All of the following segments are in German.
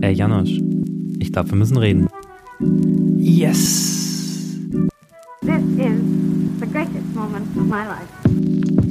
Ey, Janosch, ich glaube, wir müssen reden. Yes. This is the greatest moment of my life.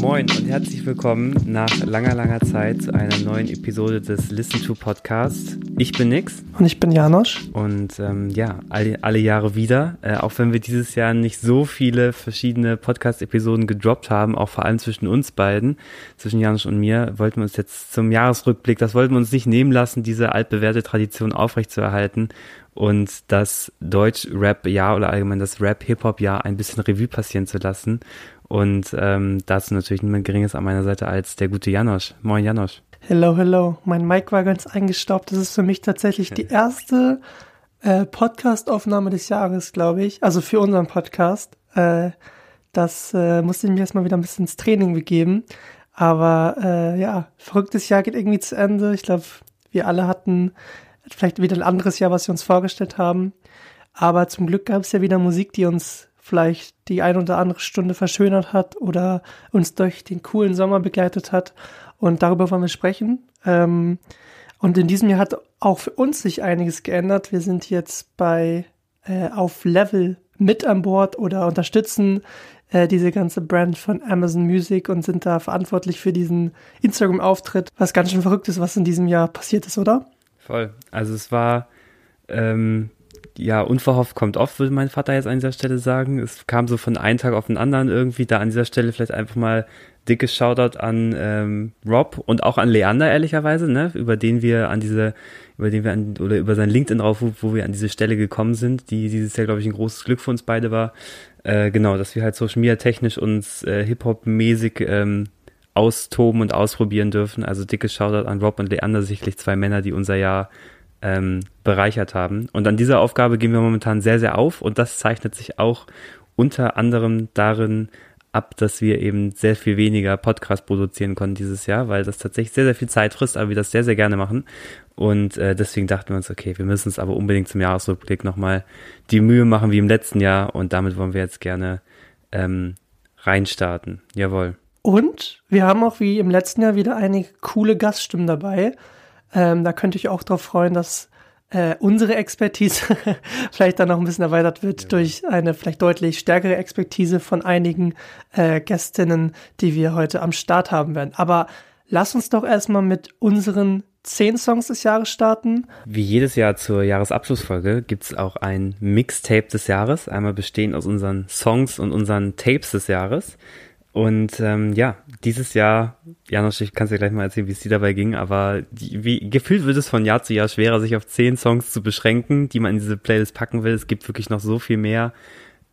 Moin und herzlich willkommen nach langer, langer Zeit zu einer neuen Episode des Listen to Podcast. Ich bin Nix. Und ich bin Janosch. Und ähm, ja, alle, alle Jahre wieder. Äh, auch wenn wir dieses Jahr nicht so viele verschiedene Podcast-Episoden gedroppt haben, auch vor allem zwischen uns beiden, zwischen Janosch und mir, wollten wir uns jetzt zum Jahresrückblick, das wollten wir uns nicht nehmen lassen, diese altbewährte Tradition aufrechtzuerhalten und das Deutsch-Rap-Jahr oder allgemein das Rap-Hip-Hop-Jahr ein bisschen Revue passieren zu lassen. Und ähm, dazu natürlich niemand Geringes an meiner Seite als der gute Janosch. Moin Janosch. Hello, hello. Mein Mic war ganz eingestaubt. Das ist für mich tatsächlich die erste äh, Podcast-Aufnahme des Jahres, glaube ich. Also für unseren Podcast. Äh, das äh, musste ich mir erstmal wieder ein bisschen ins Training begeben. Aber äh, ja, verrücktes Jahr geht irgendwie zu Ende. Ich glaube, wir alle hatten vielleicht wieder ein anderes Jahr, was wir uns vorgestellt haben. Aber zum Glück gab es ja wieder Musik, die uns vielleicht die ein oder andere Stunde verschönert hat oder uns durch den coolen Sommer begleitet hat. Und darüber wollen wir sprechen. Ähm, und in diesem Jahr hat auch für uns sich einiges geändert. Wir sind jetzt bei äh, auf Level mit an Bord oder unterstützen äh, diese ganze Brand von Amazon Music und sind da verantwortlich für diesen Instagram-Auftritt, was ganz schön verrückt ist, was in diesem Jahr passiert ist, oder? Voll. Also es war ähm, ja, unverhofft kommt oft, würde mein Vater jetzt an dieser Stelle sagen. Es kam so von einem Tag auf den anderen irgendwie. Da an dieser Stelle vielleicht einfach mal dickes Shoutout an ähm, Rob und auch an Leander, ehrlicherweise, ne, über den wir an diese, über den wir an, oder über sein LinkedIn drauf, wo, wir an diese Stelle gekommen sind, die dieses Jahr, glaube ich, ein großes Glück für uns beide war. Äh, genau, dass wir halt Social Media technisch uns äh, Hip-Hop-mäßig ähm, austoben und ausprobieren dürfen. Also dickes Shoutout an Rob und Leander, sicherlich zwei Männer, die unser Jahr ähm, bereichert haben. Und an dieser Aufgabe gehen wir momentan sehr, sehr auf und das zeichnet sich auch unter anderem darin ab, dass wir eben sehr viel weniger Podcast produzieren konnten dieses Jahr, weil das tatsächlich sehr, sehr viel Zeit frisst, aber wir das sehr, sehr gerne machen. Und äh, deswegen dachten wir uns, okay, wir müssen uns aber unbedingt zum Jahresrückblick nochmal die Mühe machen wie im letzten Jahr und damit wollen wir jetzt gerne ähm, reinstarten. Jawohl. Und wir haben auch wie im letzten Jahr wieder einige coole Gaststimmen dabei. Ähm, da könnte ich auch darauf freuen, dass äh, unsere Expertise vielleicht dann noch ein bisschen erweitert wird ja. durch eine vielleicht deutlich stärkere Expertise von einigen äh, Gästinnen, die wir heute am Start haben werden. Aber lass uns doch erstmal mit unseren zehn Songs des Jahres starten. Wie jedes Jahr zur Jahresabschlussfolge gibt es auch ein Mixtape des Jahres, einmal bestehend aus unseren Songs und unseren Tapes des Jahres. Und ähm, ja, dieses Jahr, Janosch, ich kann dir gleich mal erzählen, wie es dir dabei ging, aber die, wie, gefühlt wird es von Jahr zu Jahr schwerer, sich auf zehn Songs zu beschränken, die man in diese Playlist packen will. Es gibt wirklich noch so viel mehr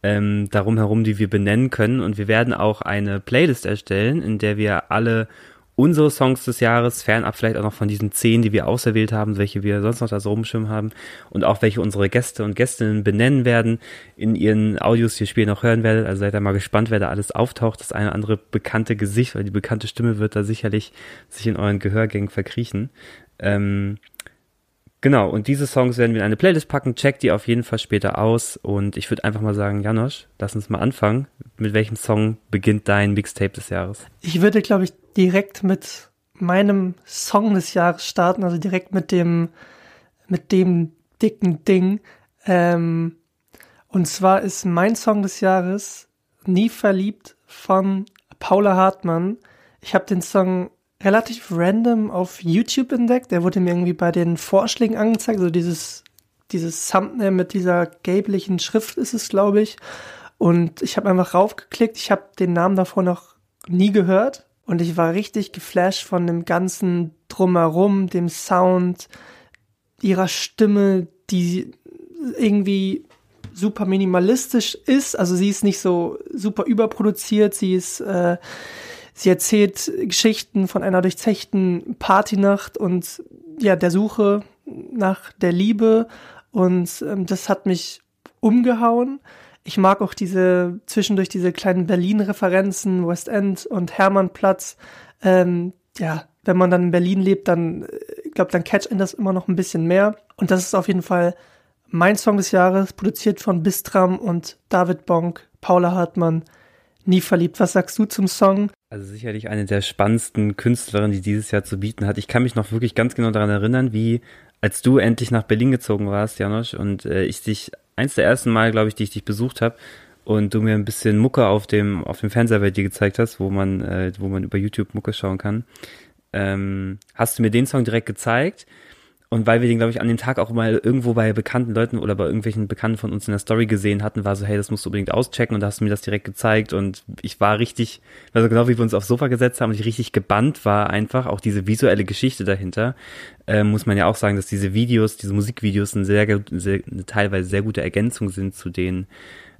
ähm, darum herum, die wir benennen können. Und wir werden auch eine Playlist erstellen, in der wir alle unsere Songs des Jahres, fernab vielleicht auch noch von diesen zehn, die wir auserwählt haben, welche wir sonst noch da so rumschirmen haben und auch welche unsere Gäste und Gästinnen benennen werden in ihren Audios, die ihr Spiel noch hören werdet. Also seid da mal gespannt, wer da alles auftaucht. Das eine oder andere bekannte Gesicht, weil die bekannte Stimme wird da sicherlich sich in euren Gehörgängen verkriechen. Ähm, Genau, und diese Songs werden wir in eine Playlist packen. Check die auf jeden Fall später aus. Und ich würde einfach mal sagen, Janosch, lass uns mal anfangen. Mit welchem Song beginnt dein Mixtape des Jahres? Ich würde, glaube ich, direkt mit meinem Song des Jahres starten, also direkt mit dem, mit dem dicken Ding. Ähm, und zwar ist mein Song des Jahres Nie verliebt von Paula Hartmann. Ich habe den Song relativ random auf YouTube entdeckt. Der wurde mir irgendwie bei den Vorschlägen angezeigt. Also dieses, dieses Thumbnail mit dieser gelblichen Schrift ist es, glaube ich. Und ich habe einfach raufgeklickt. Ich habe den Namen davor noch nie gehört. Und ich war richtig geflasht von dem ganzen Drumherum, dem Sound, ihrer Stimme, die irgendwie super minimalistisch ist. Also sie ist nicht so super überproduziert. Sie ist äh, Sie erzählt Geschichten von einer durchzechten Partynacht und ja, der Suche nach der Liebe. Und ähm, das hat mich umgehauen. Ich mag auch diese, zwischendurch diese kleinen Berlin-Referenzen, West End und Hermannplatz. Ähm, ja, wenn man dann in Berlin lebt, dann, ich glaube, dann catch ihn das immer noch ein bisschen mehr. Und das ist auf jeden Fall mein Song des Jahres, produziert von Bistram und David Bonk, Paula Hartmann, Nie verliebt. Was sagst du zum Song? Also sicherlich eine der spannendsten Künstlerinnen, die dieses Jahr zu bieten hat. Ich kann mich noch wirklich ganz genau daran erinnern, wie als du endlich nach Berlin gezogen warst, Janosch, und äh, ich dich, eins der ersten Mal, glaube ich, die ich dich besucht habe, und du mir ein bisschen Mucke auf dem, auf dem Fernseher bei dir gezeigt hast, wo man, äh, wo man über YouTube Mucke schauen kann, ähm, hast du mir den Song direkt gezeigt und weil wir den, glaube ich, an dem Tag auch mal irgendwo bei bekannten Leuten oder bei irgendwelchen Bekannten von uns in der Story gesehen hatten, war so, hey, das musst du unbedingt auschecken. Und da hast du mir das direkt gezeigt. Und ich war richtig, also genau wie wir uns aufs Sofa gesetzt haben und ich richtig gebannt war einfach, auch diese visuelle Geschichte dahinter, äh, muss man ja auch sagen, dass diese Videos, diese Musikvideos eine sehr, sehr eine teilweise sehr gute Ergänzung sind zu den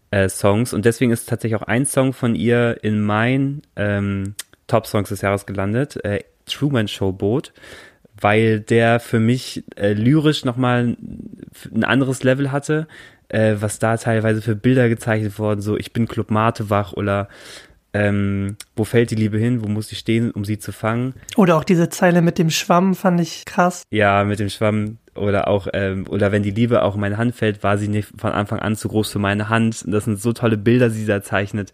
äh, Songs. Und deswegen ist tatsächlich auch ein Song von ihr in mein ähm, Top Songs des Jahres gelandet, äh, Truman Show Boot weil der für mich äh, lyrisch nochmal ein anderes Level hatte, äh, was da teilweise für Bilder gezeichnet wurden, so ich bin Club Mate wach oder ähm, wo fällt die Liebe hin, wo muss sie stehen, um sie zu fangen. Oder auch diese Zeile mit dem Schwamm fand ich krass. Ja, mit dem Schwamm oder auch, ähm, oder wenn die Liebe auch in meine Hand fällt, war sie nicht von Anfang an zu groß für meine Hand. Das sind so tolle Bilder, die sie da zeichnet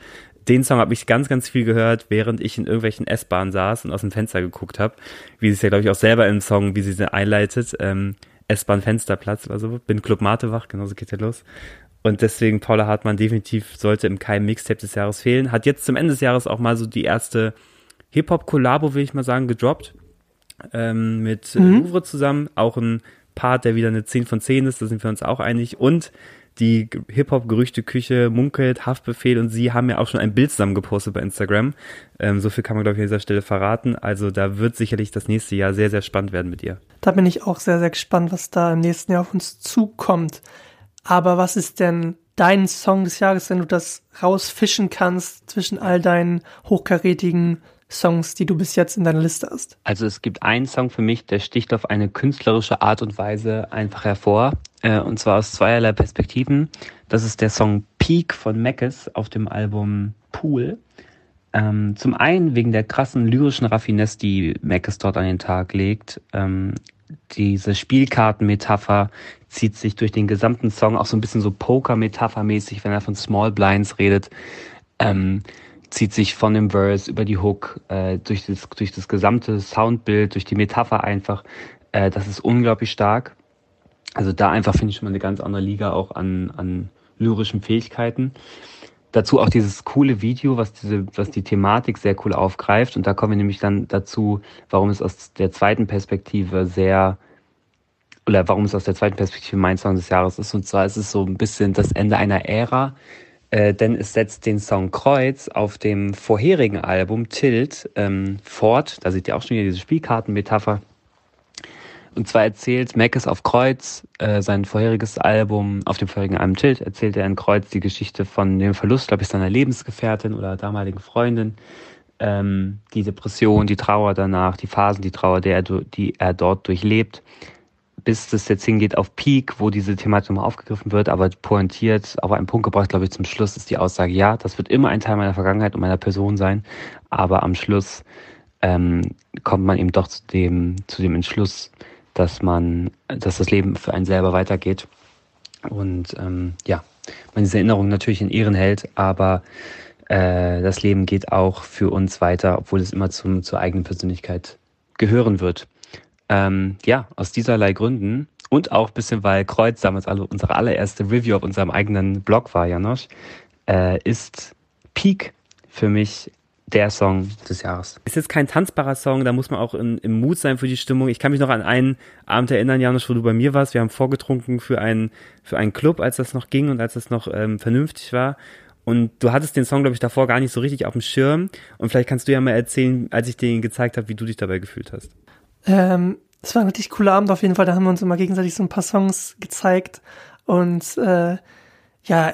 den Song habe ich ganz, ganz viel gehört, während ich in irgendwelchen S-Bahnen saß und aus dem Fenster geguckt habe. Wie sie es ja, glaube ich, auch selber im Song, wie sie sie einleitet. Ähm, S-Bahn-Fensterplatz oder so. Bin Club Mate wach, genauso geht ja los. Und deswegen Paula Hartmann definitiv sollte im Keim Mixtape des Jahres fehlen. Hat jetzt zum Ende des Jahres auch mal so die erste Hip-Hop-Kollabo, will ich mal sagen, gedroppt. Ähm, mit mhm. Louvre zusammen. Auch ein Part, der wieder eine 10 von 10 ist, da sind wir uns auch einig. Und die Hip-Hop-Gerüchte-Küche munkelt, Haftbefehl und sie haben ja auch schon ein Bild zusammen gepostet bei Instagram. Ähm, so viel kann man, glaube ich, an dieser Stelle verraten. Also da wird sicherlich das nächste Jahr sehr, sehr spannend werden mit ihr. Da bin ich auch sehr, sehr gespannt, was da im nächsten Jahr auf uns zukommt. Aber was ist denn dein Song des Jahres, wenn du das rausfischen kannst zwischen all deinen hochkarätigen Songs, die du bis jetzt in deiner Liste hast? Also es gibt einen Song für mich, der sticht auf eine künstlerische Art und Weise einfach hervor. Äh, und zwar aus zweierlei Perspektiven. Das ist der Song Peak von Mackes auf dem Album Pool. Ähm, zum einen wegen der krassen lyrischen Raffinesse, die Mackes dort an den Tag legt. Ähm, diese Spielkartenmetapher zieht sich durch den gesamten Song auch so ein bisschen so Poker-Metapher-mäßig, wenn er von Small Blinds redet. Ähm, zieht sich von dem Verse über die Hook, äh, durch, das, durch das gesamte Soundbild, durch die Metapher einfach. Äh, das ist unglaublich stark. Also da einfach finde ich schon mal eine ganz andere Liga auch an, an lyrischen Fähigkeiten. Dazu auch dieses coole Video, was diese, was die Thematik sehr cool aufgreift. Und da kommen wir nämlich dann dazu, warum es aus der zweiten Perspektive sehr, oder warum es aus der zweiten Perspektive mein Song des Jahres ist. Und zwar ist es so ein bisschen das Ende einer Ära, äh, denn es setzt den Song Kreuz auf dem vorherigen Album Tilt ähm, fort. Da seht ihr auch schon wieder diese Spielkartenmetapher. Und zwar erzählt Mackes auf Kreuz, äh, sein vorheriges Album, auf dem vorherigen Album Tilt, erzählt er in Kreuz die Geschichte von dem Verlust, glaube ich, seiner Lebensgefährtin oder damaligen Freundin. Ähm, die Depression, die Trauer danach, die Phasen, die Trauer, die er, die er dort durchlebt, bis das jetzt hingeht auf Peak, wo diese Thematik nochmal aufgegriffen wird, aber pointiert, auf einen Punkt gebracht, glaube ich, zum Schluss ist die Aussage, ja, das wird immer ein Teil meiner Vergangenheit und meiner Person sein, aber am Schluss ähm, kommt man eben doch zu dem, zu dem Entschluss, dass man, dass das Leben für einen selber weitergeht. Und ähm, ja, man diese Erinnerung natürlich in Ehren hält, aber äh, das Leben geht auch für uns weiter, obwohl es immer zum, zur eigenen Persönlichkeit gehören wird. Ähm, ja, aus dieserlei Gründen und auch ein bisschen, weil Kreuz damals alle, unsere allererste Review auf unserem eigenen Blog war, Janosch, äh, ist Peak für mich der Song des Jahres. Ist jetzt kein tanzbarer Song, da muss man auch in, im Mut sein für die Stimmung. Ich kann mich noch an einen Abend erinnern, Janusz, wo du bei mir warst. Wir haben vorgetrunken für einen, für einen Club, als das noch ging und als das noch ähm, vernünftig war. Und du hattest den Song, glaube ich, davor gar nicht so richtig auf dem Schirm. Und vielleicht kannst du ja mal erzählen, als ich den gezeigt habe, wie du dich dabei gefühlt hast. Ähm, es war ein richtig cooler Abend auf jeden Fall. Da haben wir uns immer gegenseitig so ein paar Songs gezeigt. Und äh, ja,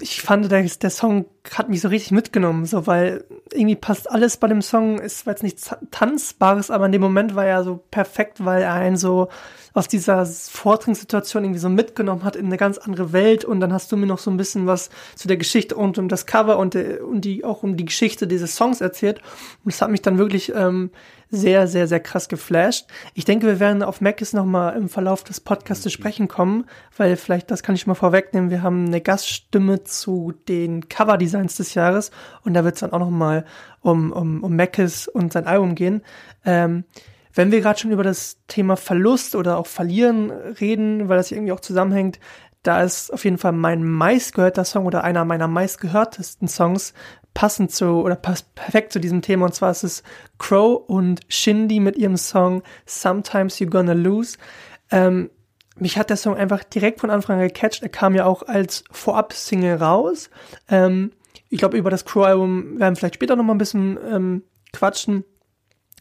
ich fand, der, der Song hat mich so richtig mitgenommen, so weil irgendwie passt alles bei dem Song. Es war jetzt nichts Tanzbares, aber in dem Moment war er so perfekt, weil er einen so aus dieser Vortrinksituation irgendwie so mitgenommen hat in eine ganz andere Welt. Und dann hast du mir noch so ein bisschen was zu der Geschichte und um das Cover und, äh, und die auch um die Geschichte dieses Songs erzählt. Und es hat mich dann wirklich ähm, sehr, sehr, sehr krass geflasht. Ich denke, wir werden auf Macis nochmal im Verlauf des Podcasts zu sprechen kommen, weil vielleicht, das kann ich mal vorwegnehmen, wir haben eine Gaststimme zu den Cover Designs des Jahres. Und da wird es dann auch nochmal um, um, um Mackes und sein Album gehen. Ähm, wenn wir gerade schon über das Thema Verlust oder auch Verlieren reden, weil das irgendwie auch zusammenhängt, da ist auf jeden Fall mein meistgehörter Song oder einer meiner meistgehörtesten Songs passend zu oder passt perfekt zu diesem Thema und zwar ist es Crow und Shindy mit ihrem Song Sometimes You're Gonna Lose. Ähm, mich hat der Song einfach direkt von Anfang an gecatcht. Er kam ja auch als Vorab-Single raus. Ähm, ich glaube, über das Crow-Album werden wir vielleicht später noch mal ein bisschen ähm, quatschen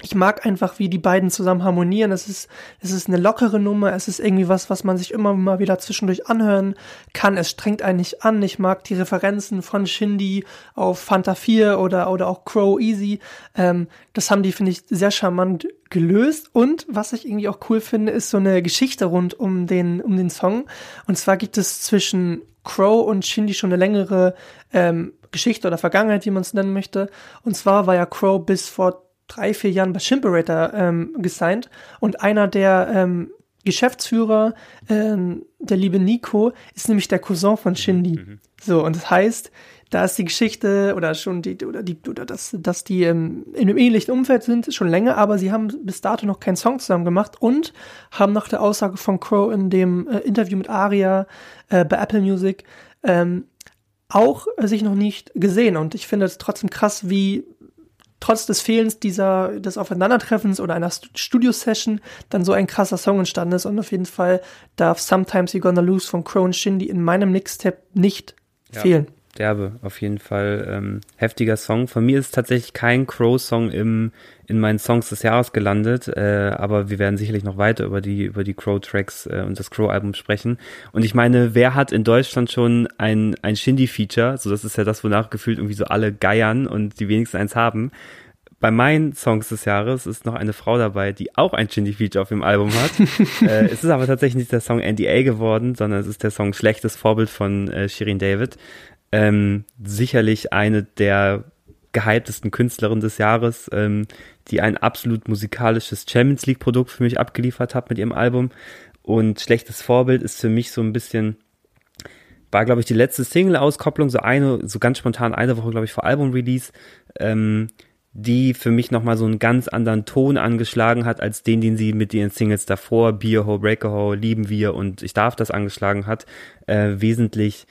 ich mag einfach, wie die beiden zusammen harmonieren. Es ist, es ist eine lockere Nummer. Es ist irgendwie was, was man sich immer mal wieder zwischendurch anhören kann. Es strengt einen nicht an. Ich mag die Referenzen von Shindy auf Fanta 4 oder, oder auch Crow Easy. Ähm, das haben die, finde ich, sehr charmant gelöst. Und was ich irgendwie auch cool finde, ist so eine Geschichte rund um den, um den Song. Und zwar gibt es zwischen Crow und Shindy schon eine längere ähm, Geschichte oder Vergangenheit, wie man es nennen möchte. Und zwar war ja Crow bis vor drei, vier Jahren bei Shimperator ähm, gesigned und einer der ähm, Geschäftsführer, ähm, der liebe Nico, ist nämlich der Cousin von Shindy. Mhm. So, und das heißt, da ist die Geschichte oder schon die, oder die, oder das, dass die ähm, in einem ähnlichen Umfeld sind, schon länger, aber sie haben bis dato noch keinen Song zusammen gemacht und haben nach der Aussage von Crow in dem äh, Interview mit Aria äh, bei Apple Music ähm, auch äh, sich noch nicht gesehen. Und ich finde es trotzdem krass, wie trotz des Fehlens dieser, des Aufeinandertreffens oder einer Studio-Session dann so ein krasser Song entstanden ist und auf jeden Fall darf Sometimes You're Gonna Lose von Crow und Shindy in meinem Mixtape nicht ja. fehlen derbe, auf jeden Fall ähm, heftiger Song. Von mir ist tatsächlich kein Crow-Song im in meinen Songs des Jahres gelandet, äh, aber wir werden sicherlich noch weiter über die über die Crow-Tracks äh, und das Crow-Album sprechen. Und ich meine, wer hat in Deutschland schon ein ein Shindy-Feature? So, das ist ja das, wonach gefühlt irgendwie so alle geiern und die wenigsten eins haben. Bei meinen Songs des Jahres ist noch eine Frau dabei, die auch ein Shindy-Feature auf dem Album hat. äh, es ist aber tatsächlich nicht der Song NDA geworden, sondern es ist der Song Schlechtes Vorbild von äh, Shirin David ähm, sicherlich eine der gehyptesten Künstlerinnen des Jahres, ähm, die ein absolut musikalisches Champions League Produkt für mich abgeliefert hat mit ihrem Album. Und schlechtes Vorbild ist für mich so ein bisschen, war glaube ich die letzte Single-Auskopplung, so eine, so ganz spontan eine Woche glaube ich vor Album-Release, ähm, die für mich nochmal so einen ganz anderen Ton angeschlagen hat, als den, den sie mit ihren Singles davor, Beer Ho, Breaker Ho, Lieben wir und Ich darf das angeschlagen hat, äh, wesentlich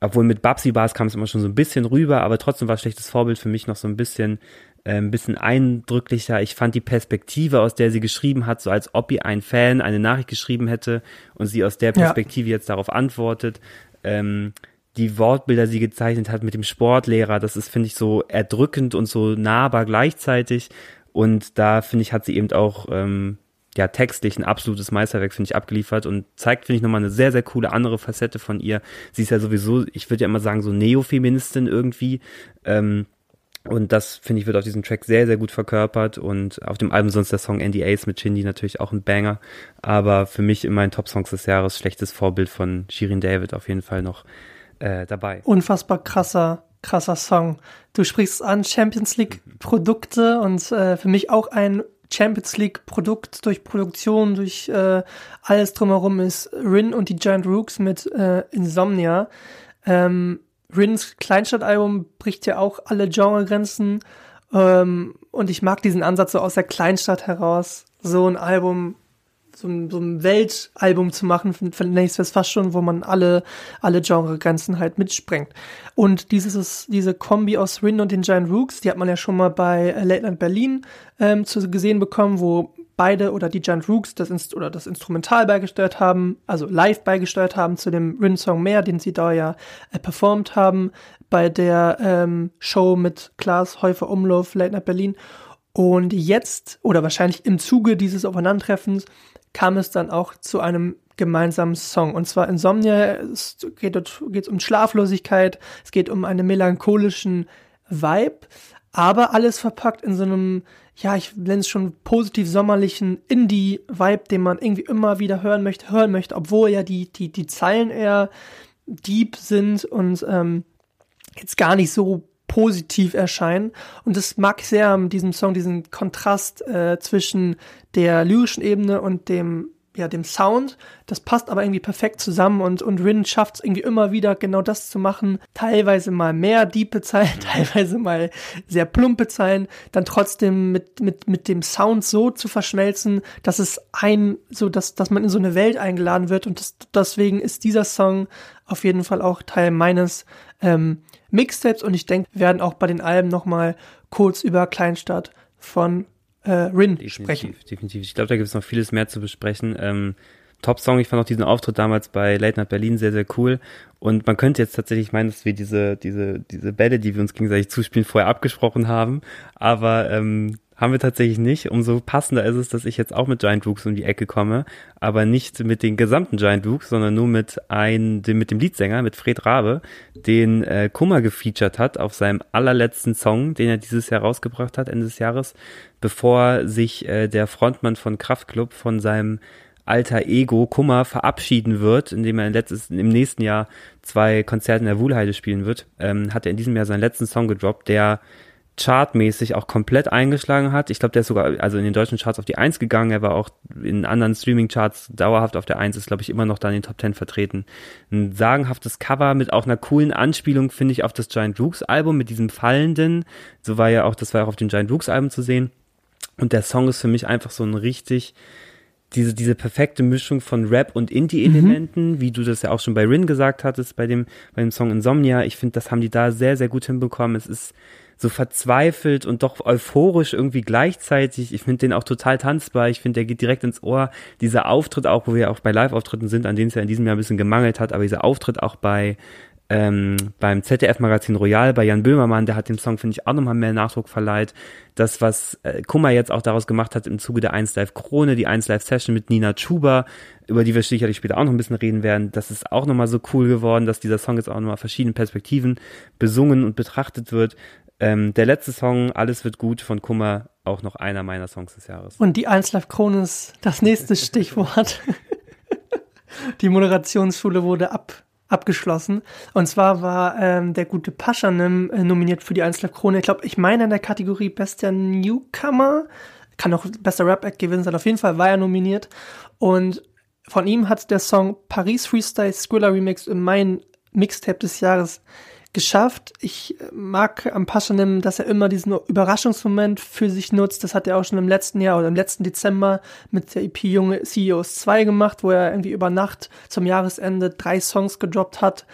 obwohl mit Babsi Bars kam es immer schon so ein bisschen rüber, aber trotzdem war schlechtes Vorbild für mich noch so ein bisschen, äh, ein bisschen eindrücklicher. Ich fand die Perspektive, aus der sie geschrieben hat, so als ob ihr ein Fan eine Nachricht geschrieben hätte und sie aus der Perspektive ja. jetzt darauf antwortet. Ähm, die Wortbilder, die sie gezeichnet hat mit dem Sportlehrer, das ist, finde ich, so erdrückend und so nahbar gleichzeitig. Und da, finde ich, hat sie eben auch ähm, ja textlich ein absolutes Meisterwerk, finde ich, abgeliefert und zeigt, finde ich, nochmal eine sehr, sehr coole andere Facette von ihr. Sie ist ja sowieso, ich würde ja immer sagen, so Neofeministin irgendwie. Ähm, und das, finde ich, wird auf diesem Track sehr, sehr gut verkörpert. Und auf dem Album sonst der Song NDAs mit Shindy natürlich auch ein Banger. Aber für mich in meinen Top-Songs des Jahres schlechtes Vorbild von Shirin David auf jeden Fall noch äh, dabei. Unfassbar krasser, krasser Song. Du sprichst an Champions League Produkte und äh, für mich auch ein Champions League Produkt durch Produktion, durch äh, alles drumherum ist Rin und die Giant Rooks mit äh, Insomnia. Ähm, Rins Kleinstadtalbum bricht ja auch alle Genregrenzen ähm, und ich mag diesen Ansatz so aus der Kleinstadt heraus, so ein Album so ein, so ein Weltalbum zu machen, nenne ich es fast schon, wo man alle, alle Genregrenzen halt mitsprengt. Und dieses, diese Kombi aus Rin und den Giant Rooks, die hat man ja schon mal bei Late Night Berlin ähm, zu gesehen bekommen, wo beide oder die Giant Rooks das Inst oder das Instrumental beigesteuert haben, also live beigesteuert haben zu dem Rin-Song mehr, den sie da ja äh, performt haben bei der ähm, Show mit Klaas Häufer Umlauf Late Night Berlin. Und jetzt, oder wahrscheinlich im Zuge dieses Aufeinandertreffens, kam es dann auch zu einem gemeinsamen Song. Und zwar Insomnia, es geht, geht um Schlaflosigkeit, es geht um einen melancholischen Vibe, aber alles verpackt in so einem, ja, ich nenne es schon positiv sommerlichen Indie-Vibe, den man irgendwie immer wieder hören möchte, hören möchte, obwohl ja die, die, die Zeilen eher deep sind und ähm, jetzt gar nicht so positiv erscheinen. Und das mag ich sehr an diesem Song, diesen Kontrast äh, zwischen der lyrischen Ebene und dem ja, dem Sound. Das passt aber irgendwie perfekt zusammen und, und Rin schafft es irgendwie immer wieder genau das zu machen. Teilweise mal mehr diepe Zeilen, teilweise mal sehr plumpe Zeilen, dann trotzdem mit, mit, mit dem Sound so zu verschmelzen, dass es ein, so, dass, dass man in so eine Welt eingeladen wird und das, deswegen ist dieser Song auf jeden Fall auch Teil meines ähm, Mixtapes und ich denke, wir werden auch bei den Alben nochmal kurz über Kleinstadt von äh, Rin definitiv, sprechen. Definitiv. Ich glaube, da gibt es noch vieles mehr zu besprechen. Ähm, Top-Song, ich fand auch diesen Auftritt damals bei Late Night Berlin sehr, sehr cool. Und man könnte jetzt tatsächlich meinen, dass wir diese, diese, diese Bälle, die wir uns gegenseitig zuspielen, vorher abgesprochen haben. Aber ähm, haben wir tatsächlich nicht. Umso passender ist es, dass ich jetzt auch mit Giant Rooks um die Ecke komme, aber nicht mit den gesamten Giant Rooks, sondern nur mit ein, dem, mit dem Leadsänger, mit Fred Rabe, den äh, Kummer gefeatured hat auf seinem allerletzten Song, den er dieses Jahr rausgebracht hat, Ende des Jahres, bevor sich äh, der Frontmann von Kraftklub von seinem alter Ego Kummer verabschieden wird, indem er letztes, im nächsten Jahr zwei Konzerte in der Wuhlheide spielen wird, ähm, hat er in diesem Jahr seinen letzten Song gedroppt, der chartmäßig auch komplett eingeschlagen hat. Ich glaube, der ist sogar also in den deutschen Charts auf die Eins gegangen. Er war auch in anderen Streaming-Charts dauerhaft auf der Eins, ist, glaube ich, immer noch da in den Top Ten vertreten. Ein sagenhaftes Cover mit auch einer coolen Anspielung, finde ich, auf das Giant Rooks Album mit diesem fallenden. So war ja auch, das war ja auch auf dem Giant Rooks Album zu sehen. Und der Song ist für mich einfach so ein richtig, diese, diese perfekte Mischung von Rap und Indie-Elementen, mhm. wie du das ja auch schon bei Rin gesagt hattest, bei dem, bei dem Song Insomnia. Ich finde, das haben die da sehr, sehr gut hinbekommen. Es ist so verzweifelt und doch euphorisch irgendwie gleichzeitig. Ich finde den auch total tanzbar. Ich finde, der geht direkt ins Ohr. Dieser Auftritt auch, wo wir auch bei Live-Auftritten sind, an denen es ja in diesem Jahr ein bisschen gemangelt hat, aber dieser Auftritt auch bei ähm, beim ZDF-Magazin Royal bei Jan Böhmermann, der hat dem Song, finde ich, auch nochmal mehr Nachdruck verleiht. Das, was äh, Kummer jetzt auch daraus gemacht hat im Zuge der 1 Live Krone, die 1 Live Session mit Nina Chuba, über die wir sicherlich später auch noch ein bisschen reden werden, das ist auch nochmal so cool geworden, dass dieser Song jetzt auch nochmal verschiedenen Perspektiven besungen und betrachtet wird. Ähm, der letzte Song, Alles wird gut von Kummer, auch noch einer meiner Songs des Jahres. Und die 1 Live Krone ist das nächste Stichwort. die Moderationsschule wurde ab abgeschlossen. Und zwar war ähm, der gute Paschanim äh, nominiert für die 1 Live Krone. Ich glaube, ich meine in der Kategorie bester Newcomer. Kann auch bester Rap-Act gewesen sein. Auf jeden Fall war er nominiert. Und von ihm hat der Song Paris Freestyle Skrilla Remix in mein Mixtape des Jahres geschafft. Ich mag am Paschanim, dass er immer diesen Überraschungsmoment für sich nutzt. Das hat er auch schon im letzten Jahr oder im letzten Dezember mit der EP Junge CEOs 2 gemacht, wo er irgendwie über Nacht zum Jahresende drei Songs gedroppt hat.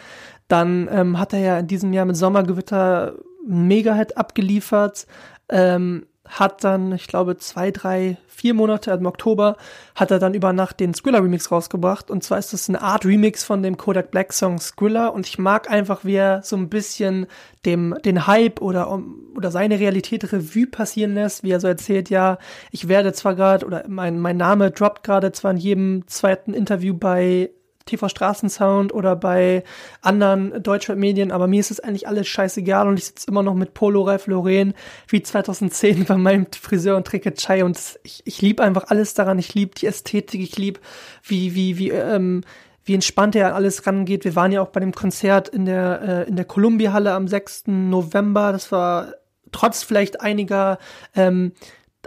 Dann ähm, hat er ja in diesem Jahr mit Sommergewitter Mega-Hit abgeliefert. Ähm, hat dann, ich glaube, zwei, drei, vier Monate im Oktober, hat er dann über Nacht den Skrilla Remix rausgebracht. Und zwar ist das eine Art Remix von dem Kodak Black Song Skrilla. Und ich mag einfach, wie er so ein bisschen dem, den Hype oder, oder seine Realität Revue passieren lässt, wie er so erzählt, ja, ich werde zwar gerade, oder mein, mein Name droppt gerade zwar in jedem zweiten Interview bei TV Straßensound oder bei anderen Deutschrap-Medien, aber mir ist es eigentlich alles scheißegal und ich sitze immer noch mit Polo Ralph Lauren wie 2010 bei meinem Friseur und trinke Chai und ich, ich liebe einfach alles daran. Ich liebe die Ästhetik, ich liebe, wie, wie, wie, ähm, wie entspannt er alles rangeht. Wir waren ja auch bei dem Konzert in der, äh, in der Columbia-Halle am 6. November. Das war trotz vielleicht einiger ähm,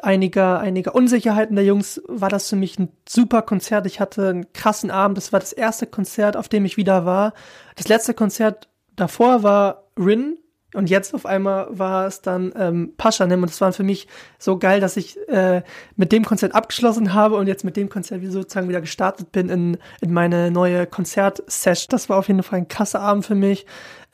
einiger, einiger Unsicherheiten der Jungs war das für mich ein super Konzert. Ich hatte einen krassen Abend. Das war das erste Konzert, auf dem ich wieder war. Das letzte Konzert davor war Rin. Und jetzt auf einmal war es dann ähm, Paschanim und es war für mich so geil, dass ich äh, mit dem Konzert abgeschlossen habe und jetzt mit dem Konzert sozusagen wieder gestartet bin in, in meine neue Konzertsession. Das war auf jeden Fall ein krasser Abend für mich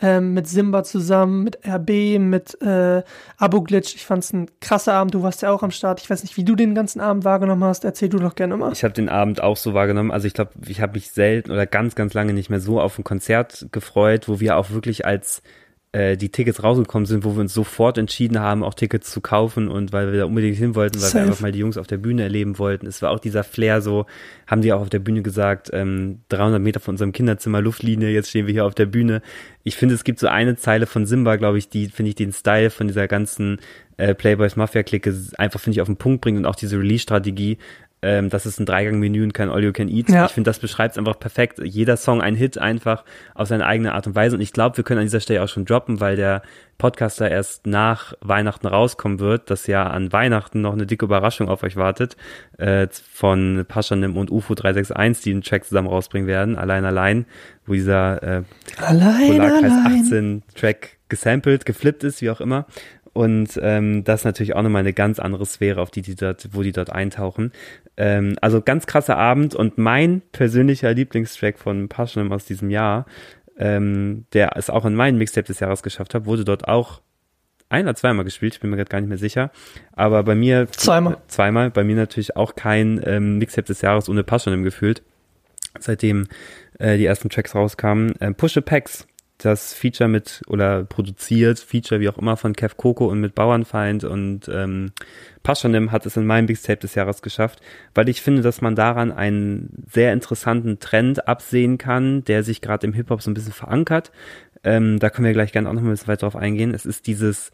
ähm, mit Simba zusammen, mit RB, mit äh, Abu Glitch. Ich fand es ein krasser Abend. Du warst ja auch am Start. Ich weiß nicht, wie du den ganzen Abend wahrgenommen hast. Erzähl du doch gerne mal. Ich habe den Abend auch so wahrgenommen. Also ich glaube, ich habe mich selten oder ganz, ganz lange nicht mehr so auf ein Konzert gefreut, wo wir auch wirklich als äh, die Tickets rausgekommen sind, wo wir uns sofort entschieden haben, auch Tickets zu kaufen und weil wir da unbedingt hin wollten, weil Safe. wir einfach mal die Jungs auf der Bühne erleben wollten. Es war auch dieser Flair so, haben die auch auf der Bühne gesagt, ähm, 300 Meter von unserem Kinderzimmer Luftlinie, jetzt stehen wir hier auf der Bühne. Ich finde, es gibt so eine Zeile von Simba, glaube ich, die, finde ich, den Style von dieser ganzen äh, Playboys Mafia-Clique einfach, finde ich, auf den Punkt bringt und auch diese Release-Strategie ähm, das ist ein Dreigang-Menü und kein All You Can Eat. Ja. Ich finde, das beschreibt es einfach perfekt. Jeder Song ein Hit einfach auf seine eigene Art und Weise. Und ich glaube, wir können an dieser Stelle auch schon droppen, weil der Podcaster erst nach Weihnachten rauskommen wird, dass ja an Weihnachten noch eine dicke Überraschung auf euch wartet äh, von Paschanim und UFO 361, die einen Track zusammen rausbringen werden, allein allein, wo dieser äh, Allein, Polarkreis allein. 18 Track gesampelt, geflippt ist, wie auch immer. Und ähm, das ist natürlich auch nochmal eine ganz andere Sphäre, auf die die dort, wo die dort eintauchen. Ähm, also ganz krasser Abend und mein persönlicher Lieblingstrack von Passionem aus diesem Jahr, ähm, der es auch in meinen Mixtape des Jahres geschafft hat, wurde dort auch ein oder zweimal gespielt, ich bin mir gerade gar nicht mehr sicher. Aber bei mir Zweimal. zweimal, bei mir natürlich auch kein ähm, Mixtape des Jahres ohne Passionem gefühlt seitdem äh, die ersten Tracks rauskamen. Äh, Push the Packs, das Feature mit oder produziert, Feature wie auch immer von Kev Coco und mit Bauernfeind und ähm, Paschanim hat es in meinem Mixtape des Jahres geschafft, weil ich finde, dass man daran einen sehr interessanten Trend absehen kann, der sich gerade im Hip-Hop so ein bisschen verankert. Ähm, da können wir gleich gerne auch noch ein bisschen weiter drauf eingehen. Es ist dieses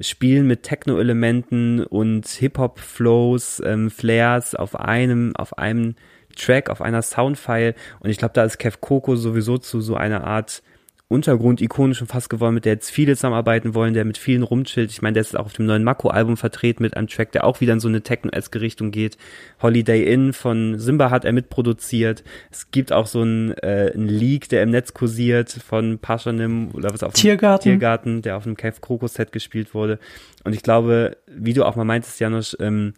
Spielen mit Techno-Elementen und Hip-Hop-Flows, ähm, Flares auf einem, auf einem Track, auf einer Soundfile. Und ich glaube, da ist Kev Coco sowieso zu so einer Art Untergrund-Ikone schon fast geworden, mit der jetzt viele zusammenarbeiten wollen, der mit vielen rumchillt. Ich meine, der ist auch auf dem neuen Mako-Album vertreten mit einem Track, der auch wieder in so eine Techno-eske Richtung geht. Holiday Inn von Simba hat er mitproduziert. Es gibt auch so einen, äh, einen Leak, der im Netz kursiert von Paschanim oder was auf dem Tiergarten. Tiergarten, der auf einem Kev Coco-Set gespielt wurde. Und ich glaube, wie du auch mal meintest, Janusz, ähm,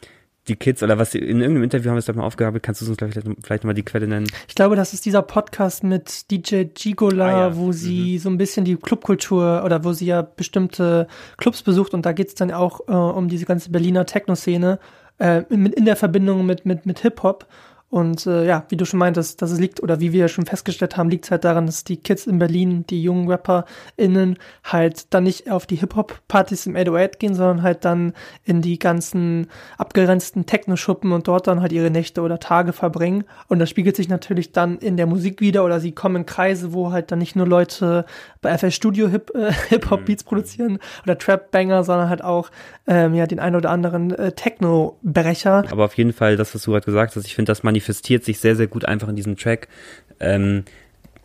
die Kids oder was in irgendeinem Interview haben wir es doch mal aufgearbeitet, kannst du uns vielleicht, vielleicht mal die Quelle nennen? Ich glaube, das ist dieser Podcast mit DJ Gigola, Ah, ja. wo sie so ein bisschen die Clubkultur oder wo sie ja bestimmte Clubs besucht und da geht's dann auch äh, um diese ganze Berliner Techno-Szene äh, in, in der Verbindung mit, mit, mit Hip-Hop. Und äh, ja, wie du schon meintest, dass es liegt, oder wie wir schon festgestellt haben, liegt es halt daran, dass die Kids in Berlin, die jungen RapperInnen, halt dann nicht auf die Hip-Hop-Partys im 808 gehen, sondern halt dann in die ganzen abgegrenzten Techno-Schuppen und dort dann halt ihre Nächte oder Tage verbringen. Und das spiegelt sich natürlich dann in der Musik wieder oder sie kommen in Kreise, wo halt dann nicht nur Leute bei FL Studio Hip, äh, Hip-Hop-Beats produzieren oder Trap-Banger, sondern halt auch ähm, ja den ein oder anderen äh, Techno-Brecher. Aber auf jeden Fall, das, was du gerade gesagt hast, ich finde, das manifestiert sich sehr, sehr gut einfach in diesem Track. Ähm,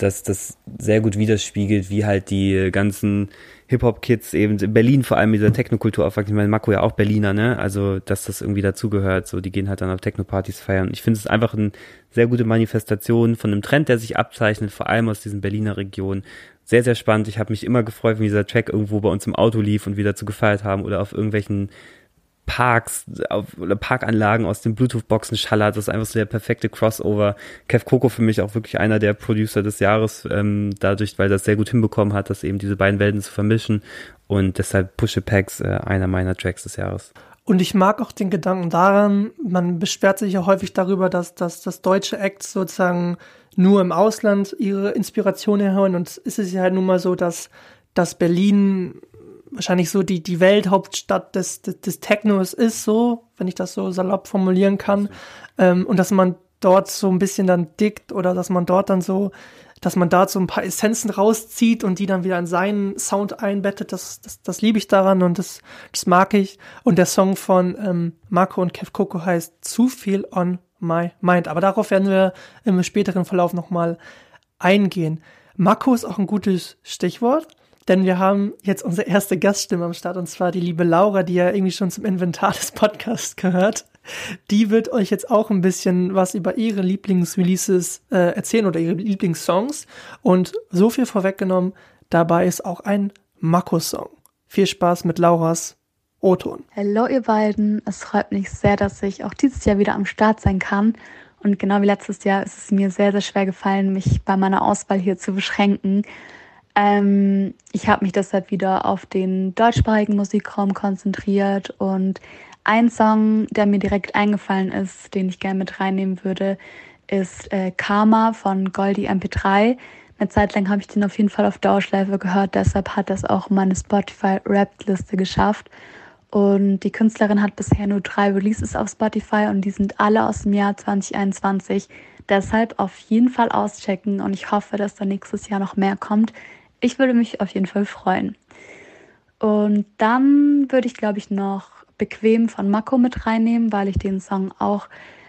dass das sehr gut widerspiegelt, wie halt die ganzen Hip-Hop-Kids eben in Berlin vor allem mit dieser Technokultur aufwachsen. Ich meine, Mako ja auch Berliner, ne? Also, dass das irgendwie dazugehört. So, die gehen halt dann auf Techno-Partys feiern. Ich finde es einfach eine sehr gute Manifestation von einem Trend, der sich abzeichnet, vor allem aus diesen Berliner Regionen. Sehr, sehr spannend. Ich habe mich immer gefreut, wenn dieser Track irgendwo bei uns im Auto lief und wir dazu gefeiert haben oder auf irgendwelchen Parks auf, oder Parkanlagen aus den Bluetooth-Boxen schallert. Das ist einfach so der perfekte Crossover. Kev Coco für mich auch wirklich einer der Producer des Jahres, ähm, dadurch, weil das sehr gut hinbekommen hat, das eben diese beiden Welten zu vermischen. Und deshalb Pushe Packs, äh, einer meiner Tracks des Jahres. Und ich mag auch den Gedanken daran, man beschwert sich ja häufig darüber, dass, dass, dass deutsche Acts sozusagen nur im Ausland ihre Inspiration erhören. Und es ist ja halt nun mal so, dass, dass Berlin wahrscheinlich so die, die Welthauptstadt des, des, des Technos ist, so, wenn ich das so salopp formulieren kann. Ähm, und dass man dort so ein bisschen dann dickt oder dass man dort dann so, dass man da so ein paar Essenzen rauszieht und die dann wieder in seinen Sound einbettet, das, das, das liebe ich daran und das, das mag ich. Und der Song von ähm, Marco und Kev Coco heißt Zu viel on my mind. Aber darauf werden wir im späteren Verlauf nochmal eingehen. Marco ist auch ein gutes Stichwort denn wir haben jetzt unsere erste Gaststimme am Start und zwar die liebe Laura, die ja irgendwie schon zum Inventar des Podcasts gehört. Die wird euch jetzt auch ein bisschen was über ihre Lieblingsreleases äh, erzählen oder ihre Lieblingssongs. Und so viel vorweggenommen, dabei ist auch ein Mako-Song. Viel Spaß mit Lauras O-Ton. Hallo ihr beiden, es freut mich sehr, dass ich auch dieses Jahr wieder am Start sein kann. Und genau wie letztes Jahr ist es mir sehr, sehr schwer gefallen, mich bei meiner Auswahl hier zu beschränken. Ähm, ich habe mich deshalb wieder auf den deutschsprachigen Musikraum konzentriert und ein Song, der mir direkt eingefallen ist, den ich gerne mit reinnehmen würde, ist äh, Karma von Goldie MP3. Eine Zeit lang habe ich den auf jeden Fall auf Dauerschleife gehört, deshalb hat das auch meine Spotify-Rap-Liste geschafft. Und die Künstlerin hat bisher nur drei Releases auf Spotify und die sind alle aus dem Jahr 2021. Deshalb auf jeden Fall auschecken und ich hoffe, dass da nächstes Jahr noch mehr kommt. Ich würde mich auf jeden Fall freuen. Und dann würde ich, glaube ich, noch bequem von Mako mit reinnehmen, weil ich den Song auch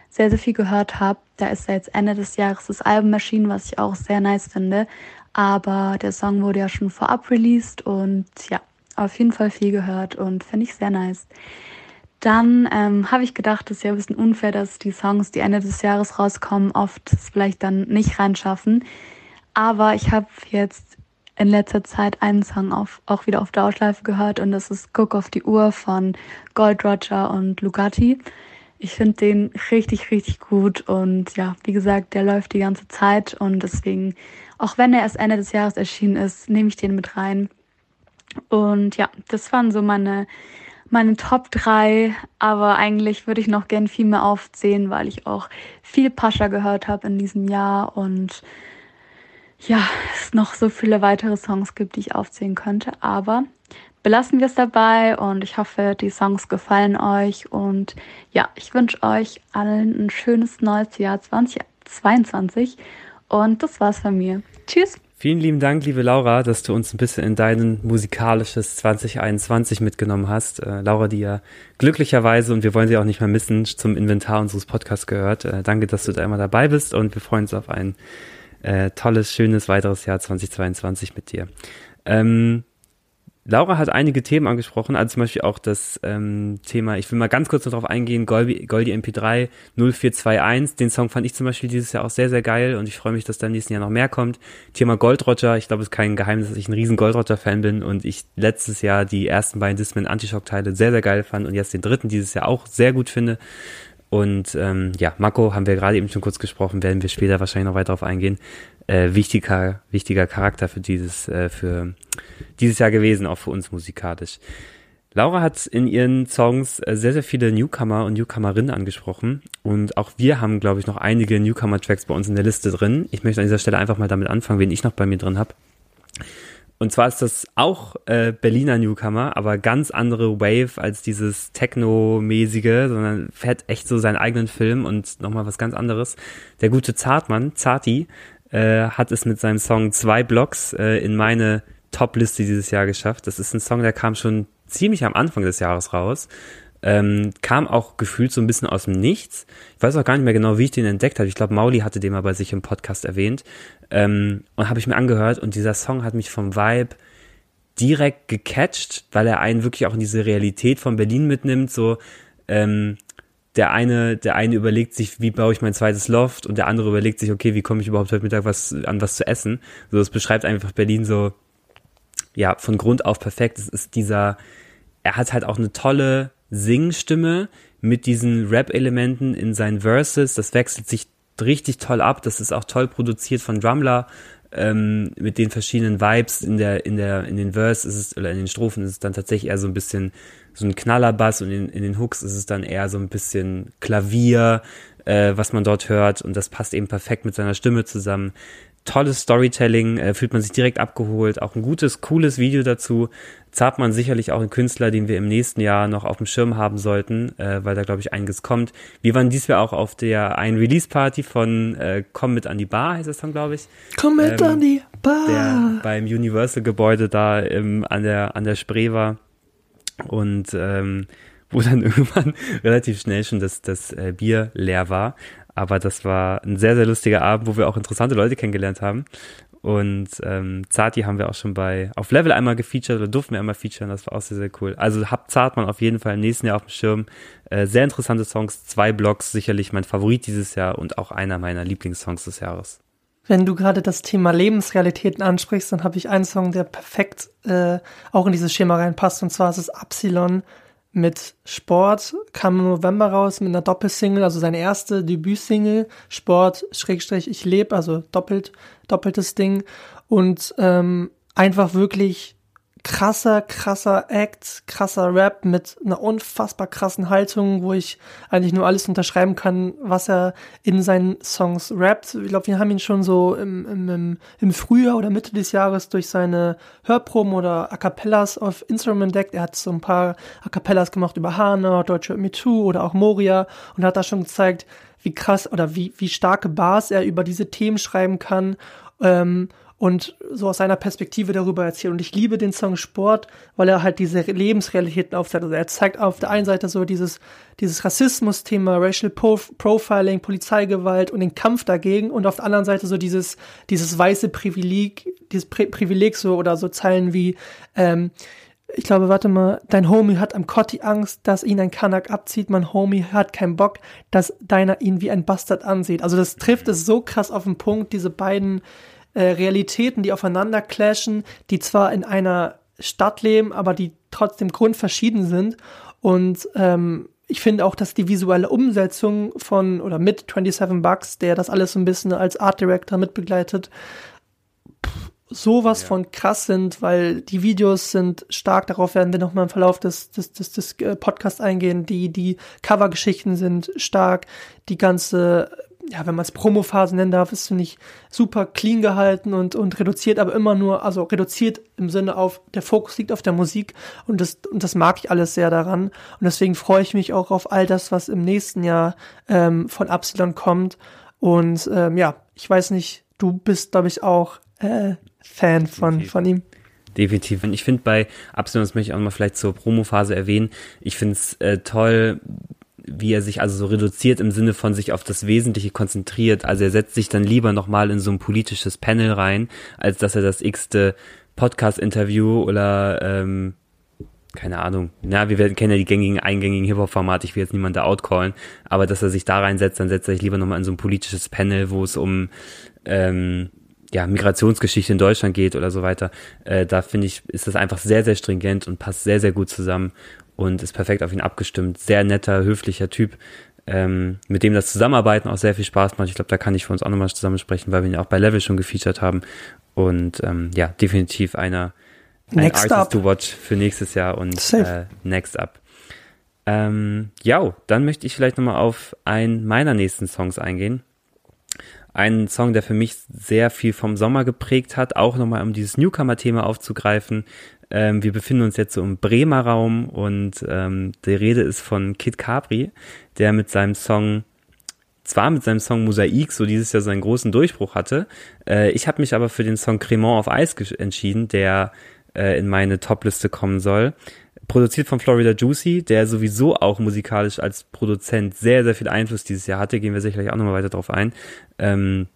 sehr, sehr viel gehört habe. Da ist ja jetzt Ende des Jahres das Album erschienen, was ich auch sehr nice finde. Aber der Song wurde ja schon vorab released und ja, auf jeden Fall viel gehört und finde ich sehr nice. Dann ähm, habe ich gedacht, es ist ja ein bisschen unfair, dass die Songs, die Ende des Jahres rauskommen, oft es vielleicht dann nicht reinschaffen. Aber ich habe jetzt in letzter Zeit einen Song auf, auch wieder auf Dauerschleife gehört und das ist Cook auf die Uhr von Gold Roger und Lugatti. Ich finde den richtig, richtig gut und ja, wie gesagt, der läuft die ganze Zeit und deswegen, auch wenn er erst Ende des Jahres erschienen ist, nehme ich den mit rein. Und ja, das waren so meine, meine Top 3, aber eigentlich würde ich noch gern viel mehr aufzählen, weil ich auch viel Pascha gehört habe in diesem Jahr und ja, es noch so viele weitere Songs gibt, die ich aufzählen könnte, aber belassen wir es dabei und ich hoffe, die Songs gefallen euch und ja, ich wünsche euch allen ein schönes neues Jahr 2022 und das war's von mir. Tschüss! Vielen lieben Dank, liebe Laura, dass du uns ein bisschen in dein musikalisches 2021 mitgenommen hast. Äh, Laura, die ja glücklicherweise, und wir wollen sie auch nicht mehr missen, zum Inventar unseres Podcasts gehört. Äh, danke, dass du da immer dabei bist und wir freuen uns auf ein äh, tolles, schönes weiteres Jahr 2022 mit dir. Ähm, Laura hat einige Themen angesprochen, also zum Beispiel auch das ähm, Thema, ich will mal ganz kurz darauf eingehen, Goldi, Goldi MP3 0421, den Song fand ich zum Beispiel dieses Jahr auch sehr, sehr geil und ich freue mich, dass da im nächsten Jahr noch mehr kommt. Thema Gold Roger, ich glaube, es ist kein Geheimnis, dass ich ein riesen Gold Roger-Fan bin und ich letztes Jahr die ersten beiden Discman Antishock-Teile sehr, sehr geil fand und jetzt den dritten dieses Jahr auch sehr gut finde. Und ähm, ja, Mako haben wir gerade eben schon kurz gesprochen, werden wir später wahrscheinlich noch weiter darauf eingehen. Äh, wichtiger, wichtiger Charakter für dieses, äh, für dieses Jahr gewesen, auch für uns musikalisch. Laura hat in ihren Songs äh, sehr, sehr viele Newcomer und Newcomerinnen angesprochen. Und auch wir haben, glaube ich, noch einige Newcomer-Tracks bei uns in der Liste drin. Ich möchte an dieser Stelle einfach mal damit anfangen, wen ich noch bei mir drin habe. Und zwar ist das auch äh, Berliner Newcomer, aber ganz andere Wave als dieses Techno-mäßige, sondern fährt echt so seinen eigenen Film und nochmal was ganz anderes. Der gute Zartmann, Zati, äh, hat es mit seinem Song Zwei Blocks äh, in meine Top-Liste dieses Jahr geschafft. Das ist ein Song, der kam schon ziemlich am Anfang des Jahres raus. Ähm, kam auch gefühlt so ein bisschen aus dem Nichts. Ich weiß auch gar nicht mehr genau, wie ich den entdeckt habe. Ich glaube, Mauli hatte den mal bei sich im Podcast erwähnt. Ähm, und habe ich mir angehört und dieser Song hat mich vom Vibe direkt gecatcht, weil er einen wirklich auch in diese Realität von Berlin mitnimmt. So, ähm, der eine, der eine überlegt sich, wie baue ich mein zweites Loft und der andere überlegt sich, okay, wie komme ich überhaupt heute Mittag was an was zu essen. So, es beschreibt einfach Berlin so, ja, von Grund auf perfekt. Es ist dieser, er hat halt auch eine tolle Singstimme mit diesen Rap-Elementen in seinen Verses. Das wechselt sich richtig toll ab. Das ist auch toll produziert von Drumler ähm, mit den verschiedenen Vibes in der in der in den Verse ist es oder in den Strophen ist es dann tatsächlich eher so ein bisschen so ein Knallerbass und in, in den Hooks ist es dann eher so ein bisschen Klavier, äh, was man dort hört und das passt eben perfekt mit seiner Stimme zusammen tolles Storytelling, äh, fühlt man sich direkt abgeholt, auch ein gutes, cooles Video dazu. Zahlt man sicherlich auch einen Künstler, den wir im nächsten Jahr noch auf dem Schirm haben sollten, äh, weil da, glaube ich, einiges kommt. Wir waren diesmal auch auf der ein Release-Party von äh, Komm mit an die Bar, heißt das dann, glaube ich. Komm mit ähm, an die Bar! Der beim Universal-Gebäude da im, an, der, an der Spree war. Und ähm, wo dann irgendwann relativ schnell schon das, das äh, Bier leer war. Aber das war ein sehr, sehr lustiger Abend, wo wir auch interessante Leute kennengelernt haben. Und ähm, Zati haben wir auch schon bei auf Level einmal gefeatured oder durften wir einmal featuren, das war auch sehr, sehr cool. Also habt Zartmann auf jeden Fall im nächsten Jahr auf dem Schirm. Äh, sehr interessante Songs, zwei Blocks, sicherlich mein Favorit dieses Jahr und auch einer meiner Lieblingssongs des Jahres. Wenn du gerade das Thema Lebensrealitäten ansprichst, dann habe ich einen Song, der perfekt äh, auch in dieses Schema reinpasst. Und zwar ist es Absilon mit Sport, kam im November raus mit einer Doppelsingle, also seine erste Debütsingle, Sport, Schrägstrich, ich lebe, also doppelt, doppeltes Ding. Und ähm, einfach wirklich krasser, krasser Act, krasser Rap mit einer unfassbar krassen Haltung, wo ich eigentlich nur alles unterschreiben kann, was er in seinen Songs rappt. Ich glaube, wir haben ihn schon so im, im, im Frühjahr oder Mitte des Jahres durch seine Hörproben oder A Cappellas auf Instagram entdeckt. Er hat so ein paar A Cappellas gemacht über Hana, Deutsche Me Too oder auch Moria und hat da schon gezeigt, wie krass oder wie, wie starke Bars er über diese Themen schreiben kann. Ähm, und so aus seiner Perspektive darüber erzählt. Und ich liebe den Song Sport, weil er halt diese Lebensrealitäten aufzeigt. Also er zeigt auf der einen Seite so dieses, dieses Rassismus-Thema, Racial Profiling, Polizeigewalt und den Kampf dagegen und auf der anderen Seite so dieses, dieses weiße Privileg, dieses Pri Privileg so oder so Zeilen wie, ähm, ich glaube, warte mal, dein Homie hat am Kotti Angst, dass ihn ein Kanak abzieht, mein Homie hat keinen Bock, dass deiner ihn wie ein Bastard ansieht. Also das trifft es so krass auf den Punkt, diese beiden äh, Realitäten, die aufeinander clashen, die zwar in einer Stadt leben, aber die trotzdem grundverschieden sind. Und ähm, ich finde auch, dass die visuelle Umsetzung von oder mit 27 Bucks, der das alles so ein bisschen als Art Director mitbegleitet, sowas ja. von krass sind, weil die Videos sind stark, darauf werden wir nochmal im Verlauf des, des, des, des äh, Podcasts eingehen, die, die Covergeschichten sind stark, die ganze, ja, wenn man es Promophase nennen darf, ist, finde ich, super clean gehalten und, und reduziert, aber immer nur, also reduziert im Sinne auf, der Fokus liegt auf der Musik und das, und das mag ich alles sehr daran und deswegen freue ich mich auch auf all das, was im nächsten Jahr ähm, von Absilon kommt und ähm, ja, ich weiß nicht, du bist, glaube ich, auch äh, Fan von, von ihm. Definitiv. Und ich finde bei Absalom, das möchte ich auch mal vielleicht zur Promophase erwähnen, ich finde es äh, toll, wie er sich also so reduziert im Sinne von sich auf das Wesentliche konzentriert. Also er setzt sich dann lieber nochmal in so ein politisches Panel rein, als dass er das x-te Podcast-Interview oder ähm, keine Ahnung, na, wir werden, kennen ja die gängigen, eingängigen Hip-Hop-Formate, ich will jetzt niemand da outcallen, aber dass er sich da reinsetzt, dann setzt er sich lieber nochmal in so ein politisches Panel, wo es um ähm, ja, Migrationsgeschichte in Deutschland geht oder so weiter, äh, da finde ich, ist das einfach sehr, sehr stringent und passt sehr, sehr gut zusammen und ist perfekt auf ihn abgestimmt. Sehr netter, höflicher Typ, ähm, mit dem das Zusammenarbeiten auch sehr viel Spaß macht. Ich glaube, da kann ich für uns auch nochmal zusammen sprechen, weil wir ihn auch bei Level schon gefeatured haben. Und ähm, ja, definitiv einer ein Next Artist up. to watch für nächstes Jahr und äh, Next Up. Ähm, ja, dann möchte ich vielleicht nochmal auf einen meiner nächsten Songs eingehen ein Song, der für mich sehr viel vom Sommer geprägt hat, auch nochmal um dieses Newcomer-Thema aufzugreifen. Ähm, wir befinden uns jetzt so im Bremer Raum und ähm, die Rede ist von Kid Capri, der mit seinem Song zwar mit seinem Song Mosaik so dieses Jahr seinen großen Durchbruch hatte. Äh, ich habe mich aber für den Song Cremant auf Eis entschieden, der äh, in meine Topliste kommen soll produziert von Florida Juicy, der sowieso auch musikalisch als Produzent sehr, sehr viel Einfluss dieses Jahr hatte, gehen wir sicherlich auch nochmal weiter drauf ein. Ähm,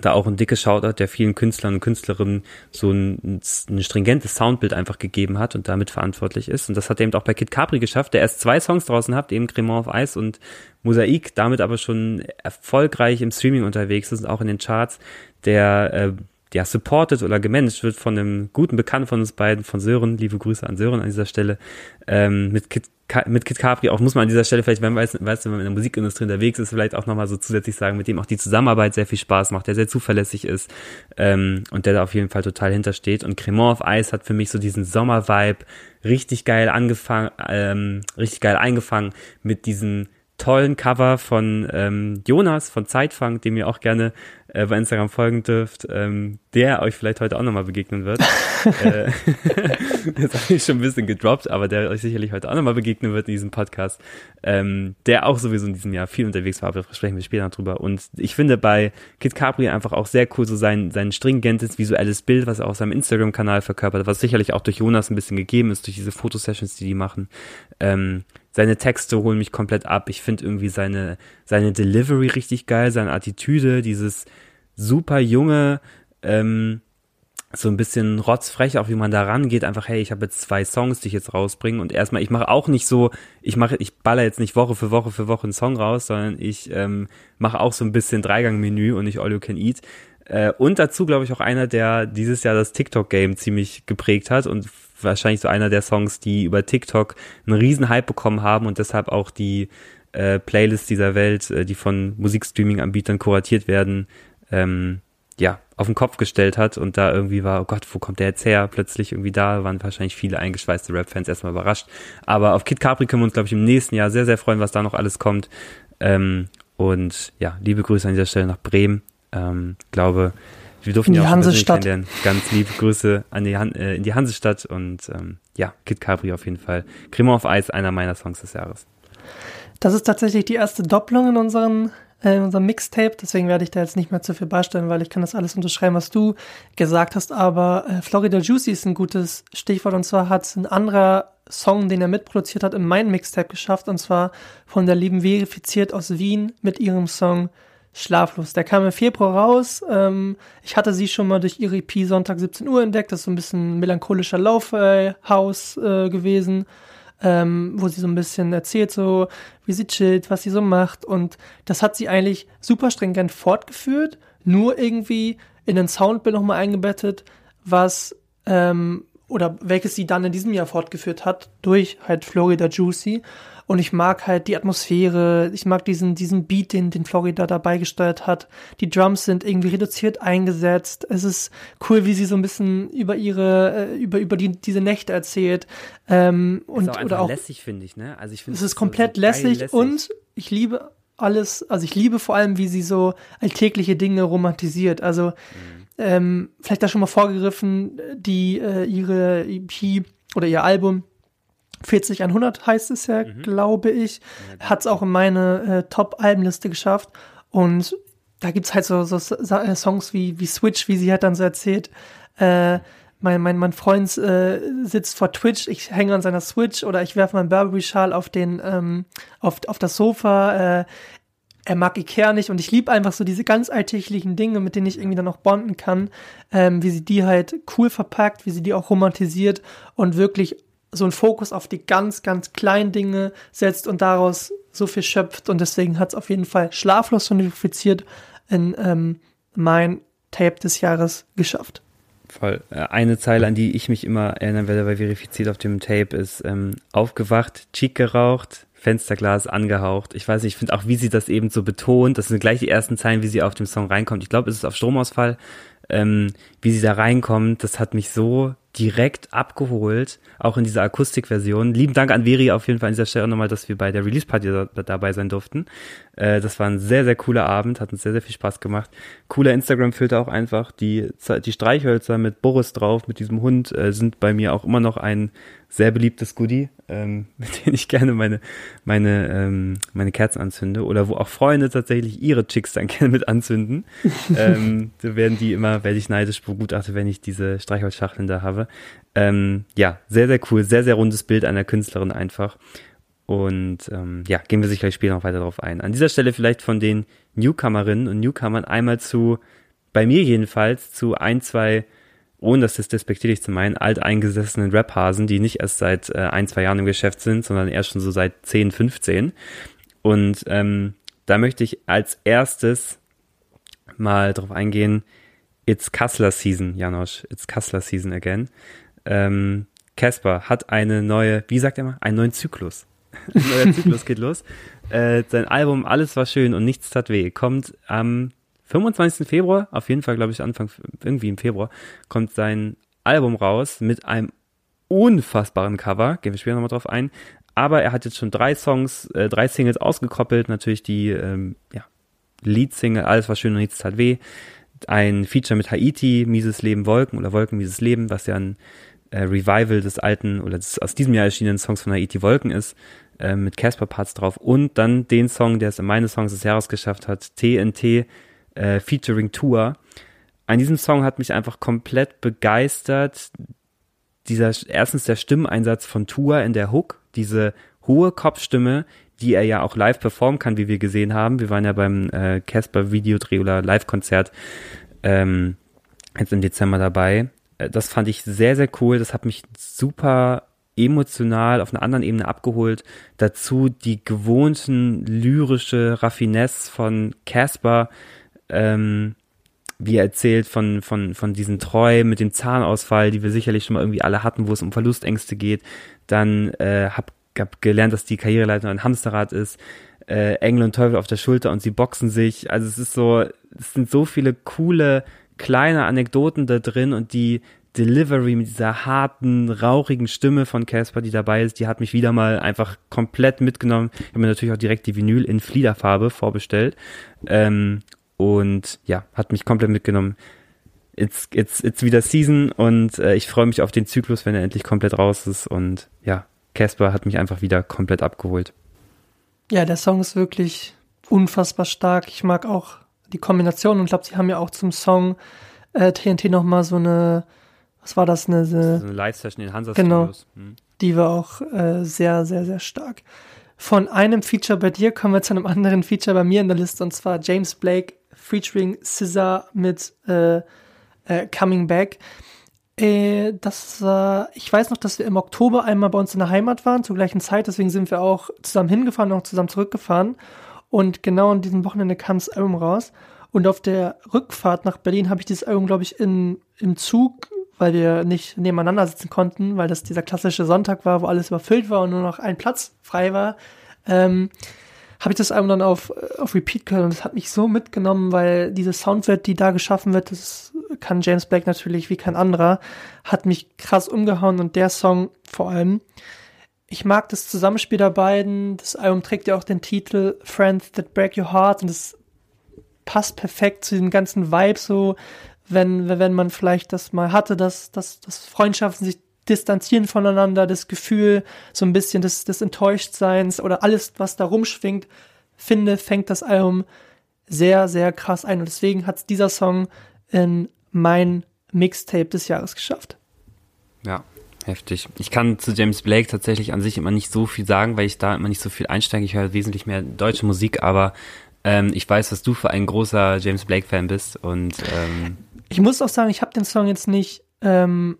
da auch ein dickes Shoutout der vielen Künstlern und Künstlerinnen so ein, ein stringentes Soundbild einfach gegeben hat und damit verantwortlich ist. Und das hat er eben auch bei Kid Capri geschafft, der erst zwei Songs draußen hat, eben Cremant auf Eis und Mosaik, damit aber schon erfolgreich im Streaming unterwegs ist und auch in den Charts, der äh, ja, supported oder gemanagt wird von einem guten Bekannten von uns beiden, von Sören. Liebe Grüße an Sören an dieser Stelle. Ähm, mit Kit, mit Kit Capri auch muss man an dieser Stelle vielleicht, wenn man weiß, wenn man in der Musikindustrie unterwegs ist, vielleicht auch nochmal so zusätzlich sagen, mit dem auch die Zusammenarbeit sehr viel Spaß macht, der sehr zuverlässig ist ähm, und der da auf jeden Fall total hintersteht. Und Cremant auf Eis hat für mich so diesen Sommer-Vibe richtig geil angefangen, ähm, richtig geil eingefangen mit diesen tollen Cover von ähm, Jonas von Zeitfang, dem ihr auch gerne äh, bei Instagram folgen dürft, ähm, der euch vielleicht heute auch nochmal begegnen wird. äh, jetzt habe ich schon ein bisschen gedroppt, aber der euch sicherlich heute auch nochmal begegnen wird in diesem Podcast, ähm, der auch sowieso in diesem Jahr viel unterwegs war, aber sprechen wir später noch drüber. Und ich finde bei Kid Capri einfach auch sehr cool, so sein, sein stringentes visuelles Bild, was er auf seinem Instagram-Kanal verkörpert, was sicherlich auch durch Jonas ein bisschen gegeben ist, durch diese Fotosessions, die die machen. Ähm, seine Texte holen mich komplett ab. Ich finde irgendwie seine, seine Delivery richtig geil, seine Attitüde, dieses super junge, ähm, so ein bisschen rotzfrech, auch wie man da rangeht, einfach, hey, ich habe jetzt zwei Songs, die ich jetzt rausbringe und erstmal, ich mache auch nicht so, ich mache, ich baller jetzt nicht Woche für Woche für Woche einen Song raus, sondern ich ähm, mache auch so ein bisschen Dreigang-Menü und nicht All You Can Eat. Äh, und dazu, glaube ich, auch einer, der dieses Jahr das TikTok-Game ziemlich geprägt hat und wahrscheinlich so einer der Songs, die über TikTok einen riesen Hype bekommen haben und deshalb auch die äh, Playlists dieser Welt, äh, die von Musikstreaming-Anbietern kuratiert werden, ähm, ja, auf den Kopf gestellt hat und da irgendwie war, oh Gott, wo kommt der jetzt her? Plötzlich irgendwie da, waren wahrscheinlich viele eingeschweißte Rap-Fans erstmal überrascht. Aber auf Kid Capri können wir uns, glaube ich, im nächsten Jahr sehr, sehr freuen, was da noch alles kommt. Ähm, und ja, liebe Grüße an dieser Stelle nach Bremen. Ähm, glaube, wir durften ja auch Hansestadt. kennenlernen. Ganz liebe Grüße an die Han äh, in die Hansestadt und ähm, ja, Kid Capri auf jeden Fall. Creme auf Eis, einer meiner Songs des Jahres. Das ist tatsächlich die erste Doppelung in unseren äh, in unserem Mixtape. Deswegen werde ich da jetzt nicht mehr zu viel beistellen, weil ich kann das alles unterschreiben, was du gesagt hast. Aber äh, Florida Juicy ist ein gutes Stichwort. Und zwar hat ein anderer Song, den er mitproduziert hat, in mein Mixtape geschafft. Und zwar von der lieben Verifiziert aus Wien mit ihrem Song Schlaflos. Der kam im Februar raus. Ähm, ich hatte sie schon mal durch ihre EP Sonntag 17 Uhr entdeckt. Das ist so ein bisschen melancholischer Laufhaus äh, gewesen ähm, wo sie so ein bisschen erzählt, so wie sie chillt, was sie so macht. Und das hat sie eigentlich super stringent fortgeführt, nur irgendwie in ein Soundbild nochmal eingebettet, was ähm, oder welches sie dann in diesem Jahr fortgeführt hat durch halt Florida Juicy. Und ich mag halt die Atmosphäre, ich mag diesen, diesen Beat, den, den Florida dabei gesteuert hat. Die Drums sind irgendwie reduziert eingesetzt. Es ist cool, wie sie so ein bisschen über ihre, äh, über, über die, diese Nächte erzählt. Ähm, ist und, auch oder auch lässig, finde ich, ne? Also ich finde es ist komplett so, so lässig, lässig und ich liebe alles, also ich liebe vor allem, wie sie so alltägliche Dinge romantisiert. Also, mhm. ähm, vielleicht da schon mal vorgegriffen, die, äh, ihre EP oder ihr Album 40 100 heißt es ja, mhm. glaube ich. Hat es auch in meine äh, Top-Albenliste geschafft. Und da gibt es halt so, so, äh, Songs wie, wie Switch, wie sie hat dann so erzählt. Äh, mein, mein, mein Freund äh, sitzt vor Twitch, ich hänge an seiner Switch oder ich werfe meinen Burberry-Schal auf den, ähm, auf, auf das Sofa. Äh, er mag Ikea nicht und ich liebe einfach so diese ganz alltäglichen Dinge, mit denen ich irgendwie dann auch bonden kann, ähm, wie sie die halt cool verpackt, wie sie die auch romantisiert und wirklich so einen Fokus auf die ganz, ganz kleinen Dinge setzt und daraus so viel schöpft. Und deswegen hat es auf jeden Fall schlaflos sonifiziert in ähm, mein Tape des Jahres geschafft. Voll. Äh, eine Zeile, an die ich mich immer erinnern werde, weil verifiziert auf dem Tape ist, ähm, aufgewacht, cheek geraucht, Fensterglas angehaucht. Ich weiß nicht, ich finde auch, wie sie das eben so betont. Das sind gleich die ersten Zeilen, wie sie auf dem Song reinkommt. Ich glaube, es ist auf Stromausfall. Ähm, wie sie da reinkommt, das hat mich so direkt abgeholt, auch in dieser Akustikversion. Lieben Dank an Veri auf jeden Fall an dieser Stelle nochmal, dass wir bei der Release-Party da, dabei sein durften. Äh, das war ein sehr, sehr cooler Abend, hat uns sehr, sehr viel Spaß gemacht. Cooler Instagram-Filter auch einfach. Die, die Streichhölzer mit Boris drauf, mit diesem Hund, äh, sind bei mir auch immer noch ein sehr beliebtes Goodie, ähm, mit dem ich gerne meine, meine, ähm, meine Kerzen anzünde oder wo auch Freunde tatsächlich ihre Chicks dann gerne mit anzünden. ähm, so werden die immer, werde ich neidisch begutachtet, wenn ich diese Streichholzschachteln da habe. Ähm, ja, sehr, sehr cool, sehr, sehr rundes Bild einer Künstlerin einfach. Und ähm, ja, gehen wir sicherlich später noch weiter darauf ein. An dieser Stelle vielleicht von den Newcomerinnen und Newcomern einmal zu, bei mir jedenfalls, zu ein, zwei ohne das despektierlich zu meinen, alteingesessenen Rap-Hasen, die nicht erst seit äh, ein, zwei Jahren im Geschäft sind, sondern erst schon so seit 10, 15. Und ähm, da möchte ich als erstes mal drauf eingehen, It's Kassler Season, Janosch. It's Kassler Season again. Ähm, Casper hat eine neue, wie sagt er mal, einen neuen Zyklus. Ein neuer Zyklus geht los. Äh, sein Album Alles war schön und nichts tat weh kommt am 25. Februar, auf jeden Fall, glaube ich, Anfang, irgendwie im Februar, kommt sein Album raus mit einem unfassbaren Cover. Gehen wir später nochmal drauf ein. Aber er hat jetzt schon drei Songs, äh, drei Singles ausgekoppelt. Natürlich die, ähm, ja, Lead-Single, Alles war schön und nichts tat weh. Ein Feature mit Haiti, Mieses Leben, Wolken oder Wolken, Mieses Leben, was ja ein äh, Revival des alten oder des aus diesem Jahr erschienenen Songs von Haiti Wolken ist, äh, mit Casper Parts drauf. Und dann den Song, der es in meine Songs des Jahres geschafft hat, TNT, äh, featuring Tour. An diesem Song hat mich einfach komplett begeistert. Dieser, erstens der Stimmeinsatz von Tour in der Hook, diese hohe Kopfstimme, die er ja auch live performen kann, wie wir gesehen haben. Wir waren ja beim äh, Casper Videodreh oder Live-Konzert ähm, jetzt im Dezember dabei. Äh, das fand ich sehr, sehr cool. Das hat mich super emotional auf einer anderen Ebene abgeholt. Dazu die gewohnten lyrische Raffinesse von Casper, ähm, wie er erzählt von, von, von diesen Träumen mit dem Zahnausfall, die wir sicherlich schon mal irgendwie alle hatten, wo es um Verlustängste geht. Dann äh, hab, hab gelernt, dass die Karriereleiter ein Hamsterrad ist. Äh, Engel und Teufel auf der Schulter und sie boxen sich. Also es ist so, es sind so viele coole kleine Anekdoten da drin und die Delivery mit dieser harten, rauchigen Stimme von Casper, die dabei ist, die hat mich wieder mal einfach komplett mitgenommen. Ich habe mir natürlich auch direkt die Vinyl in Fliederfarbe vorbestellt. Ähm, und ja, hat mich komplett mitgenommen. It's, it's, it's wieder Season und äh, ich freue mich auf den Zyklus, wenn er endlich komplett raus ist. Und ja, Casper hat mich einfach wieder komplett abgeholt. Ja, der Song ist wirklich unfassbar stark. Ich mag auch die Kombination und ich glaube, sie haben ja auch zum Song äh, TNT nochmal so eine, was war das, eine, eine, So eine Live-Session in Hansa Genau. Studios. Hm. die war auch äh, sehr, sehr, sehr stark. Von einem Feature bei dir kommen wir zu einem anderen Feature bei mir in der Liste und zwar James Blake featuring Scissor mit äh, äh, Coming Back. Äh, das war, ich weiß noch, dass wir im Oktober einmal bei uns in der Heimat waren, zur gleichen Zeit, deswegen sind wir auch zusammen hingefahren und auch zusammen zurückgefahren. Und genau an diesem Wochenende kam das Album raus. Und auf der Rückfahrt nach Berlin habe ich dieses Album, glaube ich, in, im Zug, weil wir nicht nebeneinander sitzen konnten, weil das dieser klassische Sonntag war, wo alles überfüllt war und nur noch ein Platz frei war, ähm, habe ich das Album dann auf, auf Repeat gehört und das hat mich so mitgenommen, weil diese Soundwelt, die da geschaffen wird, das kann James Blake natürlich wie kein anderer, hat mich krass umgehauen und der Song vor allem. Ich mag das Zusammenspiel der beiden. Das Album trägt ja auch den Titel Friends That Break Your Heart und das passt perfekt zu dem ganzen Vibe so, wenn, wenn man vielleicht das mal hatte, dass, dass, dass Freundschaften sich distanzieren voneinander, das Gefühl so ein bisschen des, des Enttäuschtseins oder alles, was da rumschwingt, finde, fängt das Album sehr, sehr krass ein. Und deswegen hat dieser Song in mein Mixtape des Jahres geschafft. Ja, heftig. Ich kann zu James Blake tatsächlich an sich immer nicht so viel sagen, weil ich da immer nicht so viel einsteige. Ich höre wesentlich mehr deutsche Musik, aber ähm, ich weiß, dass du für ein großer James Blake-Fan bist und ähm, Ich muss auch sagen, ich habe den Song jetzt nicht ähm,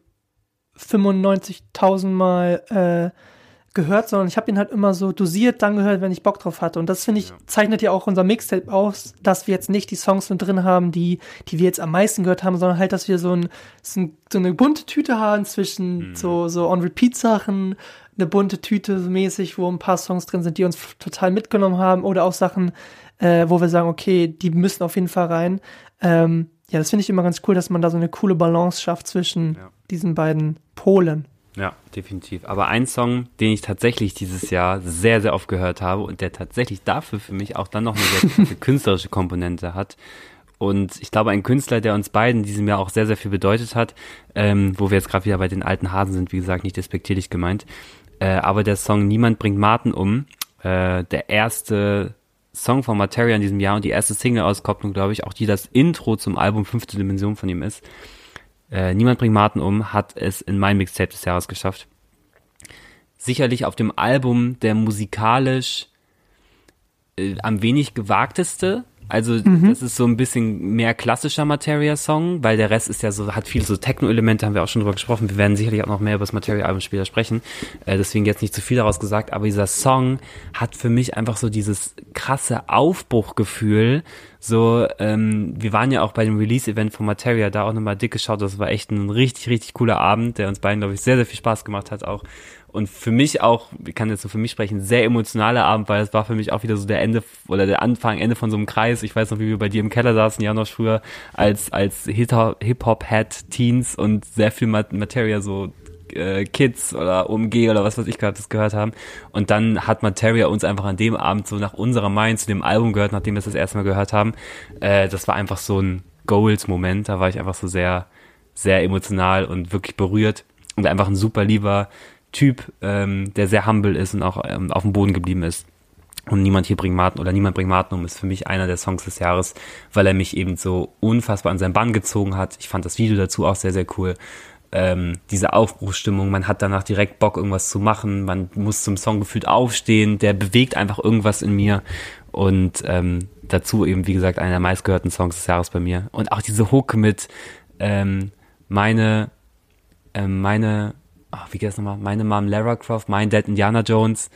95.000 Mal äh, gehört, sondern ich habe ihn halt immer so dosiert dann gehört, wenn ich Bock drauf hatte. Und das finde ich, Ja. zeichnet ja auch unser Mixtape aus, dass wir jetzt nicht die Songs mit drin haben, die, die wir jetzt am meisten gehört haben, sondern halt, dass wir so, ein, so, ein, so eine bunte Tüte haben zwischen so, so On-Repeat-Sachen, eine bunte Tüte mäßig, wo ein paar Songs drin sind, die uns total mitgenommen haben oder auch Sachen, äh, wo wir sagen, okay, die müssen auf jeden Fall rein. Ähm, ja, das finde ich immer ganz cool, dass man da so eine coole Balance schafft zwischen Ja. Diesen beiden Polen. Ja, definitiv. Aber ein Song, den ich tatsächlich dieses Jahr sehr, sehr oft gehört habe und der tatsächlich dafür für mich auch dann noch eine sehr große künstlerische Komponente hat. Und ich glaube, ein Künstler, der uns beiden diesem Jahr auch sehr, sehr viel bedeutet hat, ähm, wo wir jetzt gerade wieder bei den alten Hasen sind, wie gesagt, nicht despektierlich gemeint. Äh, aber der Song Niemand bringt Martin um, äh, der erste Song von Materia in diesem Jahr und die erste Single-Auskopplung, glaube ich, auch die das Intro zum Album Fünfte Dimension von ihm ist. Äh, Niemand bringt Martin um, hat es in mein Mixtape des Jahres geschafft. Sicherlich auf dem Album der musikalisch äh, am wenig gewagteste. Also das ist so ein bisschen mehr klassischer Materia-Song, weil der Rest ist ja so, hat viel so Techno-Elemente, haben wir auch schon drüber gesprochen. Wir werden sicherlich auch noch mehr über das Materia-Album später sprechen. Äh, deswegen jetzt nicht zu viel daraus gesagt, aber dieser Song hat für mich einfach so dieses krasse Aufbruchgefühl. So, ähm, wir waren ja auch bei dem Release-Event von Materia, da auch nochmal dick geschaut. Das war echt ein richtig, richtig cooler Abend, der uns beiden, glaube ich, sehr, sehr viel Spaß gemacht hat auch. Und für mich auch, ich kann jetzt so für mich sprechen, sehr emotionaler Abend, weil es war für mich auch wieder so der Ende oder der Anfang, Ende von so einem Kreis. Ich weiß noch, wie wir bei dir im Keller saßen, ja noch früher, als, als Hip-Hop-Head-Teens und sehr viel Mat- Materia so äh, Kids oder OMG oder was weiß ich gerade das gehört haben. Und dann hat Materia uns einfach an dem Abend so nach unserer Meinung zu dem Album gehört, nachdem wir es das erste Mal gehört haben. Äh, das war einfach so ein Goals-Moment. Da war ich einfach so sehr, sehr emotional und wirklich berührt und einfach ein super lieber Typ, ähm, der sehr humble ist und auch ähm, auf dem Boden geblieben ist. Und niemand hier bringt Martin oder niemand bringt Martin um ist für mich einer der Songs des Jahres, weil er mich eben so unfassbar an seinen Bann gezogen hat. Ich fand das Video dazu auch sehr, sehr cool. Ähm, diese Aufbruchsstimmung, man hat danach direkt Bock, irgendwas zu machen, man muss zum Song gefühlt aufstehen, der bewegt einfach irgendwas in mir. Und ähm, dazu eben, wie gesagt, einer der meistgehörten Songs des Jahres bei mir. Und auch diese Hook mit ähm, meine, ähm, meine, ach, wie geht das nochmal? Meine Mom Lara Croft, mein Dad Indiana Jones.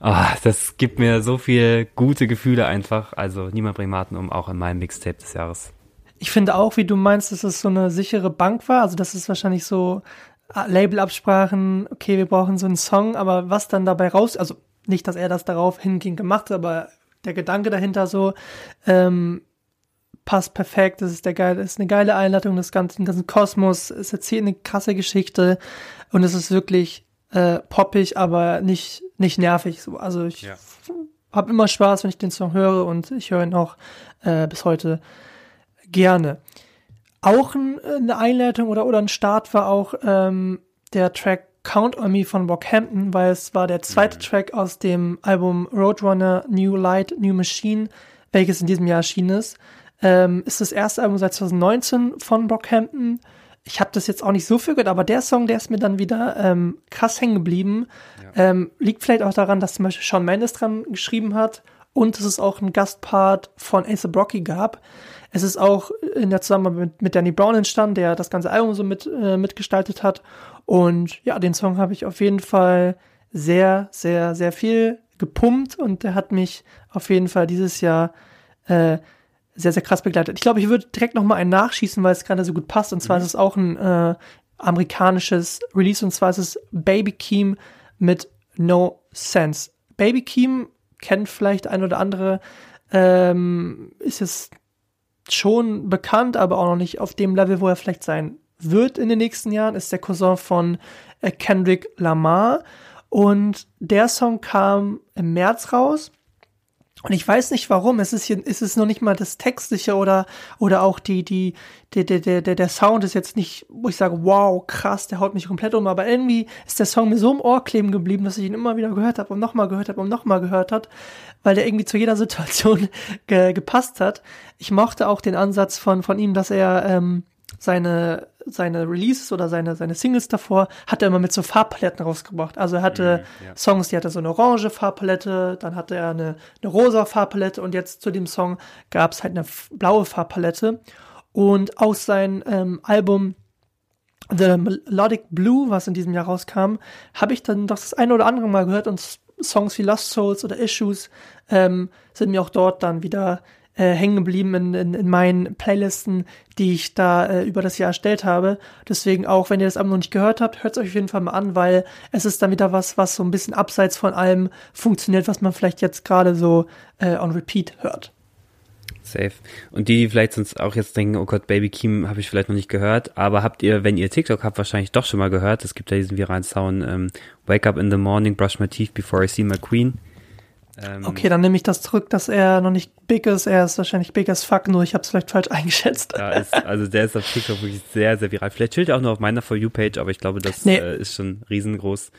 Ah, das gibt mir so viel gute Gefühle einfach. Also niemand bringt Martin um, auch in meinem Mixtape des Jahres. Ich finde auch, wie du meinst, dass es so eine sichere Bank war. Also das ist wahrscheinlich so äh, Labelabsprachen, okay, wir brauchen so einen Song, aber was dann dabei raus, also nicht, dass er das darauf hingehend gemacht hat, aber der Gedanke dahinter so, ähm, passt perfekt, das ist der geile, ist eine geile Einladung des ganzen, ganzen Kosmos, es erzählt eine krasse Geschichte und es ist wirklich äh, poppig, aber nicht, nicht nervig. So. Also ich Ja. habe immer Spaß, wenn ich den Song höre und ich höre ihn auch äh, bis heute gerne. Auch ein, eine Einleitung oder, oder ein Start war auch ähm, der Track Count on Me von Brockhampton, weil es war der zweite mhm. Track aus dem Album Roadrunner New Light, New Machine, welches in diesem Jahr erschienen ist. Ähm, ist das erste Album seit 2019 von Brockhampton. Ich habe das jetzt auch nicht so viel gehört, aber der Song, der ist mir dann wieder ähm, krass hängen geblieben. Ja. Ähm, liegt vielleicht auch daran, dass zum Beispiel Sean Mendes dran geschrieben hat und dass es auch einen Gastpart von Ace Brocky gab. Es ist auch in der Zusammenarbeit mit, mit Danny Brown entstanden, der das ganze Album so mit, äh, mitgestaltet hat. Und ja, den Song habe ich auf jeden Fall sehr, sehr, sehr viel gepumpt und der hat mich auf jeden Fall dieses Jahr äh, sehr, sehr krass begleitet. Ich glaube, ich würde direkt noch mal einen nachschießen, weil es gerade so gut passt. Und zwar mhm. ist es auch ein äh, amerikanisches Release und zwar ist es Baby Keem mit No Sense. Baby Keem kennt vielleicht ein oder andere, ähm, ist es schon bekannt, aber auch noch nicht auf dem Level, wo er vielleicht sein wird in den nächsten Jahren, ist der Cousin von äh, Kendrick Lamar. Und der Song kam im März raus. Und ich weiß nicht warum. Es ist hier, ist es noch nicht mal das Textliche oder, oder auch die, die, der, der, der, der Sound ist jetzt nicht, wo ich sage, wow, krass, der haut mich komplett um. Aber irgendwie ist der Song mir so im Ohr kleben geblieben, dass ich ihn immer wieder gehört habe und nochmal gehört habe und nochmal gehört hat, weil der irgendwie zu jeder Situation ge, gepasst hat. Ich mochte auch den Ansatz von, von ihm, dass er, ähm, seine, seine Releases oder seine, seine Singles davor hat er immer mit so Farbpaletten rausgebracht. Also er hatte mm, ja. Songs, die hatte so eine orange Farbpalette, dann hatte er eine, eine rosa Farbpalette und jetzt zu dem Song gab es halt eine blaue Farbpalette. Und aus seinem ähm, Album The Melodic Blue, was in diesem Jahr rauskam, habe ich dann doch das eine oder andere Mal gehört und Songs wie Lost Souls oder Issues ähm, sind mir auch dort dann wieder äh, hängen geblieben in, in, in meinen Playlisten, die ich da äh, über das Jahr erstellt habe. Deswegen auch, wenn ihr das Album noch nicht gehört habt, hört es euch auf jeden Fall mal an, weil es ist dann wieder was, was so ein bisschen abseits von allem funktioniert, was man vielleicht jetzt gerade so äh, on repeat hört. Safe. Und die, die vielleicht sonst auch jetzt denken, oh Gott, Baby Keem habe ich vielleicht noch nicht gehört, aber habt ihr, wenn ihr TikTok habt, wahrscheinlich doch schon mal gehört. Es gibt ja diesen viralen Sound, ähm, Wake up in the morning, brush my teeth before I see my queen. Ähm, okay, dann nehme ich das zurück, dass er noch nicht big ist. Er ist wahrscheinlich big as fuck, nur ich habe es vielleicht falsch eingeschätzt. Ja, ist, also der ist auf TikTok wirklich sehr, sehr viral. Vielleicht chillt er auch nur auf meiner For You-Page, aber ich glaube, das nee. äh, ist schon riesengroß.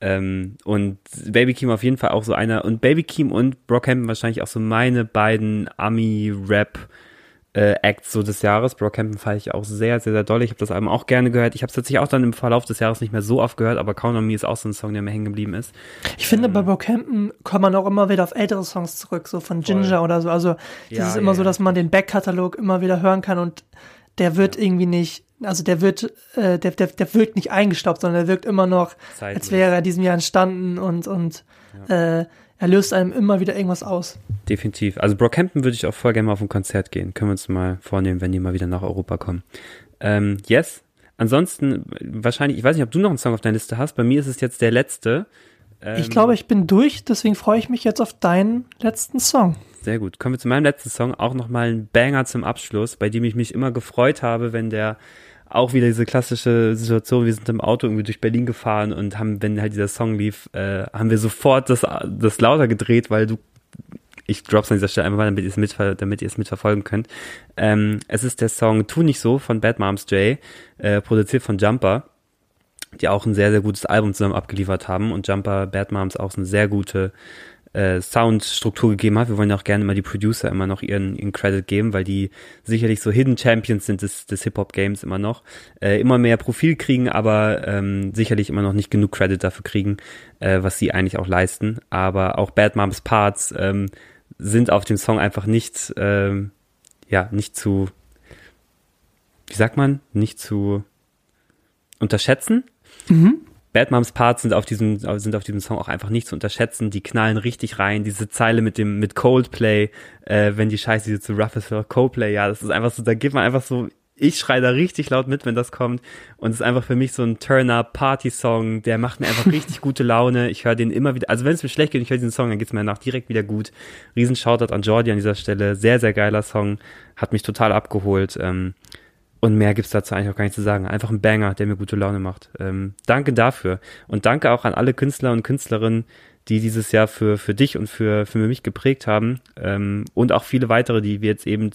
Ähm, und Baby Keem auf jeden Fall auch so einer. Und Baby Keem und Brockhampton wahrscheinlich auch so meine beiden Ami-Rap- äh, Acts so des Jahres. Brockhampton fand ich auch sehr, sehr, sehr doll. Ich habe das Album auch gerne gehört. Ich habe es tatsächlich auch dann im Verlauf des Jahres nicht mehr so oft gehört, aber Count on Me ist auch so ein Song, der mir hängen geblieben ist. Ich ähm, finde, bei Brockhampton kommt man auch immer wieder auf ältere Songs zurück, so von Ginger voll. oder so. Also das ja, ist immer ja, so, dass man den Backkatalog immer wieder hören kann und der wird irgendwie nicht, also der wird, äh, der, der, der wirkt nicht eingestaubt, sondern der wirkt immer noch, Zeitlich. als wäre er in diesem Jahr entstanden und, und äh, er löst einem immer wieder irgendwas aus. Definitiv. Also Brockhampton würde ich auch voll gerne mal auf ein Konzert gehen. Können wir uns mal vornehmen, wenn die mal wieder nach Europa kommen. Ähm, yes. Ansonsten, wahrscheinlich, ich weiß nicht, ob du noch einen Song auf deiner Liste hast. Bei mir ist es jetzt der letzte. Ähm, ich glaube, ich bin durch, deswegen freue ich mich jetzt auf deinen letzten Song. Sehr gut. Kommen wir zu meinem letzten Song. Auch nochmal ein Banger zum Abschluss, bei dem ich mich immer gefreut habe, wenn der auch wieder diese klassische Situation, wir sind im Auto irgendwie durch Berlin gefahren und haben, wenn halt dieser Song lief, äh, haben wir sofort das, das lauter gedreht, weil du ich drop's an dieser Stelle einfach mal, damit ihr es mit, damit ihr es mitverfolgen könnt. Ähm, es ist der Song Tu nicht so von Bad Moms J, äh, produziert von Jumper, die auch ein sehr, sehr gutes Album zusammen abgeliefert haben und Jumper, Bad Moms auch eine sehr gute äh, Soundstruktur gegeben hat. Wir wollen ja auch gerne immer die Producer immer noch ihren, ihren Credit geben, weil die sicherlich so Hidden Champions sind des, des Hip-Hop-Games immer noch. Äh, immer mehr Profil kriegen, aber ähm, sicherlich immer noch nicht genug Credit dafür kriegen, äh, was sie eigentlich auch leisten. Aber auch Bad Moms Parts ähm, sind auf dem Song einfach nicht, ähm, ja, nicht zu, wie sagt man, nicht zu unterschätzen. Mhm. Bad Moms Parts sind auf diesem sind auf diesem Song auch einfach nicht zu unterschätzen. Die knallen richtig rein. Diese Zeile mit dem mit Coldplay, äh, wenn die Scheiße hier zu rough ist für Coldplay, ja, das ist einfach so. Da gibt man einfach so. Ich schreie da richtig laut mit, wenn das kommt. Und es ist einfach für mich so ein Turn-Up-Party-Song. Der macht mir einfach richtig gute Laune. Ich höre den immer wieder. Also wenn es mir schlecht geht und ich höre diesen Song, dann geht's mir danach direkt wieder gut. Riesen Shoutout an Jordi an dieser Stelle. Sehr, sehr geiler Song. Hat mich total abgeholt. Ähm, und mehr gibt's dazu eigentlich auch gar nicht zu sagen. Einfach ein Banger, der mir gute Laune macht. Ähm, danke dafür. Und danke auch an alle Künstler und Künstlerinnen, die dieses Jahr für, für dich und für, für mich geprägt haben. Ähm, und auch viele weitere, die wir jetzt eben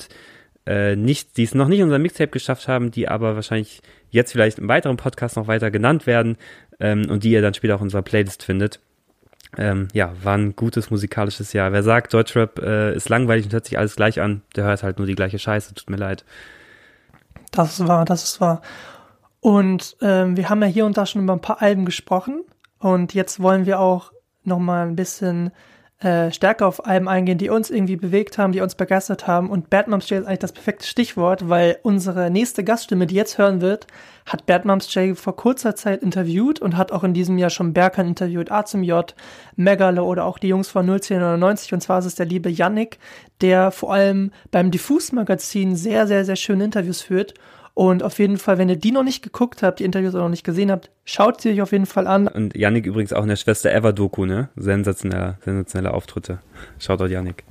äh, nicht, die es noch nicht in unserem Mixtape geschafft haben, die aber wahrscheinlich jetzt vielleicht im weiteren Podcast noch weiter genannt werden ähm, und die ihr dann später auch in unserer Playlist findet. Ähm, ja, war ein gutes musikalisches Jahr. Wer sagt, Deutschrap äh, ist langweilig und hört sich alles gleich an, der hört halt nur die gleiche Scheiße, tut mir leid. Das ist wahr, das ist wahr. Und ähm, wir haben ja hier und da schon über ein paar Alben gesprochen und jetzt wollen wir auch nochmal ein bisschen äh, stärker auf Alben eingehen, die uns irgendwie bewegt haben, die uns begeistert haben. Und Bad Moms J ist eigentlich das perfekte Stichwort, weil unsere nächste Gaststimme, die jetzt hören wird, hat Bad Moms J vor kurzer Zeit interviewt und hat auch in diesem Jahr schon Berkan interviewt, Azim J, Megalo oder auch die Jungs von 01099. Und zwar ist es der liebe Yannick, der vor allem beim Diffus-Magazin sehr, sehr, sehr schöne Interviews führt. Und auf jeden Fall, wenn ihr die noch nicht geguckt habt, die Interviews auch noch nicht gesehen habt, schaut sie euch auf jeden Fall an. Und Yannick übrigens auch in der Schwester Ever-Doku, ne? Sensationelle, sensationelle Auftritte. Schaut dort Yannick.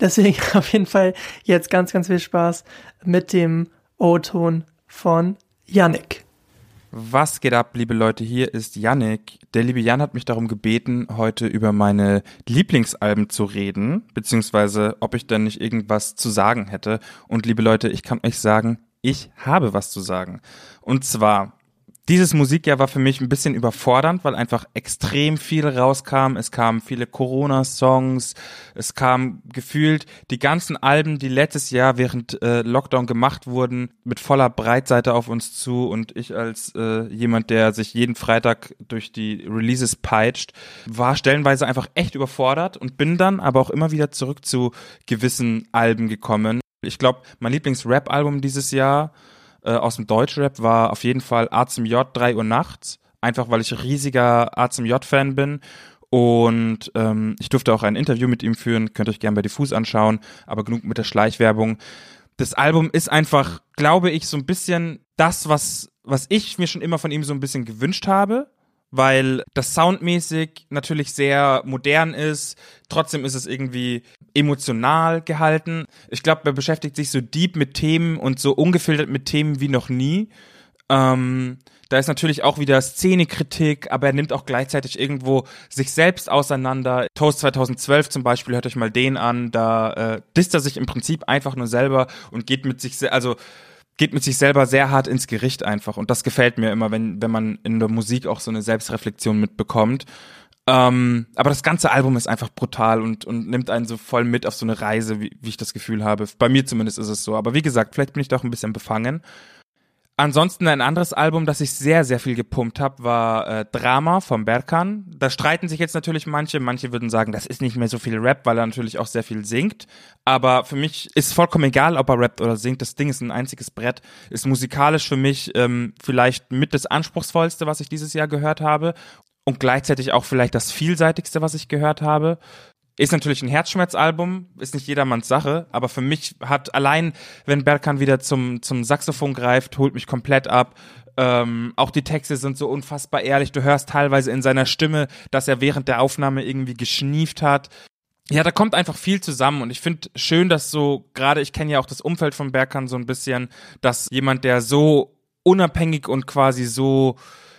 Deswegen auf jeden Fall jetzt ganz, ganz viel Spaß mit dem O-Ton von Yannick. Was geht ab, liebe Leute? Hier ist Yannick. Der liebe Jan hat mich darum gebeten, heute über meine Lieblingsalben zu reden, beziehungsweise ob ich denn nicht irgendwas zu sagen hätte. Und liebe Leute, ich kann euch sagen, ich habe was zu sagen. Und zwar dieses Musikjahr war für mich ein bisschen überfordernd, weil einfach extrem viel rauskam. Es kamen viele Corona-Songs, es kam gefühlt die ganzen Alben, die letztes Jahr während äh, Lockdown gemacht wurden, mit voller Breitseite auf uns zu. Und ich als äh, jemand, der sich jeden Freitag durch die Releases peitscht, war stellenweise einfach echt überfordert und bin dann aber auch immer wieder zurück zu gewissen Alben gekommen. Ich glaube, mein Lieblings-Rap-Album dieses Jahr äh, aus dem Deutschrap war auf jeden Fall A zum J 3 Uhr nachts. Einfach weil ich riesiger A zum J-Fan bin. Und ähm, ich durfte auch ein Interview mit ihm führen, könnt euch gerne bei Diffus anschauen, aber genug mit der Schleichwerbung. Das Album ist einfach, glaube ich, so ein bisschen das, was, was ich mir schon immer von ihm so ein bisschen gewünscht habe weil das soundmäßig natürlich sehr modern ist. Trotzdem ist es irgendwie emotional gehalten. Ich glaube, er beschäftigt sich so deep mit Themen und so ungefiltert mit Themen wie noch nie. Ähm, da ist natürlich auch wieder Szenekritik, aber er nimmt auch gleichzeitig irgendwo sich selbst auseinander. Toast 2012 zum Beispiel, hört euch mal den an, da äh, disst er sich im Prinzip einfach nur selber und geht mit sich, also geht mit sich selber sehr hart ins Gericht einfach. Und das gefällt mir immer, wenn, wenn man in der Musik auch so eine Selbstreflexion mitbekommt. Ähm, aber das ganze Album ist einfach brutal und, und nimmt einen so voll mit auf so eine Reise, wie, wie ich das Gefühl habe. Bei mir zumindest ist es so. Aber wie gesagt, vielleicht bin ich da auch ein bisschen befangen. Ansonsten ein anderes Album, das ich sehr, sehr viel gepumpt habe, war äh, Drama von Berkan. Da streiten sich jetzt natürlich manche. Manche würden sagen, das ist nicht mehr so viel Rap, weil er natürlich auch sehr viel singt. Aber für mich ist vollkommen egal, ob er rappt oder singt. Das Ding ist ein einziges Brett. Ist musikalisch für mich ähm, vielleicht mit das anspruchsvollste, was ich dieses Jahr gehört habe. Und gleichzeitig auch vielleicht das vielseitigste, was ich gehört habe. Ist natürlich ein Herzschmerzalbum, ist nicht jedermanns Sache, aber für mich hat allein, wenn Berkan wieder zum, zum Saxophon greift, holt mich komplett ab. Ähm, auch die Texte sind so unfassbar ehrlich. Du hörst teilweise in seiner Stimme, dass er während der Aufnahme irgendwie geschnieft hat. Ja, da kommt einfach viel zusammen und ich finde schön, dass so, gerade ich kenne ja auch das Umfeld von Berkan so ein bisschen, dass jemand, der so unabhängig und quasi so,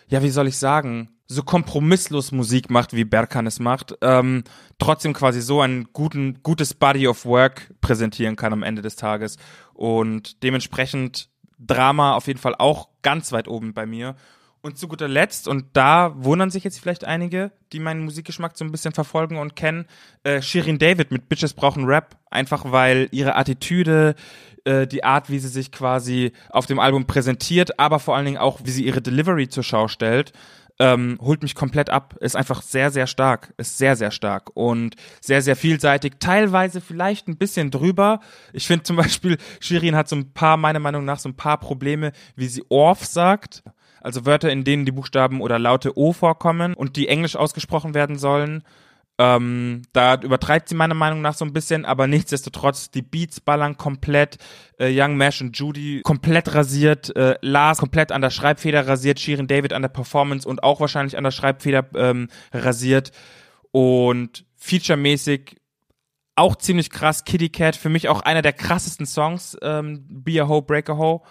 ja, wie soll ich sagen, so kompromisslos Musik macht, wie Berkan es macht, ähm, trotzdem quasi so ein guten, gutes Body of Work präsentieren kann am Ende des Tages. Und dementsprechend Drama auf jeden Fall auch ganz weit oben bei mir. Und zu guter Letzt, und da wundern sich jetzt vielleicht einige, die meinen Musikgeschmack so ein bisschen verfolgen und kennen, äh, Shirin David mit Bitches brauchen Rap, einfach weil ihre Attitüde, äh, die Art, wie sie sich quasi auf dem Album präsentiert, aber vor allen Dingen auch, wie sie ihre Delivery zur Schau stellt, ähm, holt mich komplett ab. Ist einfach sehr, sehr stark. Ist sehr, sehr stark und sehr, sehr vielseitig. Teilweise vielleicht ein bisschen drüber. Ich finde zum Beispiel, Shirin hat so ein paar, meiner Meinung nach, so ein paar Probleme, wie sie Orf sagt. Also Wörter, in denen die Buchstaben oder Laute O vorkommen und die englisch ausgesprochen werden sollen. Ähm, da übertreibt sie meiner Meinung nach so ein bisschen, aber nichtsdestotrotz, die Beats ballern komplett. Äh, Young Mash und Judy komplett rasiert. Äh, Lars komplett an der Schreibfeder rasiert. Shirin David an der Performance und auch wahrscheinlich an der Schreibfeder ähm, rasiert. Und featuremäßig auch ziemlich krass. Kitty Cat, für mich auch einer der krassesten Songs. Ähm, Be a Ho, Break a Ho.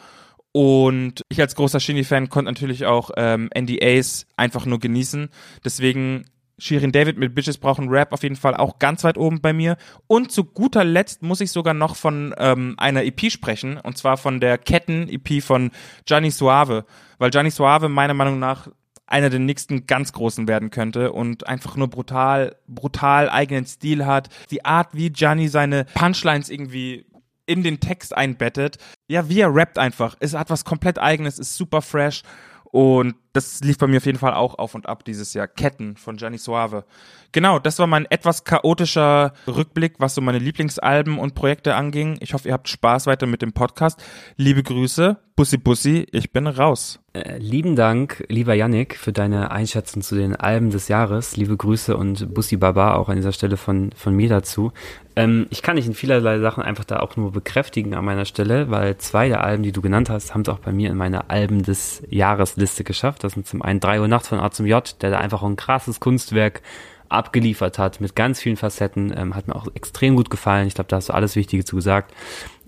Und ich als großer Shindy-Fan konnte natürlich auch ähm, NDAs einfach nur genießen. Deswegen Shirin David mit Bitches brauchen Rap auf jeden Fall auch ganz weit oben bei mir. Und zu guter Letzt muss ich sogar noch von ähm, einer EP sprechen, und zwar von der Ketten-EP von Gianni Suave, weil Gianni Suave meiner Meinung nach einer der nächsten ganz großen werden könnte und einfach nur brutal, brutal eigenen Stil hat. Die Art, wie Gianni seine Punchlines irgendwie in den Text einbettet. Ja, wie er rappt einfach. Es hat was komplett eigenes, ist super fresh und das lief bei mir auf jeden Fall auch auf und ab dieses Jahr. Ketten von Gianni Suave. Genau, das war mein etwas chaotischer Rückblick, was so meine Lieblingsalben und Projekte anging. Ich hoffe, ihr habt Spaß weiter mit dem Podcast. Liebe Grüße, Bussi Bussi, ich bin raus. Äh, lieben Dank, lieber Yannick, für deine Einschätzung zu den Alben des Jahres. Liebe Grüße und Bussi Baba auch an dieser Stelle von, von mir dazu. Ähm, ich kann dich in vielerlei Sachen einfach da auch nur bekräftigen an meiner Stelle, weil zwei der Alben, die du genannt hast, haben es auch bei mir in meiner Alben des Jahres Liste geschafft. Das sind zum einen 3 Uhr nachts von A zum J, der da einfach ein krasses Kunstwerk abgeliefert hat mit ganz vielen Facetten. Ähm, hat mir auch extrem gut gefallen. Ich glaube, da hast du alles Wichtige zu gesagt.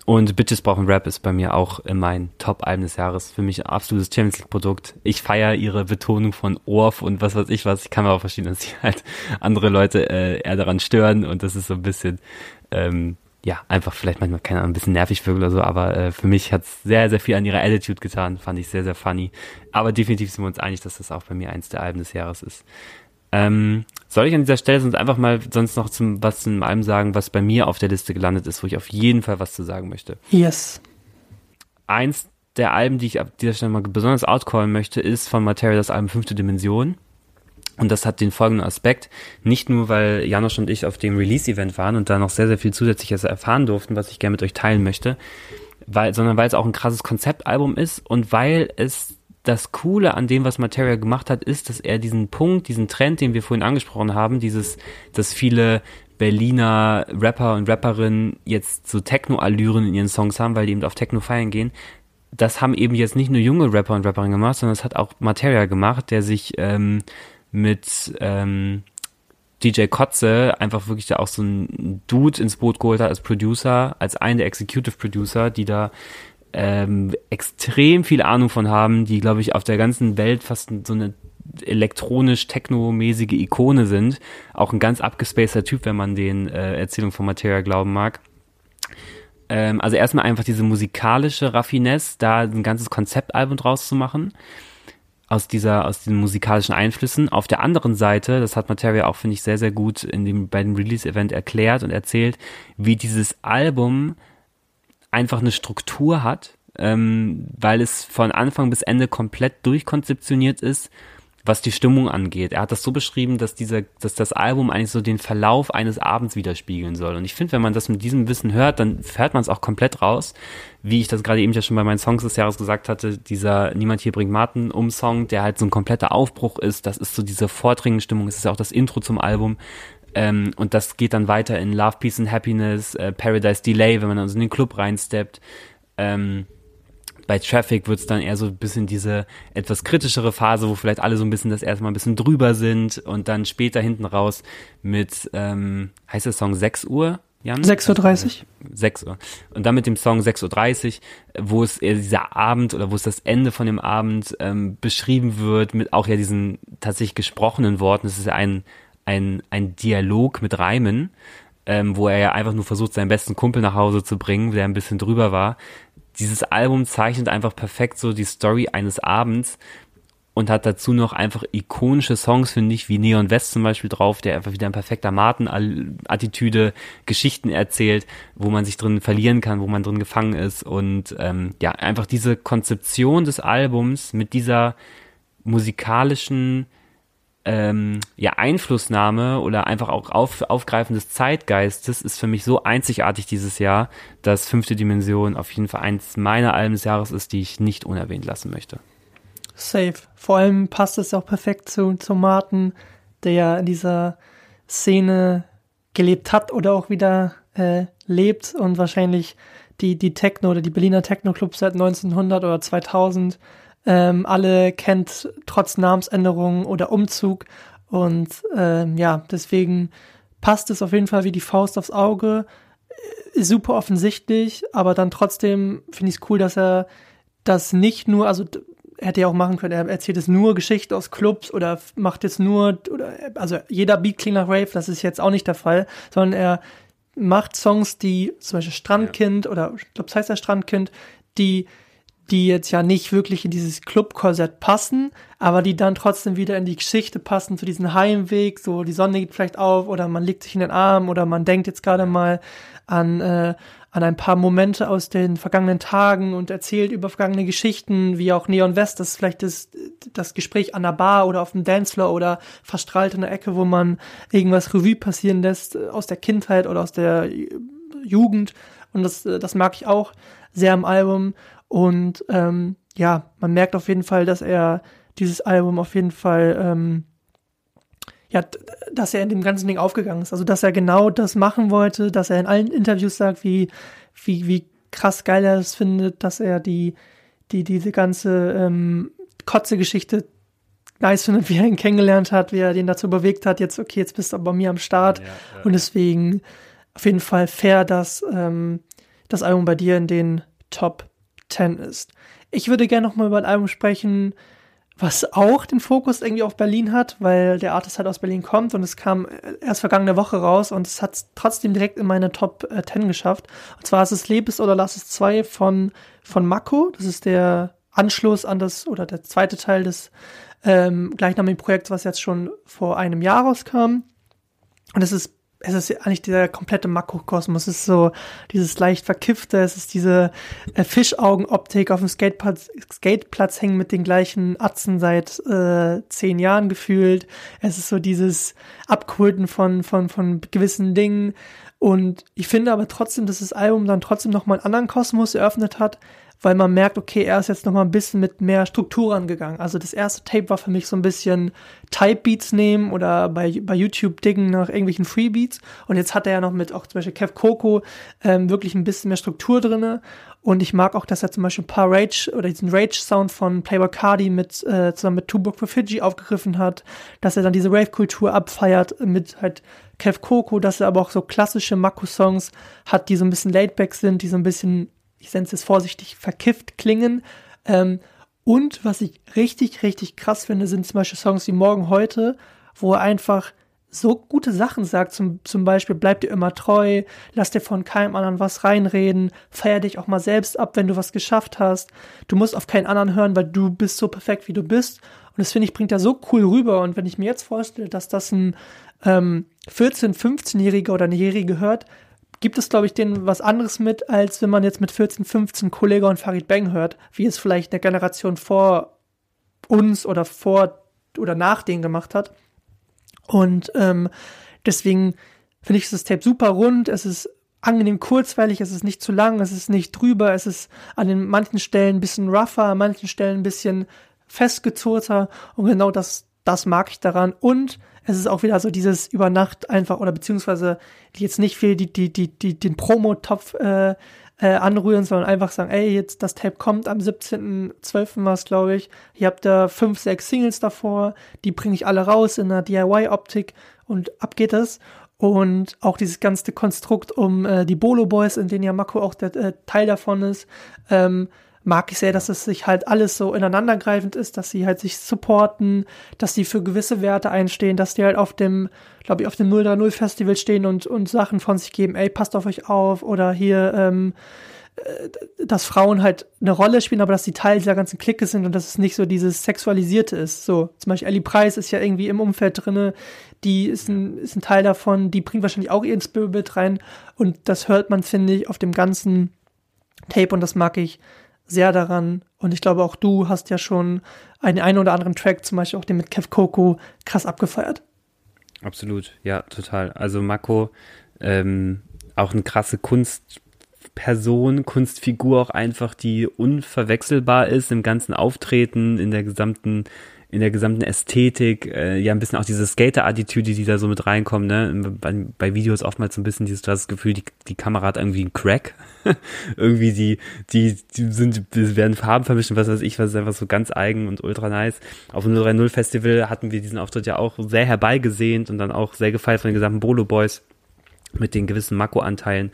Und Bitches brauchen Rap ist bei mir auch mein Top-Album des Jahres. Für mich ein absolutes Champions League-Produkt. Ich feiere ihre Betonung von Orf und was weiß ich was. Ich kann mir auch verstehen, dass sich halt andere Leute äh, eher daran stören und das ist so ein bisschen, ähm, ja, einfach vielleicht manchmal, keine Ahnung, ein bisschen nervig wirkt oder so, aber äh, für mich hat's sehr, sehr viel an ihrer Attitude getan. Fand ich sehr, sehr funny. Aber definitiv sind wir uns einig, dass das auch bei mir eins der Alben des Jahres ist. Ähm, soll ich an dieser Stelle sonst einfach mal sonst noch zum was zum allem sagen, was bei mir auf der Liste gelandet ist, wo ich auf jeden Fall was zu sagen möchte? Yes. Eins der Alben, die ich ab dieser Stelle mal besonders outcallen möchte, ist von Materia das Album Fünfte Dimension. Und das hat den folgenden Aspekt. Nicht nur, weil Janosch und ich auf dem Release-Event waren und da noch sehr, sehr viel Zusätzliches erfahren durften, was ich gerne mit euch teilen möchte, weil, sondern weil es auch ein krasses Konzeptalbum ist und weil es das Coole an dem, was Materia gemacht hat, ist, dass er diesen Punkt, diesen Trend, den wir vorhin angesprochen haben, dieses, dass viele Berliner Rapper und Rapperinnen jetzt so Techno-Allüren in ihren Songs haben, weil die eben auf Techno feiern gehen. Das haben eben jetzt nicht nur junge Rapper und Rapperinnen gemacht, sondern das hat auch Materia gemacht, der sich ähm, mit ähm, DJ Kotze einfach wirklich da auch so ein Dude ins Boot geholt hat als Producer, als einen der Executive Producer, die da ähm, extrem viel Ahnung von haben, die, glaube ich, auf der ganzen Welt fast so eine elektronisch-technomäßige Ikone sind. Auch ein ganz abgespaceter Typ, wenn man den äh, Erzählungen von Materia glauben mag. Ähm, also erstmal einfach diese musikalische Raffinesse, da ein ganzes Konzeptalbum draus zu machen aus dieser, aus den musikalischen Einflüssen. Auf der anderen Seite, das hat Materia auch, finde ich, sehr, sehr gut in dem, bei dem Release-Event erklärt und erzählt, wie dieses Album einfach eine Struktur hat, ähm, weil es von Anfang bis Ende komplett durchkonzeptioniert ist, was die Stimmung angeht. Er hat das so beschrieben, dass dieser, dass das Album eigentlich so den Verlauf eines Abends widerspiegeln soll. Und ich finde, wenn man das mit diesem Wissen hört, dann hört man es auch komplett raus. Wie ich das gerade eben ja schon bei meinen Songs des Jahres gesagt hatte, dieser Niemand hier bringt Martin um Song, der halt so ein kompletter Aufbruch ist. Das ist so diese vordringende Stimmung. Es ist ja auch das Intro zum Album. Ähm, und das geht dann weiter in Love, Peace and Happiness, äh, Paradise Delay, wenn man dann so in den Club reinsteppt. Ähm, bei Traffic wird es dann eher so ein bisschen diese etwas kritischere Phase, wo vielleicht alle so ein bisschen das erstmal ein bisschen drüber sind und dann später hinten raus mit, ähm, heißt der Song 6 Uhr? Jan? 6.30 Uhr. 6 Uhr. Und dann mit dem Song 6.30 Uhr, wo es eher dieser Abend oder wo es das Ende von dem Abend ähm, beschrieben wird, mit auch ja diesen tatsächlich gesprochenen Worten. Es ist ja ein ein, ein Dialog mit Reimen, ähm, wo er ja einfach nur versucht, seinen besten Kumpel nach Hause zu bringen, der ein bisschen drüber war. Dieses Album zeichnet einfach perfekt so die Story eines Abends und hat dazu noch einfach ikonische Songs, finde ich, wie Neon West zum Beispiel drauf, der einfach wieder ein perfekter Martin-Attitüde Geschichten erzählt, wo man sich drin verlieren kann, wo man drin gefangen ist. Und ähm, ja, einfach diese Konzeption des Albums mit dieser musikalischen ähm, ja, Einflussnahme oder einfach auch auf, Aufgreifen des Zeitgeistes ist für mich so einzigartig dieses Jahr, dass fünfte Dimension auf jeden Fall eins meiner Alben des Jahres ist, die ich nicht unerwähnt lassen möchte. Safe. Vor allem passt es auch perfekt zu, zu Martin, der ja in dieser Szene gelebt hat oder auch wieder äh, lebt und wahrscheinlich die, die Techno oder die Berliner Techno-Clubs seit 1900 oder 2000 ähm, alle kennt, trotz Namensänderung oder Umzug. Und ähm, ja, deswegen passt es auf jeden Fall wie die Faust aufs Auge. Ist super offensichtlich, aber dann trotzdem finde ich es cool, dass er das nicht nur, also er hätte ja auch machen können, er erzählt jetzt nur Geschichten aus Clubs oder macht jetzt nur, oder, also jeder Beat klingt nach Rave, das ist jetzt auch nicht der Fall, sondern er macht Songs, die zum Beispiel Strandkind ja. oder ich glaube, es heißt ja Strandkind, die die jetzt ja nicht wirklich in dieses Club-Korsett passen, aber die dann trotzdem wieder in die Geschichte passen, zu diesem Heimweg, so die Sonne geht vielleicht auf oder man legt sich in den Arm oder man denkt jetzt gerade mal an, äh, an ein paar Momente aus den vergangenen Tagen und erzählt über vergangene Geschichten, wie auch Neon West, das ist vielleicht das, das Gespräch an der Bar oder auf dem Dancefloor oder verstrahlt in der Ecke, wo man irgendwas Revue passieren lässt aus der Kindheit oder aus der Jugend. Und das, das mag ich auch sehr am Album und ähm, ja, man merkt auf jeden Fall, dass er dieses Album auf jeden Fall, ähm, ja, dass er in dem ganzen Ding aufgegangen ist. Also, dass er genau das machen wollte, dass er in allen Interviews sagt, wie, wie, wie krass geil er es findet, dass er die, die, diese ganze ähm, Kotze-Geschichte nice findet, wie er ihn kennengelernt hat, wie er den dazu bewegt hat, jetzt, okay, jetzt bist du bei mir am Start. Ja, ja. Und deswegen auf jeden Fall fair, dass ähm, das Album bei dir in den Top 10 ist. Ich würde gerne noch mal über ein Album sprechen, was auch den Fokus irgendwie auf Berlin hat, weil der Artist halt aus Berlin kommt und es kam erst vergangene Woche raus und es hat trotzdem direkt in meine Top 10 äh, geschafft. Und zwar ist es Lebes oder Lass es 2 von, von Mako. Das ist der Anschluss an das oder der zweite Teil des ähm, gleichnamigen Projekts, was jetzt schon vor einem Jahr rauskam. Und es ist es ist eigentlich dieser komplette Makrokosmos. Es ist so dieses leicht verkiffte, es ist diese äh, Fischaugenoptik auf dem Skateplatz, Skateplatz hängen mit den gleichen Atzen seit äh, zehn Jahren gefühlt. Es ist so dieses Abkulten von, von, von gewissen Dingen. Und ich finde aber trotzdem, dass das Album dann trotzdem nochmal einen anderen Kosmos eröffnet hat, weil man merkt, okay, er ist jetzt noch mal ein bisschen mit mehr Struktur angegangen. Also das erste Tape war für mich so ein bisschen Type-Beats nehmen oder bei, bei YouTube diggen nach irgendwelchen Freebeats. Und jetzt hat er ja noch mit auch zum Beispiel Kev Coco ähm, wirklich ein bisschen mehr Struktur drinne. Und ich mag auch, dass er zum Beispiel ein paar Rage oder diesen Rage-Sound von Playboy Cardi mit, äh, zusammen mit Tupac for Fiji aufgegriffen hat, dass er dann diese Rave-Kultur abfeiert mit halt Kev Coco, dass er aber auch so klassische Mako-Songs hat, die so ein bisschen laidback sind, die so ein bisschen ich nenne es vorsichtig, verkifft klingen. Ähm, und was ich richtig, richtig krass finde, sind zum Beispiel Songs wie Morgen heute, wo er einfach so gute Sachen sagt, zum, zum Beispiel bleib dir immer treu, lass dir von keinem anderen was reinreden, feier dich auch mal selbst ab, wenn du was geschafft hast. Du musst auf keinen anderen hören, weil du bist so perfekt, wie du bist. Und das finde ich, bringt er so cool rüber. Und wenn ich mir jetzt vorstelle, dass das ein ähm, 14-, 15-Jähriger oder eine Jährige hört, gibt es, glaube ich, denen was anderes mit, als wenn man jetzt mit 14, 15 Kollega und Farid Bang hört, wie es vielleicht eine Generation vor uns oder vor oder nach denen gemacht hat. Und ähm, deswegen finde ich das Tape super rund. Es ist angenehm kurzweilig, es ist nicht zu lang, es ist nicht drüber, es ist an den manchen Stellen ein bisschen rougher, an manchen Stellen ein bisschen festgezurrter und genau das, das mag ich daran. Und es ist auch wieder so dieses über Nacht einfach oder beziehungsweise jetzt nicht viel die, die, die, die, den Promo-Topf äh, äh, anrühren, sondern einfach sagen, ey, jetzt das Tape kommt am 17.12. war es, glaube ich. Ihr habt da fünf, sechs Singles davor, die bringe ich alle raus in einer DIY-Optik und ab geht es. Und auch dieses ganze Konstrukt um äh, die Bolo Boys, in denen ja Mako auch der äh, Teil davon ist, ähm, mag ich sehr, dass es sich halt alles so ineinandergreifend ist, dass sie halt sich supporten, dass sie für gewisse Werte einstehen, dass die halt auf dem, glaube ich, auf dem 030 Festival stehen und, und Sachen von sich geben, ey, passt auf euch auf. Oder hier, ähm, äh, dass Frauen halt eine Rolle spielen, aber dass sie Teil dieser ganzen Clique sind und dass es nicht so dieses Sexualisierte ist. So, zum Beispiel Ellie Price ist ja irgendwie im Umfeld drinne, die ist ein, ist ein Teil davon, die bringt wahrscheinlich auch ihren Spirit rein. Und das hört man, finde ich, auf dem ganzen Tape und das mag ich sehr daran. Und ich glaube, auch du hast ja schon einen einen oder anderen Track, zum Beispiel auch den mit Kev Coco, krass abgefeiert. Absolut, ja, total. Also Mako, ähm, auch eine krasse Kunstperson, Kunstfigur auch einfach, die unverwechselbar ist im ganzen Auftreten, in der gesamten in der gesamten Ästhetik, äh, ja ein bisschen auch diese Skater-Attitüde, die da so mit reinkommt, ne? Bei, bei Videos oftmals so ein bisschen dieses, du hast das Gefühl, die, die Kamera hat irgendwie einen Crack. irgendwie die, die, die sind, die werden Farben vermischt und was weiß ich, was ist einfach so ganz eigen und ultra nice. Auf dem 030 Festival hatten wir diesen Auftritt ja auch sehr herbeigesehnt und dann auch sehr gefeiert von den gesamten Bolo Boys mit den gewissen Mako-Anteilen.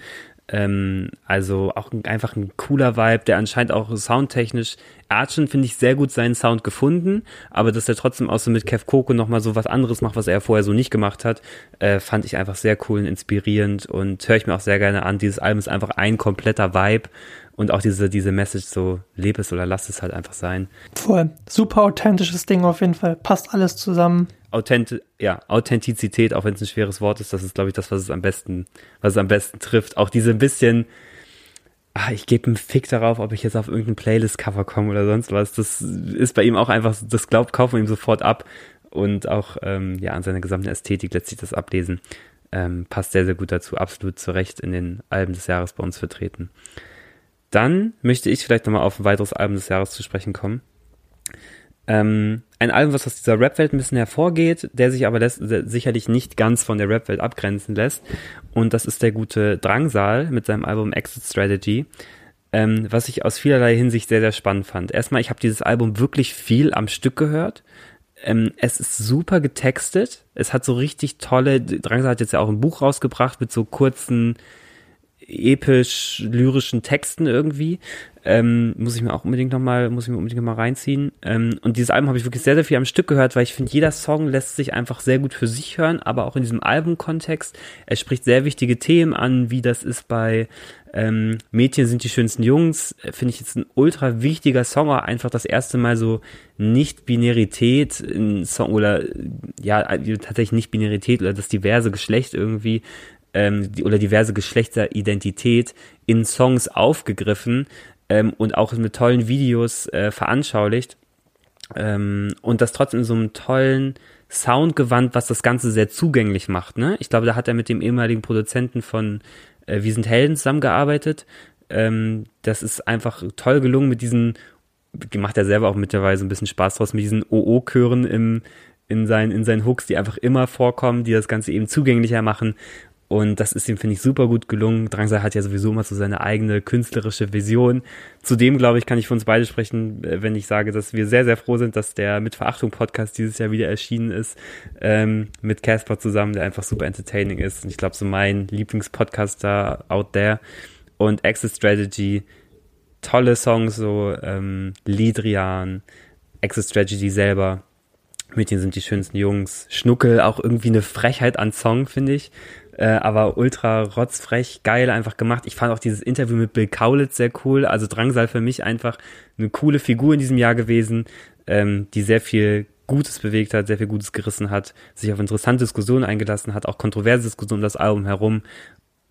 Ähm, also auch ein, einfach ein cooler Vibe, der anscheinend auch soundtechnisch, er hat schon, finde ich, sehr gut seinen Sound gefunden, aber dass er trotzdem auch so mit Kev Coco nochmal so was anderes macht, was er vorher so nicht gemacht hat, äh, fand ich einfach sehr cool und inspirierend und höre ich mir auch sehr gerne an. Dieses Album ist einfach ein kompletter Vibe und auch diese, diese Message so, lebe es oder lass es halt einfach sein. Voll. Super authentisches Ding auf jeden Fall. Passt alles zusammen. Authent ja, Authentizität, auch wenn es ein schweres Wort ist, das ist, glaube ich, das, was es am besten, was es am besten trifft. Auch diese ein bisschen, ah, ich gebe einen Fick darauf, ob ich jetzt auf irgendein Playlist-Cover komme oder sonst was. Das ist bei ihm auch einfach, das glaubt, kaufen ihm sofort ab. Und auch, ähm, ja, an seiner gesamten Ästhetik lässt sich das ablesen. Ähm, passt sehr, sehr gut dazu, absolut zu Recht in den Alben des Jahres bei uns vertreten. Dann möchte ich vielleicht nochmal auf ein weiteres Album des Jahres zu sprechen kommen. Ähm, ein Album, was aus dieser Rap-Welt ein bisschen hervorgeht, der sich aber lässt, sicherlich nicht ganz von der Rap-Welt abgrenzen lässt. Und das ist der gute Drangsal mit seinem Album Exit Strategy, ähm, was ich aus vielerlei Hinsicht sehr, sehr spannend fand. Erstmal, ich habe dieses Album wirklich viel am Stück gehört. Ähm, es ist super getextet. Es hat so richtig tolle, Drangsal hat jetzt ja auch ein Buch rausgebracht mit so kurzen, episch lyrischen Texten irgendwie. Ähm, muss ich mir auch unbedingt nochmal, muss ich mir unbedingt mal reinziehen. Ähm, und dieses Album habe ich wirklich sehr, sehr viel am Stück gehört, weil ich finde, jeder Song lässt sich einfach sehr gut für sich hören, aber auch in diesem Albumkontext. Er spricht sehr wichtige Themen an, wie das ist bei ähm, Mädchen sind die schönsten Jungs. Finde ich jetzt ein ultra wichtiger Song, auch einfach das erste Mal so Nicht-Binarität in Song oder ja, tatsächlich Nicht-Binarität oder das diverse Geschlecht irgendwie ähm, die, oder diverse Geschlechteridentität in Songs aufgegriffen ähm, und auch mit tollen Videos äh, veranschaulicht ähm, und das trotzdem in so einem tollen Soundgewand, was das Ganze sehr zugänglich macht. Ne? Ich glaube, da hat er mit dem ehemaligen Produzenten von äh, Wir sind Helden zusammengearbeitet. Ähm, das ist einfach toll gelungen mit diesen, macht er selber auch mittlerweile ein bisschen Spaß draus, mit diesen OO-Chören im, in seinen, in seinen Hooks, die einfach immer vorkommen, die das Ganze eben zugänglicher machen. Und das ist ihm, finde ich, super gut gelungen. Drangsal hat ja sowieso immer so seine eigene künstlerische Vision. Zudem, glaube ich, kann ich für uns beide sprechen, äh, wenn ich sage, dass wir sehr, sehr froh sind, dass der Mit Verachtung Podcast dieses Jahr wieder erschienen ist, ähm, mit Casper zusammen, der einfach super entertaining ist. Und ich glaube, so mein Lieblingspodcaster out there. Und Exit Strategy, tolle Songs, so ähm, Lidrian, Exit Strategy selber. Mädchen sind die schönsten Jungs. Schnuckel, auch irgendwie eine Frechheit an Song, finde ich äh, aber ultra rotzfrech, geil einfach gemacht. Ich fand auch dieses Interview mit Bill Kaulitz sehr cool. Also Drangsal für mich einfach eine coole Figur in diesem Jahr gewesen, ähm, die sehr viel Gutes bewegt hat, sehr viel Gutes gerissen hat, sich auf interessante Diskussionen eingelassen hat, auch kontroverse Diskussionen um das Album herum,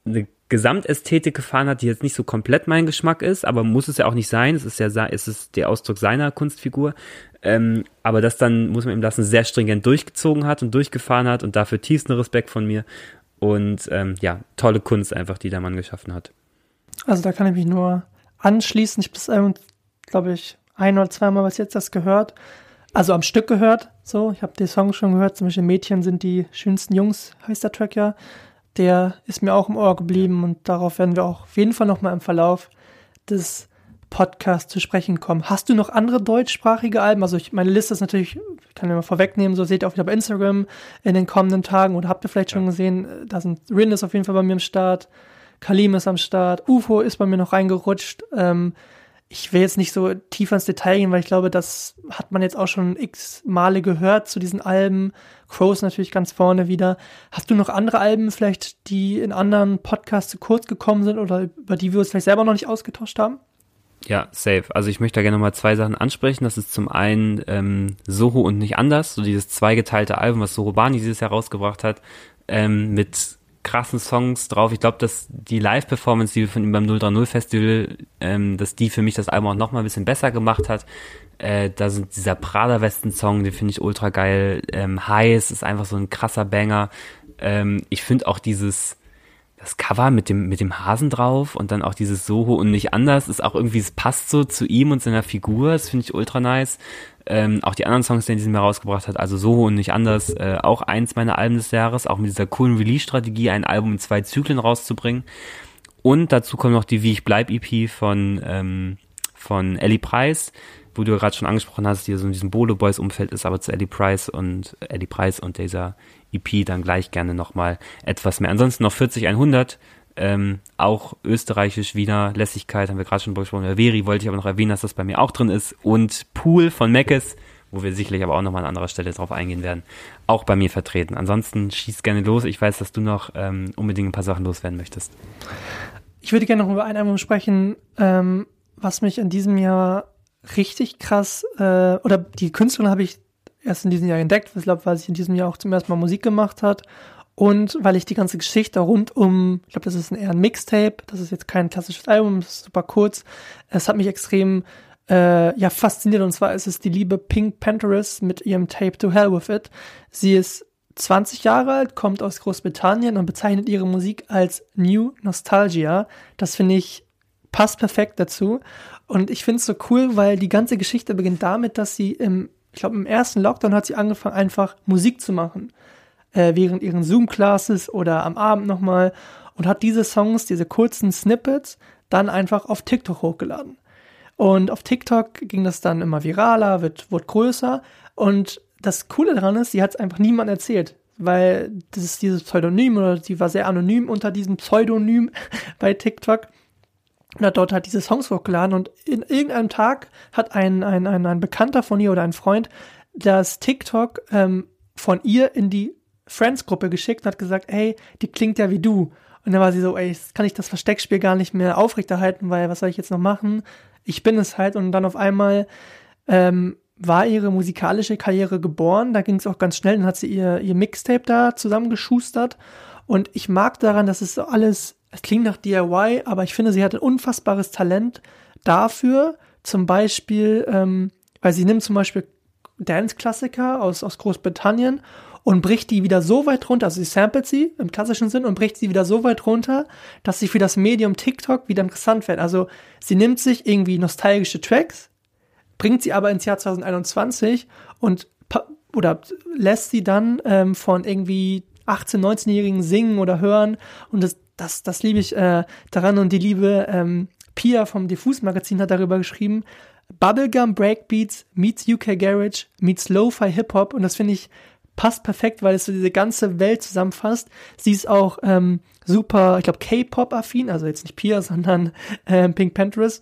eine Gesamtästhetik gefahren hat, die jetzt nicht so komplett mein Geschmack ist, aber muss es ja auch nicht sein. Es ist ja es ist der Ausdruck seiner Kunstfigur. Ähm, aber das dann, muss man ihm lassen, sehr stringent durchgezogen hat und durchgefahren hat und dafür tiefsten Respekt von mir. Und ähm, ja, tolle Kunst einfach, die der Mann geschaffen hat. Also da kann ich mich nur anschließen. Ich habe es, glaube ich, ein oder zweimal was jetzt das gehört. Also am Stück gehört. So, ich habe den Song schon gehört. Zum Beispiel Mädchen sind die schönsten Jungs, heißt der Track ja. Der ist mir auch im Ohr geblieben und darauf werden wir auch auf jeden Fall nochmal im Verlauf des Podcast zu sprechen kommen. Hast du noch andere deutschsprachige Alben? Also ich, meine Liste ist natürlich, ich kann ja mal vorwegnehmen, so seht ihr auch wieder bei Instagram in den kommenden Tagen oder habt ihr vielleicht schon gesehen, da sind Rin ist auf jeden Fall bei mir im Start, Kalim ist am Start, UFO ist bei mir noch reingerutscht. Ähm, ich will jetzt nicht so tief ins Detail gehen, weil ich glaube, das hat man jetzt auch schon x Male gehört zu diesen Alben. Crows natürlich ganz vorne wieder. Hast du noch andere Alben vielleicht, die in anderen Podcasts zu kurz gekommen sind oder über die wir uns vielleicht selber noch nicht ausgetauscht haben? Ja, safe. Also ich möchte da gerne nochmal zwei Sachen ansprechen. Das ist zum einen ähm, Soho und nicht anders, so dieses zweigeteilte Album, was Soho Bani dieses Jahr rausgebracht hat, ähm, mit krassen Songs drauf. Ich glaube, dass die Live-Performance, die wir von ihm beim 030 Festival, ähm, dass die für mich das Album auch nochmal ein bisschen besser gemacht hat. Äh, da sind dieser Prada-Westen-Song, den finde ich ultra geil. Ähm, Heiß ist einfach so ein krasser Banger. Ähm, ich finde auch dieses das Cover mit dem, mit dem Hasen drauf und dann auch dieses Soho und nicht anders ist auch irgendwie, es passt so zu ihm und seiner Figur, das finde ich ultra nice. Ähm, auch die anderen Songs, die er Jahr rausgebracht hat, also Soho und nicht anders, äh, auch eins meiner Alben des Jahres, auch mit dieser coolen Release-Strategie, ein Album in zwei Zyklen rauszubringen. Und dazu kommt noch die Wie ich bleib EP von, ähm, von Ellie Price, wo du gerade schon angesprochen hast, die so in diesem Bolo Boys Umfeld ist, aber zu Ellie Price und Ellie Price und dieser EP dann gleich gerne nochmal etwas mehr. Ansonsten noch 40 100 Ähm, auch österreichisch, Wiener Lässigkeit, haben wir gerade schon besprochen. Veri wollte ich aber noch erwähnen, dass das bei mir auch drin ist. Und Pool von Meckes, wo wir sicherlich aber auch nochmal an anderer Stelle drauf eingehen werden, auch bei mir vertreten. Ansonsten schieß gerne los. Ich weiß, dass du noch ähm, unbedingt ein paar Sachen loswerden möchtest. Ich würde gerne noch über ein Album sprechen, ähm, was mich in diesem Jahr richtig krass, äh, oder die Künstlerin habe ich erst in diesem Jahr entdeckt, ich glaube, weil sie in diesem Jahr auch zum ersten Mal Musik gemacht hat und weil ich die ganze Geschichte rund um, ich glaube, das ist ein, eher ein Mixtape, das ist jetzt kein klassisches Album, das ist super kurz, es hat mich extrem äh, ja fasziniert und zwar ist es die liebe Pink Panthers mit ihrem Tape To Hell With It. Sie ist 20 Jahre alt, kommt aus Großbritannien und bezeichnet ihre Musik als New Nostalgia. Das finde ich passt perfekt dazu. Und ich finde es so cool, weil die ganze Geschichte beginnt damit, dass sie im, ich glaube, im ersten Lockdown hat sie angefangen, einfach Musik zu machen. Äh, während ihren Zoom-Classes oder am Abend nochmal. Und hat diese Songs, diese kurzen Snippets, dann einfach auf TikTok hochgeladen. Und auf TikTok ging das dann immer viraler, wird, wird größer. Und das Coole daran ist, sie hat es einfach niemand erzählt. Weil das ist dieses Pseudonym oder sie war sehr anonym unter diesem Pseudonym bei TikTok und hat dort halt diese Songs hochgeladen und in irgendeinem Tag hat ein, ein, ein, ein Bekannter von ihr oder ein Freund das TikTok ähm, von ihr in die Friends-Gruppe geschickt und hat gesagt, hey, die klingt ja wie du. Und dann war sie so, ey, kann ich das Versteckspiel gar nicht mehr aufrechterhalten, weil was soll ich jetzt noch machen? Ich bin es halt und dann auf einmal ähm, war ihre musikalische Karriere geboren. Da ging es auch ganz schnell. Dann hat sie ihr, ihr Mixtape da zusammengeschustert. Und ich mag daran, dass es alles es klingt nach DIY, aber ich finde, sie hat ein unfassbares Talent dafür, zum Beispiel, ähm, weil sie nimmt zum Beispiel Dance-Klassiker aus, aus Großbritannien und bricht die wieder so weit runter, also sie samplet sie im klassischen Sinn und bricht sie wieder so weit runter, dass sie für das Medium TikTok wieder interessant wird. Also sie nimmt sich irgendwie nostalgische Tracks, bringt sie aber ins Jahr 2021 und oder lässt sie dann ähm, von irgendwie 18-, 19-Jährigen singen oder hören und das das, das liebe ich äh, daran und die liebe ähm, Pia vom Diffus Magazin hat darüber geschrieben, Bubblegum Breakbeats meets UK Garage meets Lo-Fi Hip-Hop und das finde ich passt perfekt, weil es so diese ganze Welt zusammenfasst. Sie ist auch ähm, super, ich glaube, K-Pop-affin, also jetzt nicht Pia, sondern äh, Pink Panthers.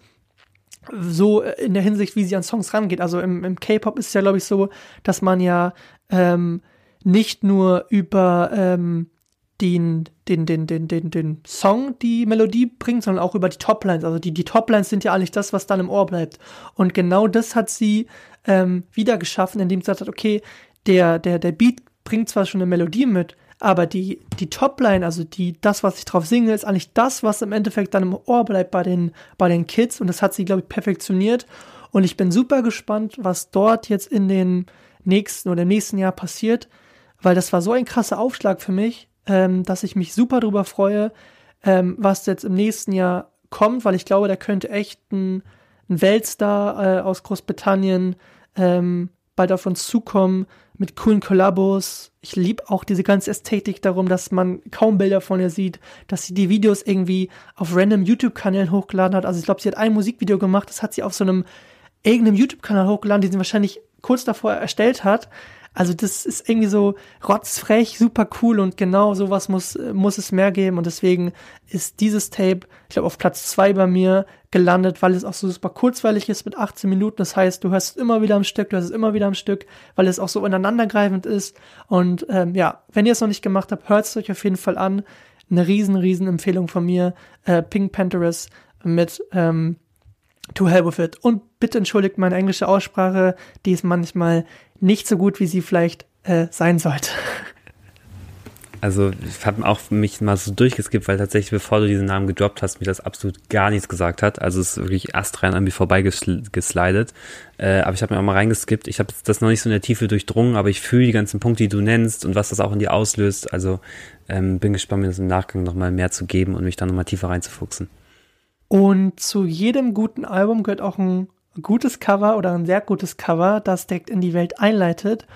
So in der Hinsicht, wie sie an Songs rangeht. Also im, im K-Pop ist es ja, glaube ich, so, dass man ja ähm, nicht nur über ähm, den, den, den, den, den, den Song die Melodie bringt, sondern auch über die Toplines. Also die, die Toplines sind ja eigentlich das, was dann im Ohr bleibt. Und genau das hat sie ähm, wieder geschaffen, indem sie gesagt hat, okay, der, der, der Beat bringt zwar schon eine Melodie mit, aber die, die Topline, also die, das, was ich drauf singe, ist eigentlich das, was im Endeffekt dann im Ohr bleibt bei den, bei den Kids. Und das hat sie, glaube ich, perfektioniert. Und ich bin super gespannt, was dort jetzt in den nächsten oder im nächsten Jahr passiert, weil das war so ein krasser Aufschlag für mich, ähm, dass ich mich super drüber freue, ähm, was jetzt im nächsten Jahr kommt, weil ich glaube, da könnte echt ein, ein Weltstar äh, aus Großbritannien ähm, bald auf uns zukommen mit coolen Kollabos. Ich liebe auch diese ganze Ästhetik darum, dass man kaum Bilder von ihr sieht, dass sie die Videos irgendwie auf random YouTube-Kanälen hochgeladen hat. Also ich glaube, sie hat ein Musikvideo gemacht, das hat sie auf so einem irgendeinem YouTube-Kanal hochgeladen, den sie wahrscheinlich kurz davor erstellt hat. Also das ist irgendwie so rotzfrech, super cool und genau sowas muss, muss es mehr geben und deswegen ist dieses Tape, ich glaube, auf Platz zwei bei mir gelandet, weil es auch so super kurzweilig ist mit 18 Minuten. Das heißt, du hörst es immer wieder am Stück, du hörst es immer wieder am Stück, weil es auch so ineinandergreifend ist. Und ähm, ja, wenn ihr es noch nicht gemacht habt, hört es euch auf jeden Fall an. Eine riesen, riesen Empfehlung von mir. Äh, Pink Panthers mit ähm, To Hell With It. Und bitte entschuldigt meine englische Aussprache, die ist manchmal nicht so gut, wie sie vielleicht äh, sein sollte. Also ich habe auch mich mal so durchgeskippt, weil tatsächlich, bevor du diesen Namen gedroppt hast, mir das absolut gar nichts gesagt hat. Also es ist wirklich astrein an mir vorbeigeslidet. Äh, aber ich habe mir auch mal reingeskippt. Ich habe das noch nicht so in der Tiefe durchdrungen, aber ich fühle die ganzen Punkte, die du nennst und was das auch in dir auslöst. Also ähm, bin gespannt, mir das im Nachgang nochmal mehr zu geben und mich da nochmal tiefer reinzufuchsen. Und zu jedem guten Album gehört auch ein gutes Cover oder ein sehr gutes Cover, das direkt in die Welt einleitet.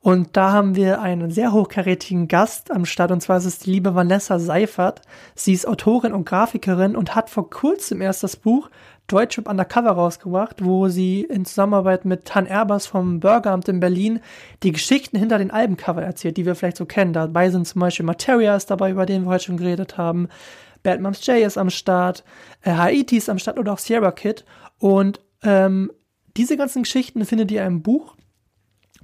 Und da haben wir einen sehr hochkarätigen Gast am Start, und zwar ist es die liebe Vanessa Seifert. Sie ist Autorin und Grafikerin und hat vor kurzem erst das Buch Deutschrap Undercover rausgebracht, wo sie in Zusammenarbeit mit Tan Erbers vom Bürgeramt in Berlin die Geschichten hinter den Albencover erzählt, die wir vielleicht so kennen. Dabei sind zum Beispiel Materia ist dabei, über den wir heute schon geredet haben. Bad Moms J ist am Start, äh, Haiti ist am Start oder auch Sierra Kid. Und ähm, diese ganzen Geschichten findet ihr im Buch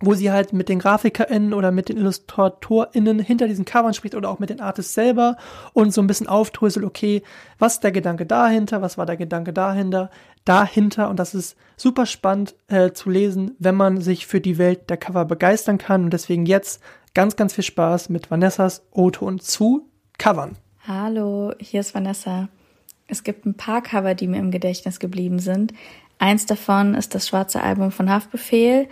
wo sie halt mit den GrafikerInnen oder mit den IllustratorInnen hinter diesen Covern spricht oder auch mit den Artists selber und so ein bisschen aufdröselt, okay, was ist der Gedanke dahinter, was war der Gedanke dahinter, dahinter und das ist super spannend äh, zu lesen, wenn man sich für die Welt der Cover begeistern kann und deswegen jetzt ganz, ganz viel Spaß mit Vanessas O-Ton zu Covern. Hallo, hier ist Vanessa. Es gibt ein paar Cover, die mir im Gedächtnis geblieben sind. Eins davon ist das schwarze Album von Haftbefehl.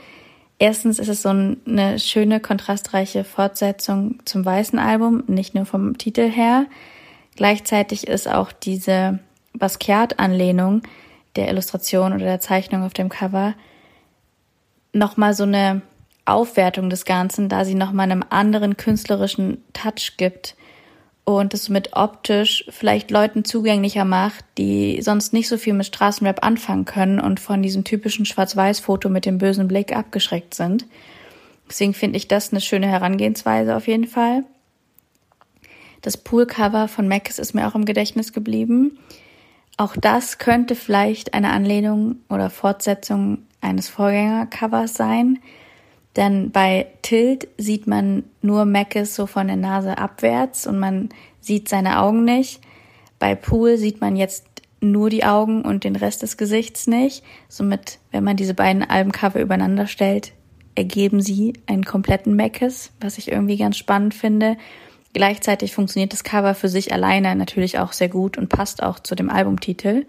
Erstens ist es so eine schöne, kontrastreiche Fortsetzung zum weißen Album, nicht nur vom Titel her. Gleichzeitig ist auch diese Basquiat-Anlehnung der Illustration oder der Zeichnung auf dem Cover nochmal so eine Aufwertung des Ganzen, da sie nochmal einem anderen künstlerischen Touch gibt und es somit optisch vielleicht Leuten zugänglicher macht, die sonst nicht so viel mit Straßenrap anfangen können und von diesem typischen Schwarz-Weiß-Foto mit dem bösen Blick abgeschreckt sind. Deswegen finde ich das eine schöne Herangehensweise auf jeden Fall. Das Poolcover von Max ist mir auch im Gedächtnis geblieben. Auch das könnte vielleicht eine Anlehnung oder Fortsetzung eines Vorgängercovers sein. Denn bei Tilt sieht man nur Mackes so von der Nase abwärts und man sieht seine Augen nicht. Bei Pool sieht man jetzt nur die Augen und den Rest des Gesichts nicht. Somit, wenn man diese beiden Albencover übereinander stellt, ergeben sie einen kompletten Mackes, was ich irgendwie ganz spannend finde. Gleichzeitig funktioniert das Cover für sich alleine natürlich auch sehr gut und passt auch zu dem Albumtitel.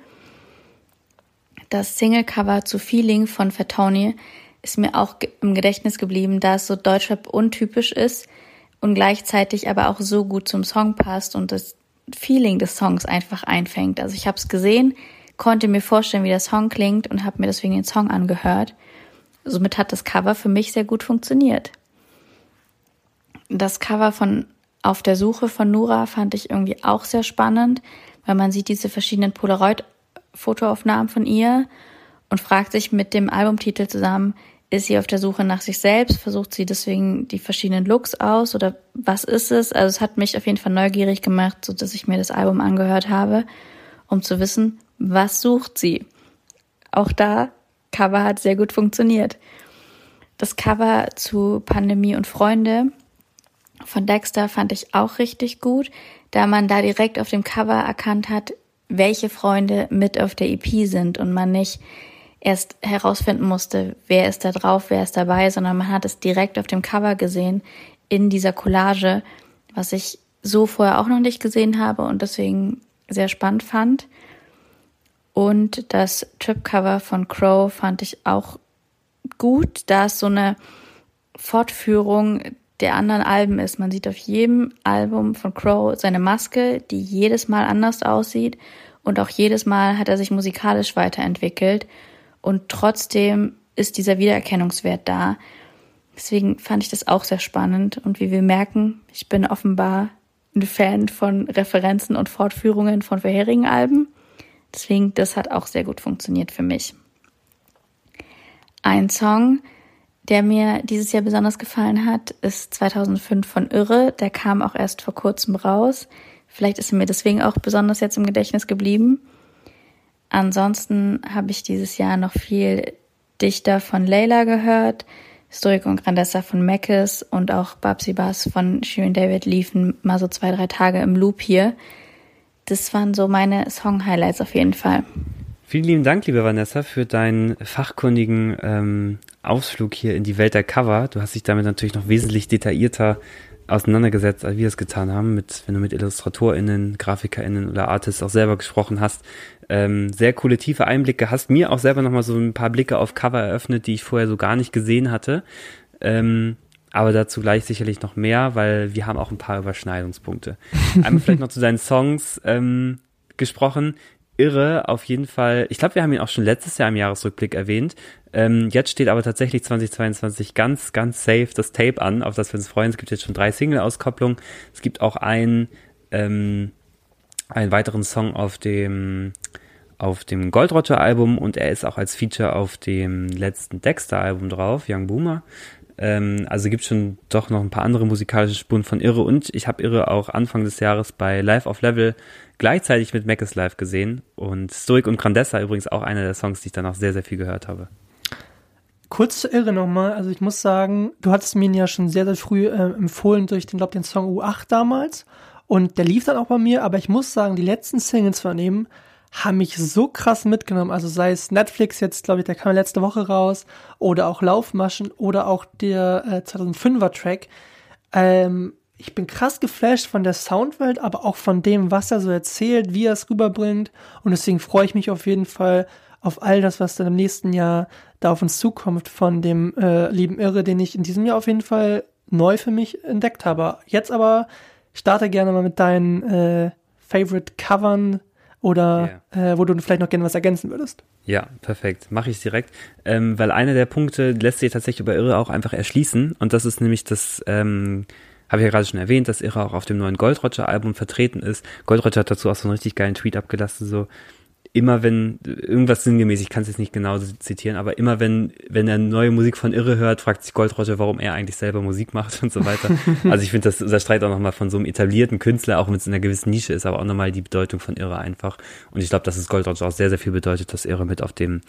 Das Singlecover zu Feeling von Fatoni ist mir auch im Gedächtnis geblieben, da es so Deutschrap untypisch ist und gleichzeitig aber auch so gut zum Song passt und das Feeling des Songs einfach einfängt. Also ich habe es gesehen, konnte mir vorstellen, wie der Song klingt und habe mir deswegen den Song angehört. Somit hat das Cover für mich sehr gut funktioniert. Das Cover von Auf der Suche von Nura fand ich irgendwie auch sehr spannend, weil man sieht diese verschiedenen Polaroid-Fotoaufnahmen von ihr und fragt sich mit dem Albumtitel zusammen, ist sie auf der Suche nach sich selbst? Versucht sie deswegen die verschiedenen Looks aus oder was ist es? Also es hat mich auf jeden Fall neugierig gemacht, so dass ich mir das Album angehört habe, um zu wissen, was sucht sie? Auch da, Cover hat sehr gut funktioniert. Das Cover zu Pandemie und Freunde von Dexter fand ich auch richtig gut, da man da direkt auf dem Cover erkannt hat, welche Freunde mit auf der EP sind und man nicht erst herausfinden musste, wer ist da drauf, wer ist dabei, sondern man hat es direkt auf dem Cover gesehen, in dieser Collage, was ich so vorher auch noch nicht gesehen habe und deswegen sehr spannend fand. Und das Trip-Cover von Crow fand ich auch gut, da es so eine Fortführung der anderen Alben ist. Man sieht auf jedem Album von Crow seine Maske, die jedes Mal anders aussieht und auch jedes Mal hat er sich musikalisch weiterentwickelt und trotzdem ist dieser Wiedererkennungswert da. Deswegen fand ich das auch sehr spannend. Und wie wir merken, ich bin offenbar ein Fan von Referenzen und Fortführungen von vorherigen Alben. Deswegen, das hat auch sehr gut funktioniert für mich. Ein Song, der mir dieses Jahr besonders gefallen hat, ist 2005 von Irre. Der kam auch erst vor kurzem raus. Vielleicht ist er mir deswegen auch besonders jetzt im Gedächtnis geblieben. Ansonsten habe ich dieses Jahr noch viel Dichter von Leila gehört, Historik und Grandessa von Meckes und auch Babsi Bass von Shirin David liefen mal so zwei, drei Tage im Loop hier. Das waren so meine Song-Highlights auf jeden Fall. Vielen lieben Dank, liebe Vanessa, für deinen fachkundigen ähm, Ausflug hier in die Welt der Cover. Du hast dich damit natürlich noch wesentlich detaillierter auseinandergesetzt, als wir es getan haben, mit, wenn du mit IllustratorInnen, GrafikerInnen oder Artists auch selber gesprochen hast. Ähm, sehr coole, tiefe Einblicke. Hast mir auch selber nochmal so ein paar Blicke auf Cover eröffnet, die ich vorher so gar nicht gesehen hatte. Ähm, aber dazu gleich sicherlich noch mehr, weil wir haben auch ein paar Überschneidungspunkte. Einmal vielleicht noch zu deinen Songs ähm, gesprochen irre, auf jeden Fall. Ich glaube, wir haben ihn auch schon letztes Jahr im Jahresrückblick erwähnt. Ähm, jetzt steht aber tatsächlich 2022 ganz, ganz safe das Tape an, auf das wir uns freuen. Es gibt jetzt schon drei Single-Auskopplungen. Es gibt auch einen, ähm, einen weiteren Song auf dem auf dem Gold Album und er ist auch als Feature auf dem letzten Dexter Album drauf, Young Boomer. Ähm, also gibt schon doch noch ein paar andere musikalische Spuren von Irre und ich habe Irre auch Anfang des Jahres bei Live of Level gleichzeitig mit Mac is Live gesehen und Stoic und Grandessa übrigens auch einer der Songs, die ich danach sehr, sehr viel gehört habe. Kurz zur Irre nochmal, also ich muss sagen, du hattest mir ihn ja schon sehr, sehr früh äh, empfohlen durch den, glaub, den Song U8 damals und der lief dann auch bei mir, aber ich muss sagen, die letzten Singles von haben mich so krass mitgenommen. Also sei es Netflix jetzt, glaube ich, der kam letzte Woche raus, oder auch Laufmaschen oder auch der äh, 2005er Track. Ähm, ich bin krass geflasht von der Soundwelt, aber auch von dem, was er so erzählt, wie er es rüberbringt. Und deswegen freue ich mich auf jeden Fall auf all das, was dann im nächsten Jahr da auf uns zukommt von dem äh, lieben Irre, den ich in diesem Jahr auf jeden Fall neu für mich entdeckt habe. Jetzt aber starte gerne mal mit deinen äh, Favorite Covern oder yeah. äh, wo du vielleicht noch gerne was ergänzen würdest. Ja, perfekt. Mache ich direkt. Ähm, weil einer der Punkte lässt sich tatsächlich über Irre auch einfach erschließen. Und das ist nämlich das, ähm, habe ich ja gerade schon erwähnt, dass Irre auch auf dem neuen Gold Roger Album vertreten ist. Gold Roger hat dazu auch so einen richtig geilen Tweet abgelassen, so, immer wenn, irgendwas sinngemäß, ich kann es jetzt nicht genau zitieren, aber immer wenn, wenn er neue Musik von Irre hört, fragt sich Goldroger, warum er eigentlich selber Musik macht und so weiter. also ich finde, das unterstreicht auch nochmal von so einem etablierten Künstler, auch wenn es in einer gewissen Nische ist, aber auch nochmal die Bedeutung von Irre einfach. Und ich glaube, dass es Goldroger auch sehr, sehr viel bedeutet, dass Irre mit auf dem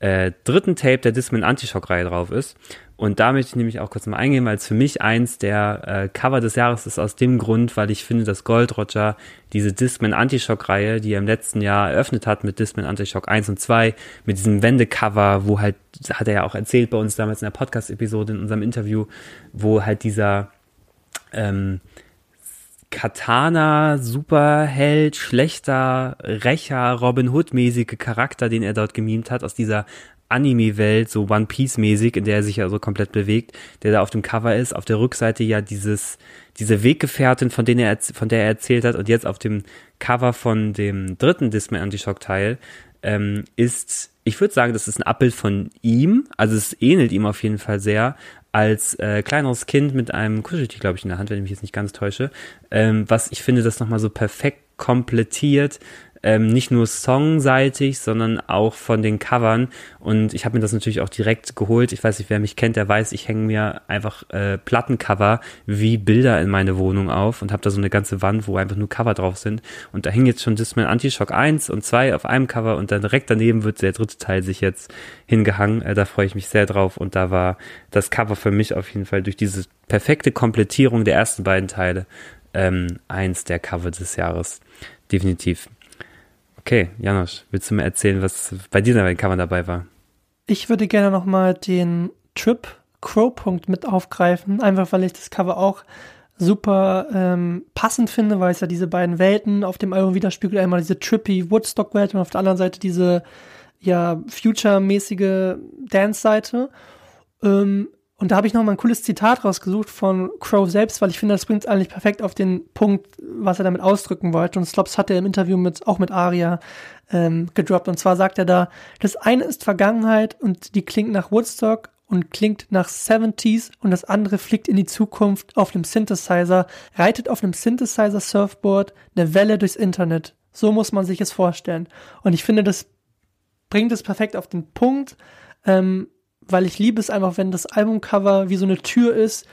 äh, dritten Tape der Discman Antishock-Reihe drauf ist. Und da möchte ich nämlich auch kurz mal eingehen, weil es für mich eins der äh, Cover des Jahres ist aus dem Grund, weil ich finde, dass Gold Roger diese Discman Antishock-Reihe, die er im letzten Jahr eröffnet hat mit Discman Antishock 1 und 2, mit diesem Wendecover, wo halt, hat er ja auch erzählt bei uns damals in der Podcast-Episode, in unserem Interview, wo halt dieser ähm, Katana, Superheld, schlechter Rächer, Robin Hood-mäßige Charakter, den er dort gemimt hat, aus dieser Anime-Welt, so One Piece-mäßig, in der er sich ja so komplett bewegt, der da auf dem Cover ist. Auf der Rückseite ja dieses, diese Weggefährtin, von, denen er, von der er erzählt hat, und jetzt auf dem Cover von dem dritten Disney Anti-Shock-Teil ähm, ist, ich würde sagen, das ist ein Abbild von ihm, also es ähnelt ihm auf jeden Fall sehr, als äh, kleineres Kind mit einem Kuscheltier, glaube ich, in der Hand, wenn ich mich jetzt nicht ganz täusche, ähm, was ich finde, das nochmal so perfekt komplettiert, ähm, nicht nur songseitig, sondern auch von den Covern. Und ich habe mir das natürlich auch direkt geholt. Ich weiß nicht, wer mich kennt, der weiß, ich hänge mir einfach äh, Plattencover wie Bilder in meine Wohnung auf und habe da so eine ganze Wand, wo einfach nur Cover drauf sind. Und da hängt jetzt schon Discman Anti-Shock 1 und 2 auf einem Cover und dann direkt daneben wird der dritte Teil sich jetzt hingehangen. Äh, da freue ich mich sehr drauf. Und da war das Cover für mich auf jeden Fall durch diese perfekte Komplettierung der ersten beiden Teile ähm, eins der Cover des Jahres. Definitiv. Okay, Janosch, willst du mir erzählen, was bei dir dabei Cover dabei war? Ich würde gerne nochmal den Trip Crow-Punkt mit aufgreifen, einfach weil ich das Cover auch super ähm, passend finde, weil es ja diese beiden Welten auf dem Album widerspiegelt. Einmal diese trippy Woodstock-Welt und auf der anderen Seite diese ja future-mäßige Dance-Seite. Ähm, und da habe ich noch mal ein cooles Zitat rausgesucht von Crow selbst, weil ich finde, das bringt es eigentlich perfekt auf den Punkt, was er damit ausdrücken wollte. Und Slops hat er im Interview mit, auch mit Aria ähm, gedroppt. Und zwar sagt er da, das eine ist Vergangenheit und die klingt nach Woodstock und klingt nach 70s und das andere fliegt in die Zukunft auf einem Synthesizer, reitet auf einem Synthesizer-Surfboard eine Welle durchs Internet. So muss man sich es vorstellen. Und ich finde, das bringt es perfekt auf den Punkt. Ähm, weil ich liebe es einfach, wenn das Albumcover wie so eine Tür ist,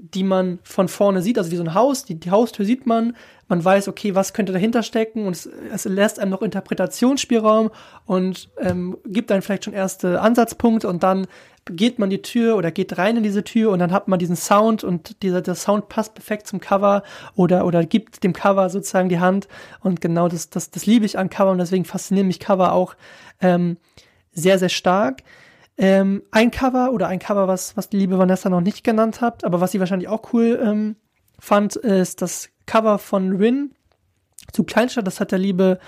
die man von vorne sieht, also wie so ein Haus, die, die Haustür sieht man, man weiß, okay, was könnte dahinter stecken und es, es lässt einem noch Interpretationsspielraum und ähm, gibt dann vielleicht schon erste Ansatzpunkte und dann geht man die Tür oder geht rein in diese Tür und dann hat man diesen Sound und dieser der Sound passt perfekt zum Cover oder oder gibt dem Cover sozusagen die Hand und genau das das das liebe ich an Cover und deswegen faszinieren mich Cover auch ähm, sehr sehr stark. Ähm, ein Cover oder ein Cover, was, was die liebe Vanessa noch nicht genannt hat, aber was sie wahrscheinlich auch cool ähm, fand, ist das Cover von Rin zu Kleinstadt. Das hat der liebe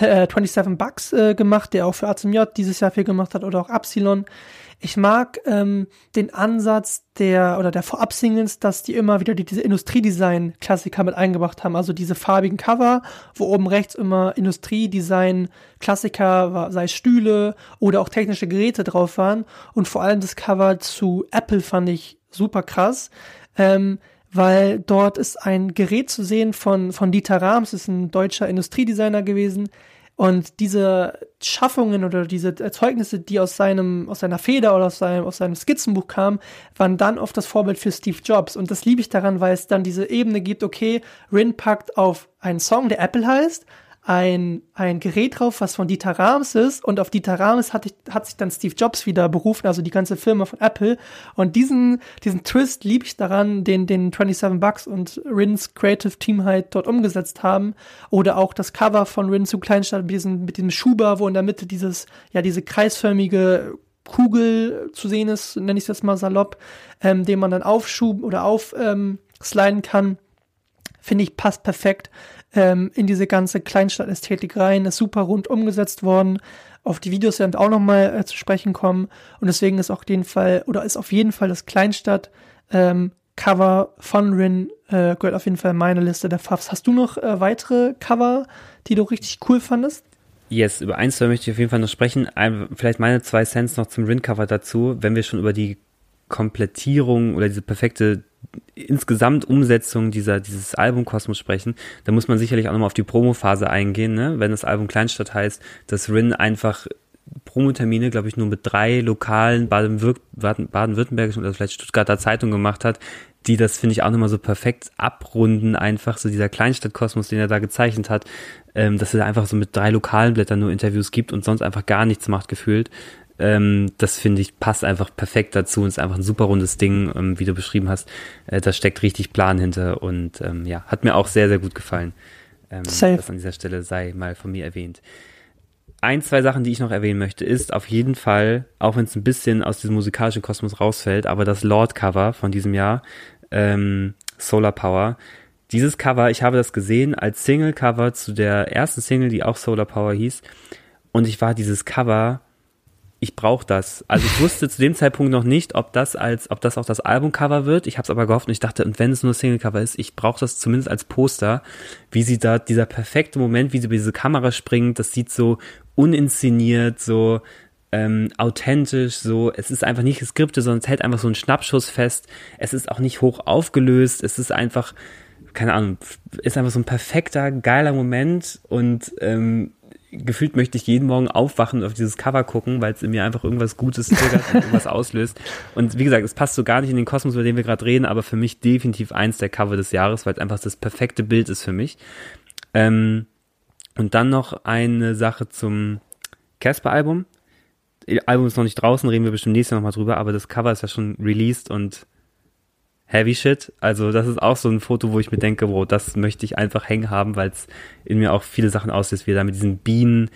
äh, 27 Bucks äh, gemacht, der auch für ACMJ dieses Jahr viel gemacht hat oder auch Epsilon. Ich mag ähm, den Ansatz der oder der Vorab-Singles, dass die immer wieder die, diese Industriedesign-Klassiker mit eingebracht haben. Also diese farbigen Cover, wo oben rechts immer Industriedesign-Klassiker, sei es Stühle oder auch technische Geräte drauf waren. Und vor allem das Cover zu Apple fand ich super krass. Ähm, weil dort ist ein Gerät zu sehen von, von Dieter Rams, ist ein deutscher Industriedesigner gewesen, Und diese Schaffungen oder diese Erzeugnisse, die aus seinem, aus seiner Feder oder aus seinem, aus seinem Skizzenbuch kamen, waren dann oft das Vorbild für Steve Jobs. Und das liebe ich daran, weil es dann diese Ebene gibt, okay, Rin packt auf einen Song, der Apple heißt, ein, ein Gerät drauf, was von Dieter Rams ist. Und auf Dieter Rams hat, hat sich dann Steve Jobs wieder berufen, also die ganze Firma von Apple. Und diesen, diesen Twist liebe ich daran, den, den 27 Bucks und Rins Creative Team halt dort umgesetzt haben. Oder auch das Cover von Rin zu Kleinstadt mit diesem, mit diesem Schuber, wo in der Mitte dieses, ja, diese kreisförmige Kugel zu sehen ist, nenne ich es jetzt mal salopp, ähm, den man dann aufschuben oder auf ähm, kann. Finde ich passt perfekt ähm, in diese ganze Kleinstadtästhetik rein, ist super rund umgesetzt worden. Auf die Videos werden wir auch nochmal äh, zu sprechen kommen. Und deswegen ist auf jeden Fall, oder ist auf jeden Fall das Kleinstadt ähm, Cover von Rin äh, gehört auf jeden Fall in meine Liste der Favs. Hast du noch äh, weitere Cover, die du richtig cool fandest? Yes, über eins möchte ich auf jeden Fall noch sprechen. Ein, vielleicht meine zwei Cents noch zum Rin-Cover dazu, wenn wir schon über die Komplettierung oder diese perfekte insgesamt Umsetzung dieser, dieses Albumkosmos sprechen, da muss man sicherlich auch nochmal auf die Promophase eingehen, ne? wenn das Album Kleinstadt heißt, dass Rin einfach Promotermine, glaube ich, nur mit drei lokalen baden-württembergischen oder vielleicht Stuttgarter Zeitungen gemacht hat, die das, finde ich, auch nochmal so perfekt abrunden, einfach so dieser Kleinstadtkosmos, den er da gezeichnet hat, ähm, dass er einfach so mit drei lokalen Blättern nur Interviews gibt und sonst einfach gar nichts macht, gefühlt. Ähm, das finde ich passt einfach perfekt dazu und ist einfach ein super rundes Ding, ähm, wie du beschrieben hast. Äh, da steckt richtig Plan hinter und ähm, ja, hat mir auch sehr, sehr gut gefallen. Ähm, Safe. Das an dieser Stelle sei mal von mir erwähnt. Ein, zwei Sachen, die ich noch erwähnen möchte, ist auf jeden Fall, auch wenn es ein bisschen aus diesem musikalischen Kosmos rausfällt, aber das Lord-Cover von diesem Jahr, ähm, Solar Power, dieses Cover, ich habe das gesehen als Single-Cover zu der ersten Single, die auch Solar Power hieß. Und ich war dieses Cover ich brauche das. Also ich wusste zu dem Zeitpunkt noch nicht, ob das als, ob das auch das Albumcover wird. Ich habe es aber gehofft und ich dachte, und wenn es nur Singlecover ist, ich brauche das zumindest als Poster, wie sie da, dieser perfekte Moment, wie sie über diese Kamera springt, das sieht so uninszeniert, so ähm, authentisch, so, es ist einfach nicht geskriptet, sondern es hält einfach so einen Schnappschuss fest. Es ist auch nicht hoch aufgelöst, es ist einfach, keine Ahnung, ist einfach so ein perfekter, geiler Moment und ähm, gefühlt möchte ich jeden Morgen aufwachen und auf dieses Cover gucken, weil es in mir einfach irgendwas Gutes triggert und irgendwas auslöst. Und wie gesagt, es passt so gar nicht in den Kosmos, über den wir gerade reden, aber für mich definitiv eins der Cover des Jahres, weil es einfach das perfekte Bild ist für mich. Ähm, und dann noch eine Sache zum Casper-Album. Album ist noch nicht draußen, reden wir bestimmt nächstes Jahr nochmal drüber, aber das Cover ist ja schon released und Heavy Shit. Also das ist auch so ein Foto, wo ich mir denke, wow, das möchte ich einfach hängen haben, weil es in mir auch viele Sachen auslöst, wie er da mit diesen Bienen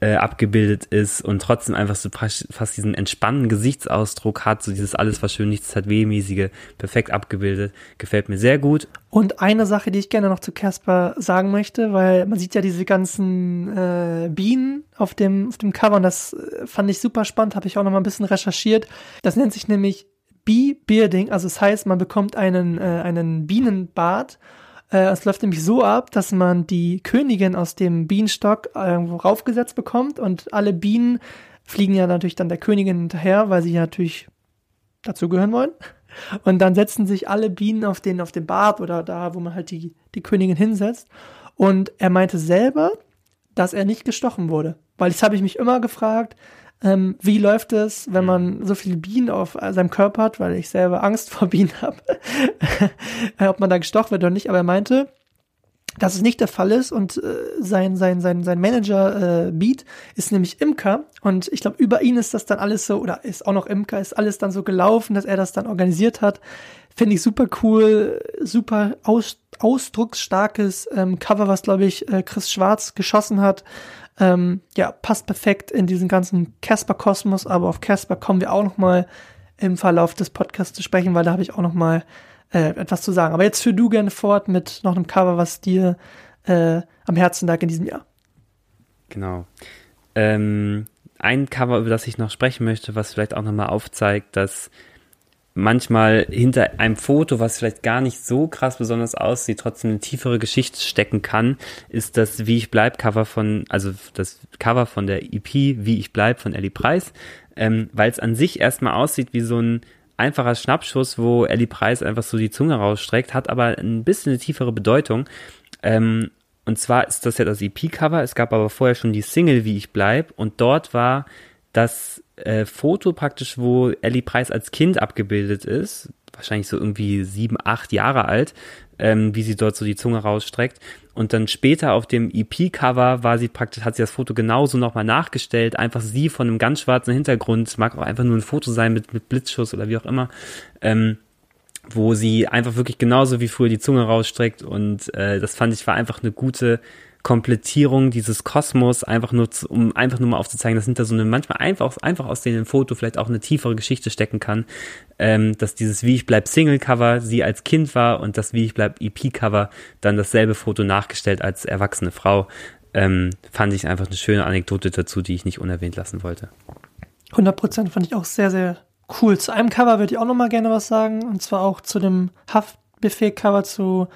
äh, abgebildet ist und trotzdem einfach so fast diesen entspannten Gesichtsausdruck hat, so dieses alles, was schön nichts hat, wehmäßige, perfekt abgebildet. Gefällt mir sehr gut. Und eine Sache, die ich gerne noch zu Casper sagen möchte, weil man sieht ja diese ganzen äh, Bienen auf dem, auf dem Cover und das äh, fand ich super spannend, habe ich auch noch mal ein bisschen recherchiert. Das nennt sich nämlich Bee-Bearding, also das heißt, man bekommt einen, äh, einen Bienenbad. Äh, es läuft nämlich so ab, dass man die Königin aus dem Bienenstock irgendwo raufgesetzt bekommt und alle Bienen fliegen ja natürlich dann der Königin hinterher, weil sie ja natürlich dazugehören wollen. Und dann setzen sich alle Bienen auf den, auf den Bart oder da, wo man halt die, die Königin hinsetzt. Und er meinte selber, dass er nicht gestochen wurde. Weil das habe ich mich immer gefragt, ähm, wie läuft es, wenn man so viele Bienen auf seinem Körper hat, weil ich selber Angst vor Bienen habe, ob man da gestochen wird oder nicht. Aber er meinte, dass es nicht der Fall ist und äh, sein, sein, sein, sein Manager äh, Beat ist nämlich Imker und ich glaube, über ihn ist das dann alles so, oder ist auch noch Imker, ist alles dann so gelaufen, dass er das dann organisiert hat. Finde ich super cool, super aus, ausdrucksstarkes ähm, Cover, was, glaube ich, äh, Chris Schwarz geschossen hat. Ähm, ja, passt perfekt in diesen ganzen Casper-Kosmos, aber auf Casper kommen wir auch noch mal im Verlauf des Podcasts zu sprechen, weil da habe ich auch noch mal äh, etwas zu sagen. Aber jetzt für du gerne fort mit noch einem Cover, was dir äh, am Herzen lag in diesem Jahr. Genau. Ähm, ein Cover, über das ich noch sprechen möchte, was vielleicht auch nochmal aufzeigt, dass manchmal hinter einem Foto, was vielleicht gar nicht so krass besonders aussieht, trotzdem eine tiefere Geschichte stecken kann, ist das Wie ich bleib Cover von, also das Cover von der EP Wie ich bleib von Ellie Preis, ähm, weil es an sich erstmal aussieht wie so ein einfacher Schnappschuss, wo Ellie Preis einfach so die Zunge rausstreckt, hat aber ein bisschen eine tiefere Bedeutung. Ähm, Und zwar ist das ja das EP-Cover. Es gab aber vorher schon die Single Wie ich bleib. Und dort war das äh, Foto praktisch, wo Ellie Price als Kind abgebildet ist. Wahrscheinlich so irgendwie sieben, acht Jahre alt, ähm, wie sie dort so die Zunge rausstreckt. Und dann später auf dem EP-Cover war sie praktisch, hat sie das Foto genauso nochmal nachgestellt. Einfach sie von einem ganz schwarzen Hintergrund. Mag auch einfach nur ein Foto sein mit, mit Blitzschuss oder wie auch immer. Ähm, wo sie einfach wirklich genauso wie früher die Zunge rausstreckt und äh, das fand ich war einfach eine gute Komplettierung dieses Kosmos, einfach nur, zu, um einfach nur mal aufzuzeigen, dass hinter so eine manchmal einfach, einfach aus dem Foto vielleicht auch eine tiefere Geschichte stecken kann, ähm, dass dieses Wie ich bleib Single-Cover sie als Kind war und das Wie ich bleib EP-Cover dann dasselbe Foto nachgestellt als erwachsene Frau, ähm, fand ich einfach eine schöne Anekdote dazu, die ich nicht unerwähnt lassen wollte. 100% fand ich auch sehr, sehr Cool. Zu einem Cover würde ich auch noch mal gerne was sagen. Und zwar auch zu dem Haftbefehl-Cover zu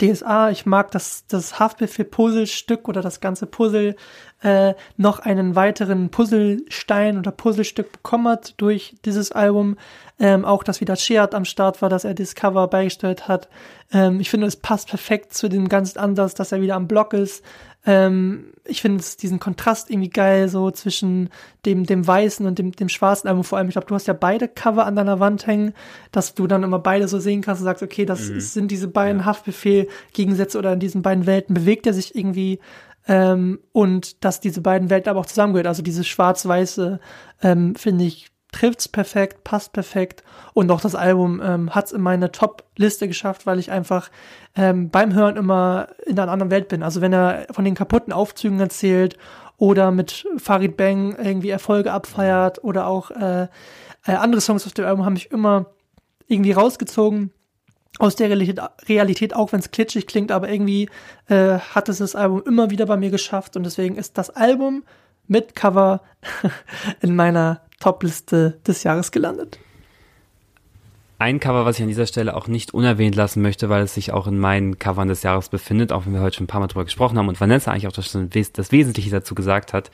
DSA. Ich mag, dass das Haftbefehl-Puzzlestück oder das ganze Puzzle äh, noch einen weiteren Puzzlestein oder Puzzlestück bekommen hat durch dieses Album. Ähm, auch, dass wieder Sheard am Start war, dass er das Cover beigesteuert hat. Ähm, ich finde, es passt perfekt zu dem ganzen Ansatz, dass er wieder am Block ist. Ähm, ich finde diesen Kontrast irgendwie geil, so zwischen dem, dem weißen und dem, dem schwarzen Album. Vor allem, ich glaube, du hast ja beide Cover an deiner Wand hängen, dass du dann immer beide so sehen kannst und sagst, okay, das mhm. sind diese beiden ja. Haftbefehl-Gegensätze oder in diesen beiden Welten bewegt er sich irgendwie. Ähm, und dass diese beiden Welten aber auch zusammengehört. Also dieses schwarz-weiße, ähm, finde ich, trifft's perfekt, passt perfekt und auch das Album ähm, hat's in meine Top-Liste geschafft, weil ich einfach ähm, beim Hören immer in einer anderen Welt bin. Also wenn er von den kaputten Aufzügen erzählt oder mit Farid Bang irgendwie Erfolge abfeiert oder auch äh, äh, andere Songs auf dem Album haben mich immer irgendwie rausgezogen aus der Realität, auch wenn es klitschig klingt, aber irgendwie äh, hat es das Album immer wieder bei mir geschafft und deswegen ist das Album mit Cover in meiner Top-Liste des Jahres gelandet. Ein Cover, was ich an dieser Stelle auch nicht unerwähnt lassen möchte, weil es sich auch in meinen Covern des Jahres befindet, auch wenn wir heute schon ein paar Mal drüber gesprochen haben und Vanessa eigentlich auch das, das Wesentliche dazu gesagt hat,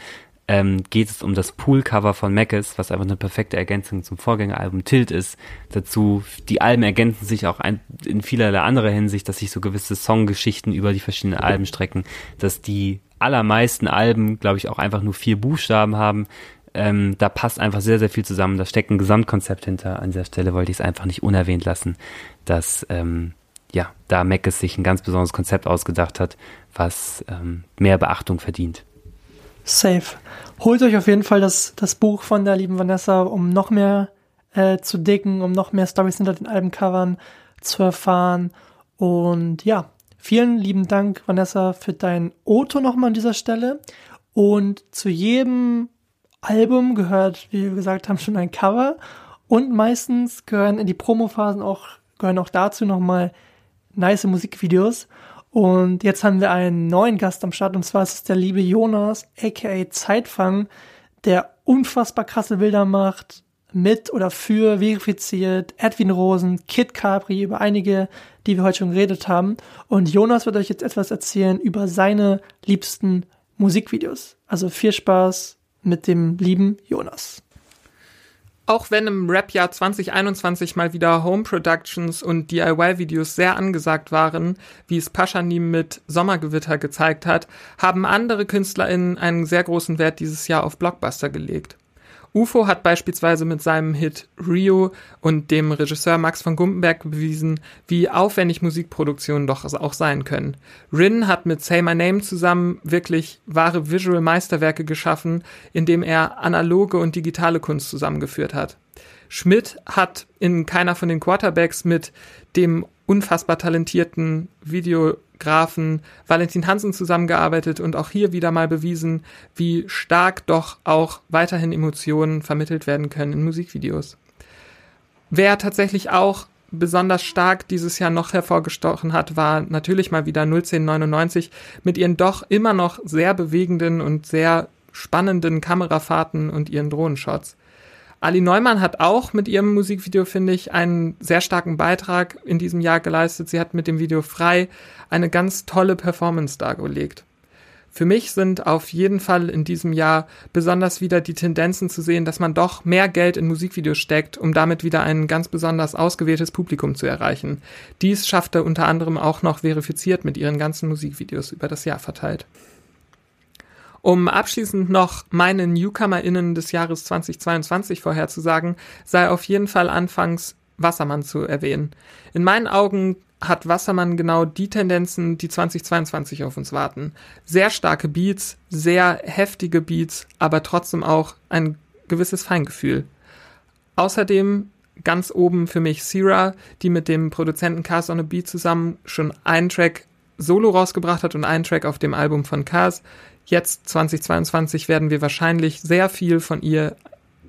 ähm, geht es um das Pool-Cover von Mackes, was einfach eine perfekte Ergänzung zum Vorgängeralbum Tilt ist. Dazu, die Alben ergänzen sich auch ein, in vielerlei anderer Hinsicht, dass sich so gewisse Songgeschichten über die verschiedenen Alben strecken, dass die allermeisten Alben, glaube ich, auch einfach nur vier Buchstaben haben, ähm, da passt einfach sehr, sehr viel zusammen. Da steckt ein Gesamtkonzept hinter. An dieser Stelle wollte ich es einfach nicht unerwähnt lassen, dass ähm, ja, da Mac sich ein ganz besonderes Konzept ausgedacht hat, was ähm, mehr Beachtung verdient. Safe. Holt euch auf jeden Fall das, das Buch von der lieben Vanessa, um noch mehr äh, zu dicken, um noch mehr Stories hinter den Albencovern zu erfahren. Und ja, vielen lieben Dank, Vanessa, für dein Oto nochmal an dieser Stelle. Und zu jedem Album gehört, wie wir gesagt haben, schon ein Cover. Und meistens gehören in die Promophasen auch, gehören auch dazu nochmal nice Musikvideos. Und jetzt haben wir einen neuen Gast am Start und zwar ist es der liebe Jonas, aka Zeitfang, der unfassbar krasse Bilder macht, mit oder für verifiziert, Edwin Rosen, Kid Capri, über einige, die wir heute schon geredet haben. Und Jonas wird euch jetzt etwas erzählen über seine liebsten Musikvideos. Also viel Spaß mit dem lieben Jonas. Auch wenn im Rap-Jahr 2021 mal wieder Home Productions und DIY-Videos sehr angesagt waren, wie es Paschanim mit Sommergewitter gezeigt hat, haben andere KünstlerInnen einen sehr großen Wert dieses Jahr auf Blockbuster gelegt. UFO hat beispielsweise mit seinem Hit Rio und dem Regisseur Max von Gumpenberg bewiesen, wie aufwendig Musikproduktionen doch auch sein können. Rin hat mit Say My Name zusammen wirklich wahre Visual Meisterwerke geschaffen, indem er analoge und digitale Kunst zusammengeführt hat. Schmidt hat in keiner von den Quarterbacks mit dem unfassbar talentierten Videografen Valentin Hansen zusammengearbeitet und auch hier wieder mal bewiesen, wie stark doch auch weiterhin Emotionen vermittelt werden können in Musikvideos. Wer tatsächlich auch besonders stark dieses Jahr noch hervorgestochen hat, war natürlich mal wieder 01099 mit ihren doch immer noch sehr bewegenden und sehr spannenden Kamerafahrten und ihren Drohnenshots. Ali Neumann hat auch mit ihrem Musikvideo, finde ich, einen sehr starken Beitrag in diesem Jahr geleistet. Sie hat mit dem Video Frei eine ganz tolle Performance dargelegt. Für mich sind auf jeden Fall in diesem Jahr besonders wieder die Tendenzen zu sehen, dass man doch mehr Geld in Musikvideos steckt, um damit wieder ein ganz besonders ausgewähltes Publikum zu erreichen. Dies schaffte unter anderem auch noch verifiziert mit ihren ganzen Musikvideos über das Jahr verteilt. Um abschließend noch meine NewcomerInnen des Jahres 2022 vorherzusagen, sei auf jeden Fall anfangs Wassermann zu erwähnen. In meinen Augen hat Wassermann genau die Tendenzen, die 2022 auf uns warten. Sehr starke Beats, sehr heftige Beats, aber trotzdem auch ein gewisses Feingefühl. Außerdem ganz oben für mich Sierra, die mit dem Produzenten Cars on a Beat zusammen schon einen Track solo rausgebracht hat und einen Track auf dem Album von Cars. Jetzt 2022 werden wir wahrscheinlich sehr viel von ihr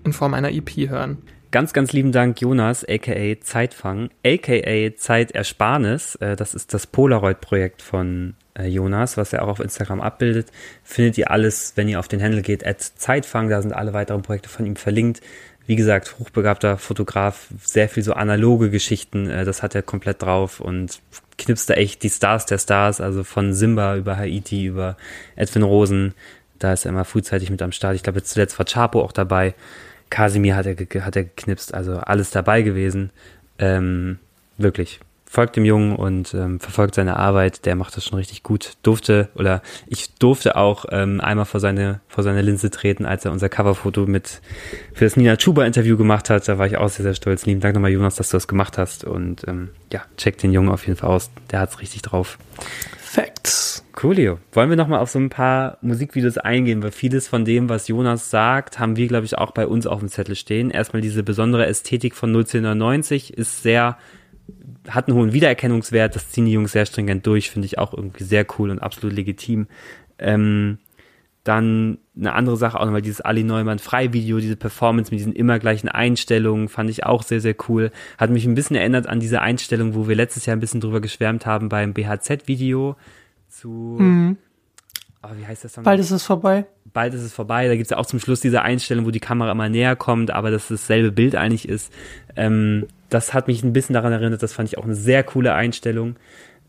in Form einer EP hören. Ganz, ganz lieben Dank, Jonas, aka Zeitfang, aka Zeitersparnis. Äh, das ist das Polaroid-Projekt von äh, Jonas, was er auch auf Instagram abbildet. Findet ihr alles, wenn ihr auf den Handle geht, at Zeitfang. Da sind alle weiteren Projekte von ihm verlinkt. Wie gesagt, hochbegabter Fotograf, sehr viel so analoge Geschichten, äh, das hat er komplett drauf und knipst da echt die Stars der Stars, also von Simba über Haiti, über Edwin Rosen. Da ist er immer frühzeitig mit am Start. Ich glaube, zuletzt war Chapo auch dabei. Kasimir hat er, hat er geknipst, also alles dabei gewesen. Ähm, wirklich. Folgt dem Jungen und ähm, verfolgt seine Arbeit, der macht das schon richtig gut. Durfte, oder ich durfte auch ähm, einmal vor seine, vor seine Linse treten, als er unser Coverfoto mit für das Nina Chuba Interview gemacht hat. Da war ich auch sehr, sehr stolz. Lieben Dank nochmal, Jonas, dass du das gemacht hast. Und ähm, ja, check den Jungen auf jeden Fall aus. Der hat's richtig drauf. Facts. Coolio. Wollen wir nochmal auf so ein paar Musikvideos eingehen, weil vieles von dem, was Jonas sagt, haben wir, glaube ich, auch bei uns auf dem Zettel stehen. Erstmal diese besondere Ästhetik von 01090 ist sehr, hat einen hohen Wiedererkennungswert. Das ziehen die Jungs sehr stringent durch, finde ich auch irgendwie sehr cool und absolut legitim. Ähm, dann eine andere Sache auch nochmal dieses Ali Neumann Freivideo, diese Performance mit diesen immer gleichen Einstellungen, fand ich auch sehr, sehr cool. Hat mich ein bisschen erinnert an diese Einstellung, wo wir letztes Jahr ein bisschen drüber geschwärmt haben beim BHZ-Video zu. Mhm. Oh, wie heißt das dann? Bald ist es vorbei. Bald ist es vorbei. Da gibt es ja auch zum Schluss diese Einstellung, wo die Kamera immer näher kommt, aber dass es dasselbe Bild eigentlich ist. Ähm, das hat mich ein bisschen daran erinnert. Das fand ich auch eine sehr coole Einstellung.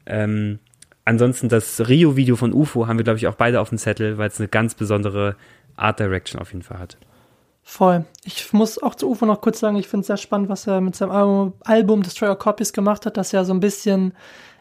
Ähm, ansonsten das Rio-Video von UFO haben wir, glaube ich, auch beide auf dem Zettel, weil es eine ganz besondere Art Direction auf jeden Fall hat. Voll. Ich muss auch zu UFO noch kurz sagen, ich finde es sehr spannend, was er mit seinem Album, Album Destroyer Copies gemacht hat, dass er so ein bisschen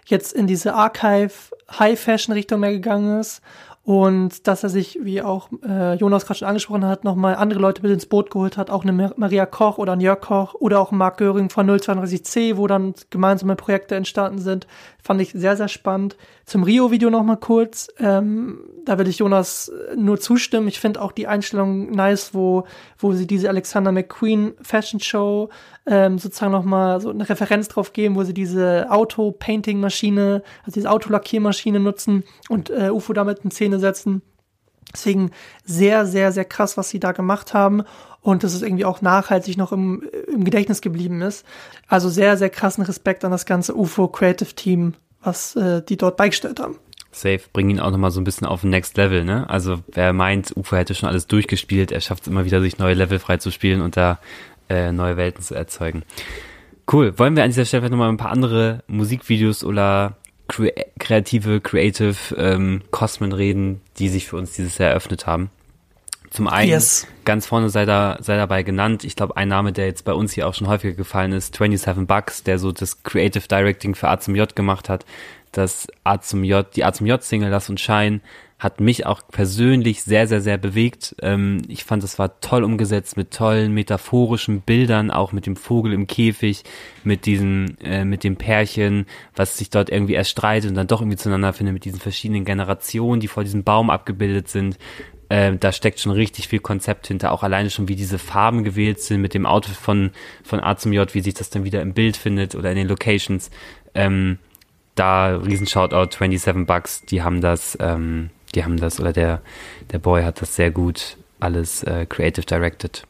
jetzt in diese Archive High Fashion Richtung mehr gegangen ist und dass er sich, wie auch äh, Jonas gerade schon angesprochen hat, nochmal andere Leute mit ins Boot geholt hat, auch eine Maria Koch oder ein Jörg Koch oder auch Marc Göring von 032C, wo dann gemeinsame Projekte entstanden sind, fand ich sehr, sehr spannend. Zum Rio-Video nochmal kurz, ähm, da will ich Jonas nur zustimmen. Ich finde auch die Einstellung nice, wo, wo sie diese Alexander McQueen Fashion Show ähm, sozusagen nochmal so eine Referenz drauf geben, wo sie diese Auto-Painting-Maschine, also diese Autolackiermaschine nutzen und äh, UFO damit in Szene setzen. Deswegen sehr, sehr, sehr krass, was sie da gemacht haben und dass es irgendwie auch nachhaltig noch im, im Gedächtnis geblieben ist. Also sehr, sehr krassen Respekt an das ganze UFO Creative Team, was äh, die dort beigestellt haben. Safe, bringen ihn auch nochmal so ein bisschen auf ein Next Level, ne? Also wer meint, UFO hätte schon alles durchgespielt, er schafft es immer wieder, sich neue Level frei zu spielen und da äh, neue Welten zu erzeugen. Cool. Wollen wir an dieser Stelle nochmal ein paar andere Musikvideos oder kre kreative, creative ähm, Kosmen reden, die sich für uns dieses Jahr eröffnet haben? Zum einen, yes. ganz vorne sei, da, sei dabei genannt, ich glaube, ein Name, der jetzt bei uns hier auch schon häufiger gefallen ist, 27 Bucks, der so das Creative Directing für A zum J gemacht hat, das A zum J, die A zum J Single Lass uns Shine, hat mich auch persönlich sehr, sehr, sehr bewegt. Ähm, ich fand, es war toll umgesetzt mit tollen metaphorischen Bildern, auch mit dem Vogel im Käfig, mit diesem, äh, mit dem Pärchen, was sich dort irgendwie erstreitet und dann doch irgendwie zueinander findet, mit diesen verschiedenen Generationen, die vor diesem Baum abgebildet sind. Äh, da steckt schon richtig viel Konzept hinter, auch alleine schon, wie diese Farben gewählt sind, mit dem Outfit von, von A zum J, wie sich das dann wieder im Bild findet oder in den Locations. Ähm, da riesen Shoutout 27 Bucks, die haben das, ähm, die haben das, oder der, der Boy hat das sehr gut alles äh, creative directed.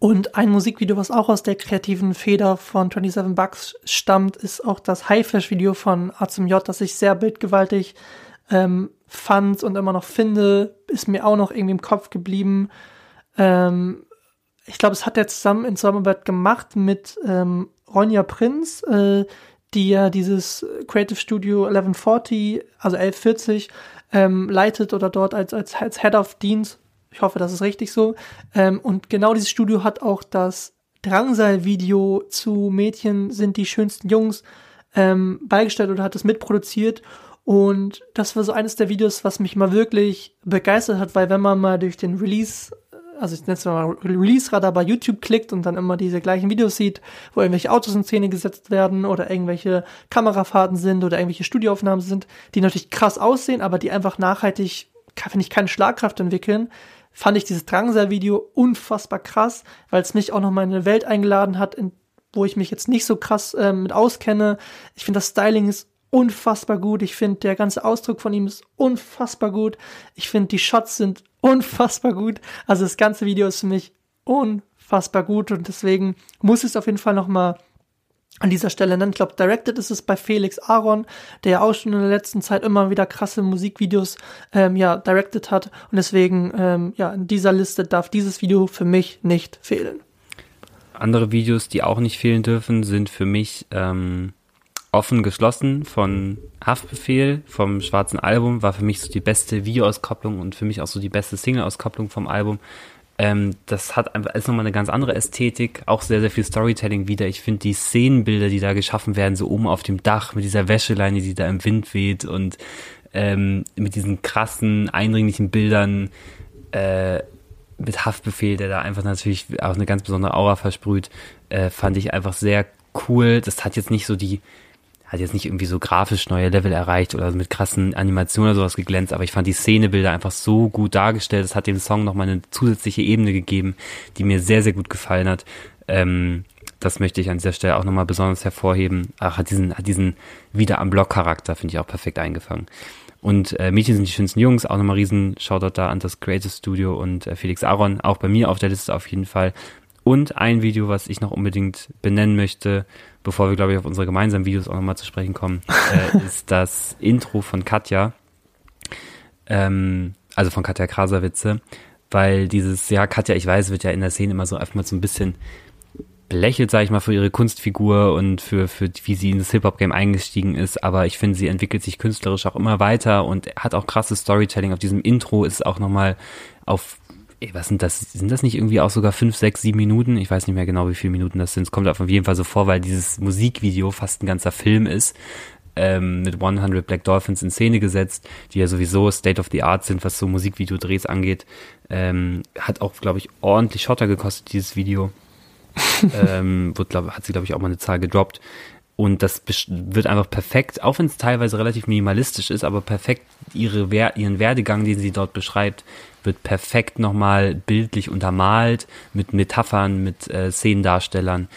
Und ein Musikvideo, was auch aus der kreativen Feder von 27 Bucks stammt, ist auch das High-Flash-Video von A zum J, das ich sehr bildgewaltig ähm, fand und immer noch finde, ist mir auch noch irgendwie im Kopf geblieben. Ähm, ich glaube, es hat er zusammen in Zusammenarbeit gemacht mit ähm, Ronja Prinz, äh, die ja dieses Creative Studio 1140, also 1140, ähm, leitet oder dort als, als, als Head of dient. Ich hoffe, das ist richtig so. Ähm, und genau dieses Studio hat auch das Drangsal-Video zu Mädchen sind die schönsten Jungs ähm, beigestellt oder hat es mitproduziert. Und das war so eines der Videos, was mich mal wirklich begeistert hat, weil wenn man mal durch den Release, also ich nenne es mal Release-Radar bei YouTube klickt und dann immer diese gleichen Videos sieht, wo irgendwelche Autos in Szene gesetzt werden oder irgendwelche Kamerafahrten sind oder irgendwelche Studioaufnahmen sind, die natürlich krass aussehen, aber die einfach nachhaltig, finde ich, keine Schlagkraft entwickeln, fand ich dieses Drangsal-Video unfassbar krass, weil es mich auch noch mal in eine Welt eingeladen hat, in, wo ich mich jetzt nicht so krass äh, mit auskenne. Ich finde, das Styling ist unfassbar gut. Ich finde, der ganze Ausdruck von ihm ist unfassbar gut. Ich finde, die Shots sind unfassbar gut. Also das ganze Video ist für mich unfassbar gut und deswegen muss ich es auf jeden Fall noch mal an dieser Stelle nennen. Ich glaube, directed ist es bei Felix Aaron, der ja auch schon in der letzten Zeit immer wieder krasse Musikvideos ähm, ja directed hat und deswegen ähm, ja in dieser Liste darf dieses Video für mich nicht fehlen. Andere Videos, die auch nicht fehlen dürfen, sind für mich ähm, offen geschlossen von Haftbefehl vom schwarzen Album war für mich so die beste Videoauskopplung und für mich auch so die beste Single-Auskopplung vom Album. Ähm, das hat einfach ist nochmal eine ganz andere Ästhetik, auch sehr, sehr viel Storytelling wieder. Ich finde die Szenenbilder, die da geschaffen werden, so oben auf dem Dach mit dieser Wäscheleine, die da im Wind weht und ähm, mit diesen krassen, eindringlichen Bildern äh, mit Haftbefehl, der da einfach natürlich auch eine ganz besondere Aura versprüht, äh, fand ich einfach sehr cool. Das hat jetzt nicht so die hat jetzt nicht irgendwie so grafisch neue Level erreicht oder mit krassen Animationen oder sowas geglänzt, aber ich fand die Szenebilder einfach so gut dargestellt. Das hat dem Song nochmal eine zusätzliche Ebene gegeben, die mir sehr, sehr gut gefallen hat. Ähm, das möchte ich an dieser Stelle auch nochmal besonders hervorheben. Ach, hat diesen, hat diesen wieder am Block Charakter, finde ich auch perfekt eingefangen. Und äh, Mädchen sind die schönsten Jungs, auch nochmal riesen Shoutout da an das Creative Studio und äh, Felix Aaron, auch bei mir auf der Liste auf jeden Fall. Und ein Video, was ich noch unbedingt benennen möchte, bevor wir, glaube ich, auf unsere gemeinsamen Videos auch nochmal zu sprechen kommen, äh, ist das Intro von Katja, ähm, also von Katja Krasawitze, weil dieses, ja, Katja, ich weiß, wird ja in der Szene immer so einfach mal so ein bisschen belächelt, sage ich mal, für ihre Kunstfigur und für, für wie sie in das Hip-Hop-Game eingestiegen ist, aber ich finde, sie entwickelt sich künstlerisch auch immer weiter und hat auch krasses Storytelling. Auf diesem Intro ist auch nochmal auf was sind das? Sind das nicht irgendwie auch sogar fünf, sechs, sieben Minuten? Ich weiß nicht mehr genau, wie viele Minuten das sind. Es kommt auf jeden Fall so vor, weil dieses Musikvideo fast ein ganzer Film ist. Ähm, mit 100 Black Dolphins in Szene gesetzt, die ja sowieso State of the Art sind, was so Musikvideodrehs angeht. Ähm, hat auch, glaube ich, ordentlich Schotter gekostet, dieses Video. ähm, wird, glaub, hat sie, glaube ich, auch mal eine Zahl gedroppt. Und das wird einfach perfekt, auch wenn es teilweise relativ minimalistisch ist, aber perfekt ihre, ihren Werdegang, den sie dort beschreibt, wird perfekt nochmal bildlich untermalt mit Metaphern, mit äh, Szenendarstellern.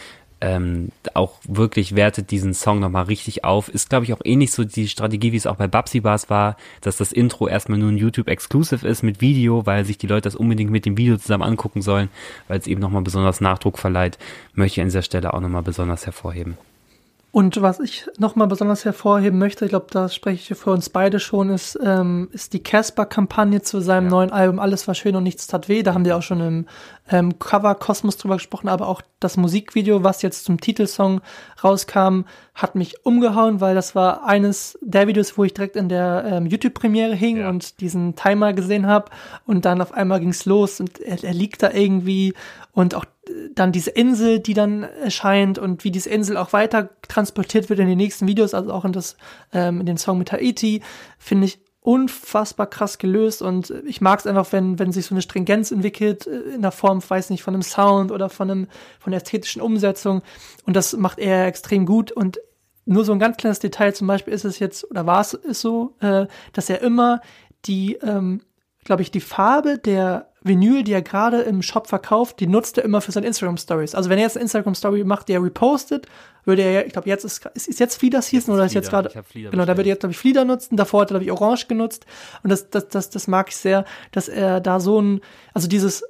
Ähm, auch wirklich wertet diesen Song nochmal richtig auf. Ist, glaube ich, auch ähnlich so die Strategie, wie es auch bei Babsy Bars war, dass das Intro erstmal nur ein YouTube-Exclusive ist mit Video, weil sich die Leute das unbedingt mit dem Video zusammen angucken sollen, weil es eben nochmal besonders Nachdruck verleiht, möchte ich an dieser Stelle auch nochmal besonders hervorheben. Und was ich nochmal besonders hervorheben möchte, ich glaube, da spreche ich für uns beide schon, ist, ähm, ist die Casper-Kampagne zu seinem ja. neuen Album Alles war schön und nichts tat weh. Da haben wir auch schon im ähm, Cover Kosmos drüber gesprochen, aber auch das Musikvideo, was jetzt zum Titelsong rauskam, hat mich umgehauen, weil das war eines der Videos, wo ich direkt in der ähm, YouTube-Premiere hing ja. und diesen Timer gesehen habe und dann auf einmal ging's los und er, er liegt da irgendwie und auch dann diese Insel, die dann erscheint und wie diese Insel auch weiter transportiert wird in den nächsten Videos, also auch in das ähm, in den Song mit Haiti, finde ich unfassbar krass gelöst und ich mag es einfach, wenn wenn sich so eine Stringenz entwickelt äh, in der Form, weiß nicht, von einem Sound oder von einem von der ästhetischen Umsetzung und das macht er extrem gut und nur so ein ganz kleines Detail zum Beispiel ist es jetzt oder war es so, äh, dass er immer die, ähm, glaube ich, die Farbe der Vinyl, die er gerade im Shop verkauft, die nutzt er immer für seine Instagram Stories. Also wenn er jetzt eine Instagram Story macht, die er repostet, würde er, ich glaube, jetzt ist, ist, ist jetzt Flieder Season oder ist jetzt gerade, genau, da würde er jetzt, glaube ich, Flieder nutzen. Davor hat er, glaube ich, Orange genutzt. Und das, das, das, das mag ich sehr, dass er da so ein, also dieses,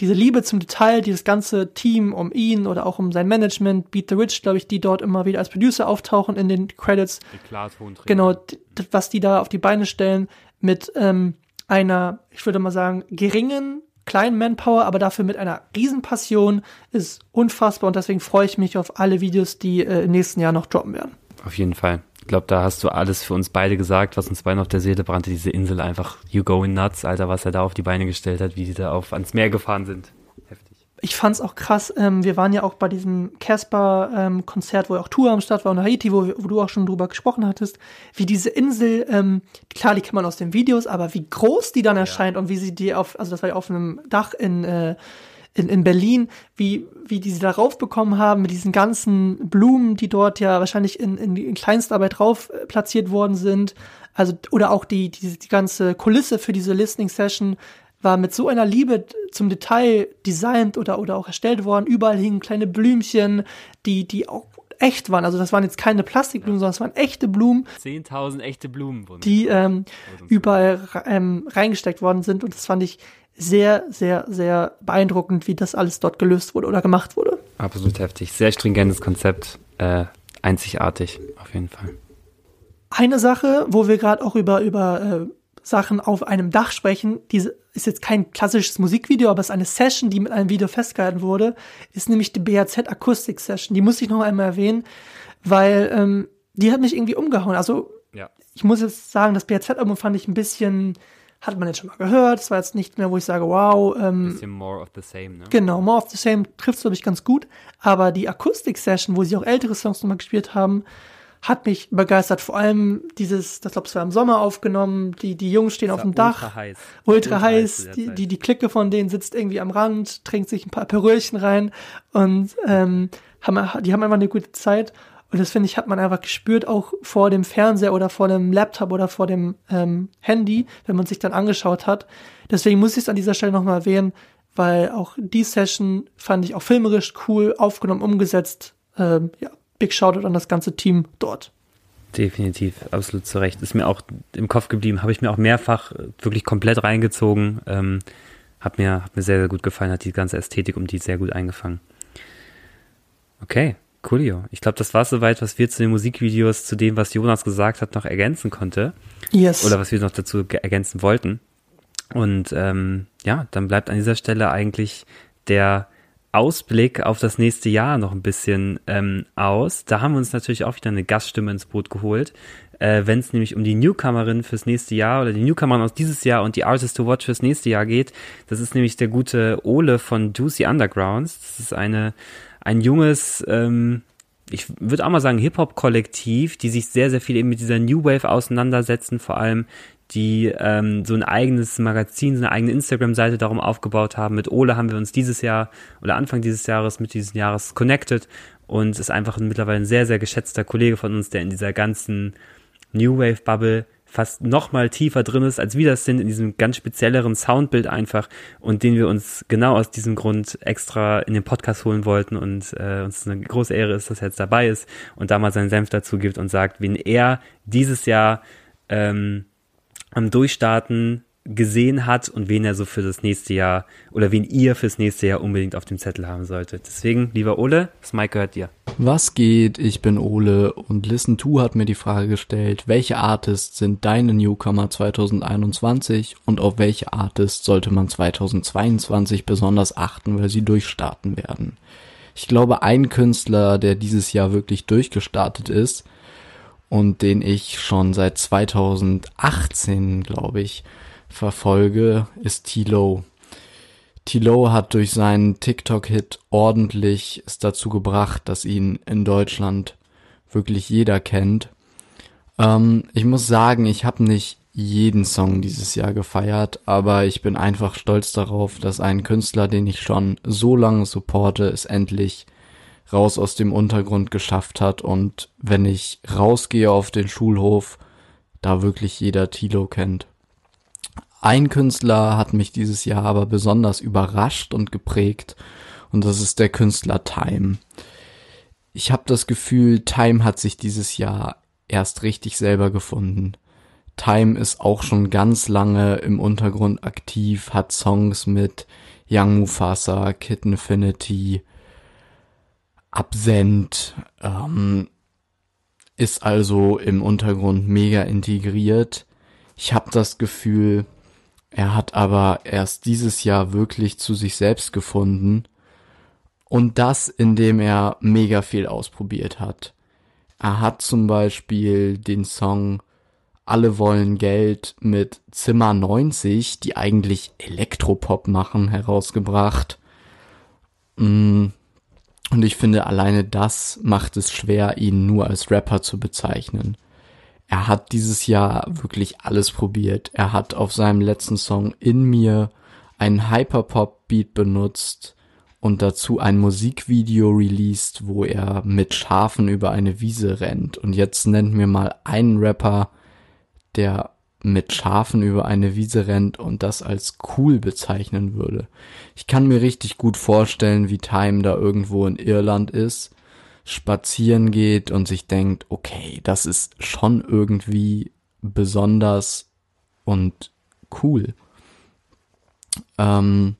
diese Liebe zum Detail, dieses ganze Team um ihn oder auch um sein Management, Beat the Rich, glaube ich, die dort immer wieder als Producer auftauchen in den Credits. Genau, was die da auf die Beine stellen mit, ähm, einer, ich würde mal sagen, geringen kleinen Manpower, aber dafür mit einer Riesenpassion ist unfassbar und deswegen freue ich mich auf alle Videos, die äh, im nächsten Jahr noch droppen werden. Auf jeden Fall. Ich glaube, da hast du alles für uns beide gesagt, was uns beide auf der Seele brannte. Diese Insel einfach, you going nuts, Alter, was er da auf die Beine gestellt hat, wie die da auf ans Meer gefahren sind. Ich fand's auch krass. Ähm, wir waren ja auch bei diesem Casper-Konzert, ähm, wo auch Tour am Start war und Haiti, wo, wo, du auch schon drüber gesprochen hattest, wie diese Insel, ähm, klar, die kennt man aus den Videos, aber wie groß die dann ja. erscheint und wie sie die auf, also das war ja auf einem Dach in äh, in, in Berlin, wie, wie die sie darauf bekommen haben, mit diesen ganzen Blumen, die dort ja wahrscheinlich in, in, in Kleinstarbeit drauf äh, platziert worden sind. Also, oder auch die, die, die ganze Kulisse für diese Listening Session war mit so einer Liebe zum Detail designt oder, oder auch erstellt worden. Überall hingen kleine Blümchen, die, die auch echt waren. Also das waren jetzt keine Plastikblumen, sondern es waren echte Blumen. 10.000 echte Blumen. Die ähm, überall ähm, reingesteckt worden sind. Und das fand ich sehr, sehr, sehr beeindruckend, wie das alles dort gelöst wurde oder gemacht wurde. Absolut heftig. Sehr stringentes Konzept. Äh, einzigartig, auf jeden Fall. Eine Sache, wo wir gerade auch über, über äh, Sachen auf einem Dach sprechen, diese ist jetzt kein klassisches Musikvideo, aber es ist eine Session, die mit einem Video festgehalten wurde, ist nämlich die BAZ Akustik Session. Die muss ich noch einmal erwähnen, weil ähm, die hat mich irgendwie umgehauen. Also ja. ich muss jetzt sagen, das BAZ-Album fand ich ein bisschen hat man jetzt schon mal gehört. Es war jetzt nicht mehr, wo ich sage, wow. Ähm, Bisschen more of the same, ne? Genau, more of the same trifft es, glaube ich, ganz gut. Aber die Akustik-Session, wo sie auch ältere Songs nochmal gespielt haben, hat mich begeistert. Vor allem dieses, das glaube ich, war im Sommer aufgenommen. Die, die Jungs stehen auf dem Dach. Ultra heiß. Ultra, ultra heiß. Die, die, die Clique von denen sitzt irgendwie am Rand, trinkt sich ein paar Peröhrchen rein und ähm, haben, die haben einfach eine gute Zeit. Und das finde ich, hat man einfach gespürt, auch vor dem Fernseher oder vor dem Laptop oder vor dem ähm, Handy, wenn man sich dann angeschaut hat. Deswegen muss ich es an dieser Stelle nochmal erwähnen, weil auch die Session fand ich auch filmerisch cool, aufgenommen, umgesetzt. Ähm, ja, Big Shoutout an das ganze Team dort. Definitiv, absolut zu Recht. Ist mir auch im Kopf geblieben, habe ich mir auch mehrfach wirklich komplett reingezogen. Ähm, hat mir, hat mir sehr, sehr gut gefallen, hat die ganze Ästhetik um die sehr gut eingefangen. Okay, Coolio. Ich glaube, das war soweit, was wir zu den Musikvideos, zu dem, was Jonas gesagt hat, noch ergänzen konnte. Yes. Oder was wir noch dazu ergänzen wollten. Und ähm, ja, dann bleibt an dieser Stelle eigentlich der Ausblick auf das nächste Jahr noch ein bisschen ähm, aus. Da haben wir uns natürlich auch wieder eine Gaststimme ins Boot geholt. Äh, Wenn es nämlich um die Newcomerin fürs nächste Jahr oder die Newcomerin aus dieses Jahr und die Artist to Watch fürs nächste Jahr geht. Das ist nämlich der gute Ole von Juicy Undergrounds. Das ist eine ein junges, ähm, ich würde auch mal sagen, Hip-Hop-Kollektiv, die sich sehr, sehr viel eben mit dieser New Wave auseinandersetzen, vor allem die ähm, so ein eigenes Magazin, so eine eigene Instagram-Seite darum aufgebaut haben. Mit Ole haben wir uns dieses Jahr oder Anfang dieses Jahres mit diesem Jahres connected und ist einfach mittlerweile ein sehr, sehr geschätzter Kollege von uns, der in dieser ganzen New Wave-Bubble fast noch mal tiefer drin ist, als wir das sind, in diesem ganz spezielleren Soundbild einfach und den wir uns genau aus diesem Grund extra in den Podcast holen wollten und äh, uns eine große Ehre ist, dass er jetzt dabei ist und da mal seinen Senf dazu gibt und sagt, wen er dieses Jahr ähm, am Durchstarten gesehen hat und wen er so für das nächste Jahr oder wen ihr fürs nächste Jahr unbedingt auf dem Zettel haben solltet. Deswegen, lieber Ole, das Mike gehört dir. Was geht? Ich bin Ole und Listen2 hat mir die Frage gestellt, welche Artists sind deine Newcomer 2021 und auf welche Artists sollte man 2022 besonders achten, weil sie durchstarten werden? Ich glaube, ein Künstler, der dieses Jahr wirklich durchgestartet ist und den ich schon seit 2018, glaube ich, verfolge, ist Tilo. Tilo hat durch seinen TikTok-Hit ordentlich es dazu gebracht, dass ihn in Deutschland wirklich jeder kennt. Ähm, ich muss sagen, ich habe nicht jeden Song dieses Jahr gefeiert, aber ich bin einfach stolz darauf, dass ein Künstler, den ich schon so lange supporte, es endlich raus aus dem Untergrund geschafft hat und wenn ich rausgehe auf den Schulhof, da wirklich jeder Tilo kennt. Ein Künstler hat mich dieses Jahr aber besonders überrascht und geprägt und das ist der Künstler Time. Ich habe das Gefühl, Time hat sich dieses Jahr erst richtig selber gefunden. Time ist auch schon ganz lange im Untergrund aktiv, hat Songs mit Young Mufasa, Kid Infinity, Absent, ähm, ist also im Untergrund mega integriert. Ich habe das Gefühl, er hat aber erst dieses Jahr wirklich zu sich selbst gefunden und das, indem er mega viel ausprobiert hat. Er hat zum Beispiel den Song Alle wollen Geld mit Zimmer 90, die eigentlich Elektropop machen, herausgebracht. Und ich finde, alleine das macht es schwer, ihn nur als Rapper zu bezeichnen. Er hat dieses Jahr wirklich alles probiert. Er hat auf seinem letzten Song In mir einen Hyperpop-Beat benutzt und dazu ein Musikvideo released, wo er mit Schafen über eine Wiese rennt. Und jetzt nennt mir mal einen Rapper, der mit Schafen über eine Wiese rennt und das als cool bezeichnen würde. Ich kann mir richtig gut vorstellen, wie Time da irgendwo in Irland ist, spazieren geht und sich denkt, okay, das ist schon irgendwie besonders und cool. Ähm,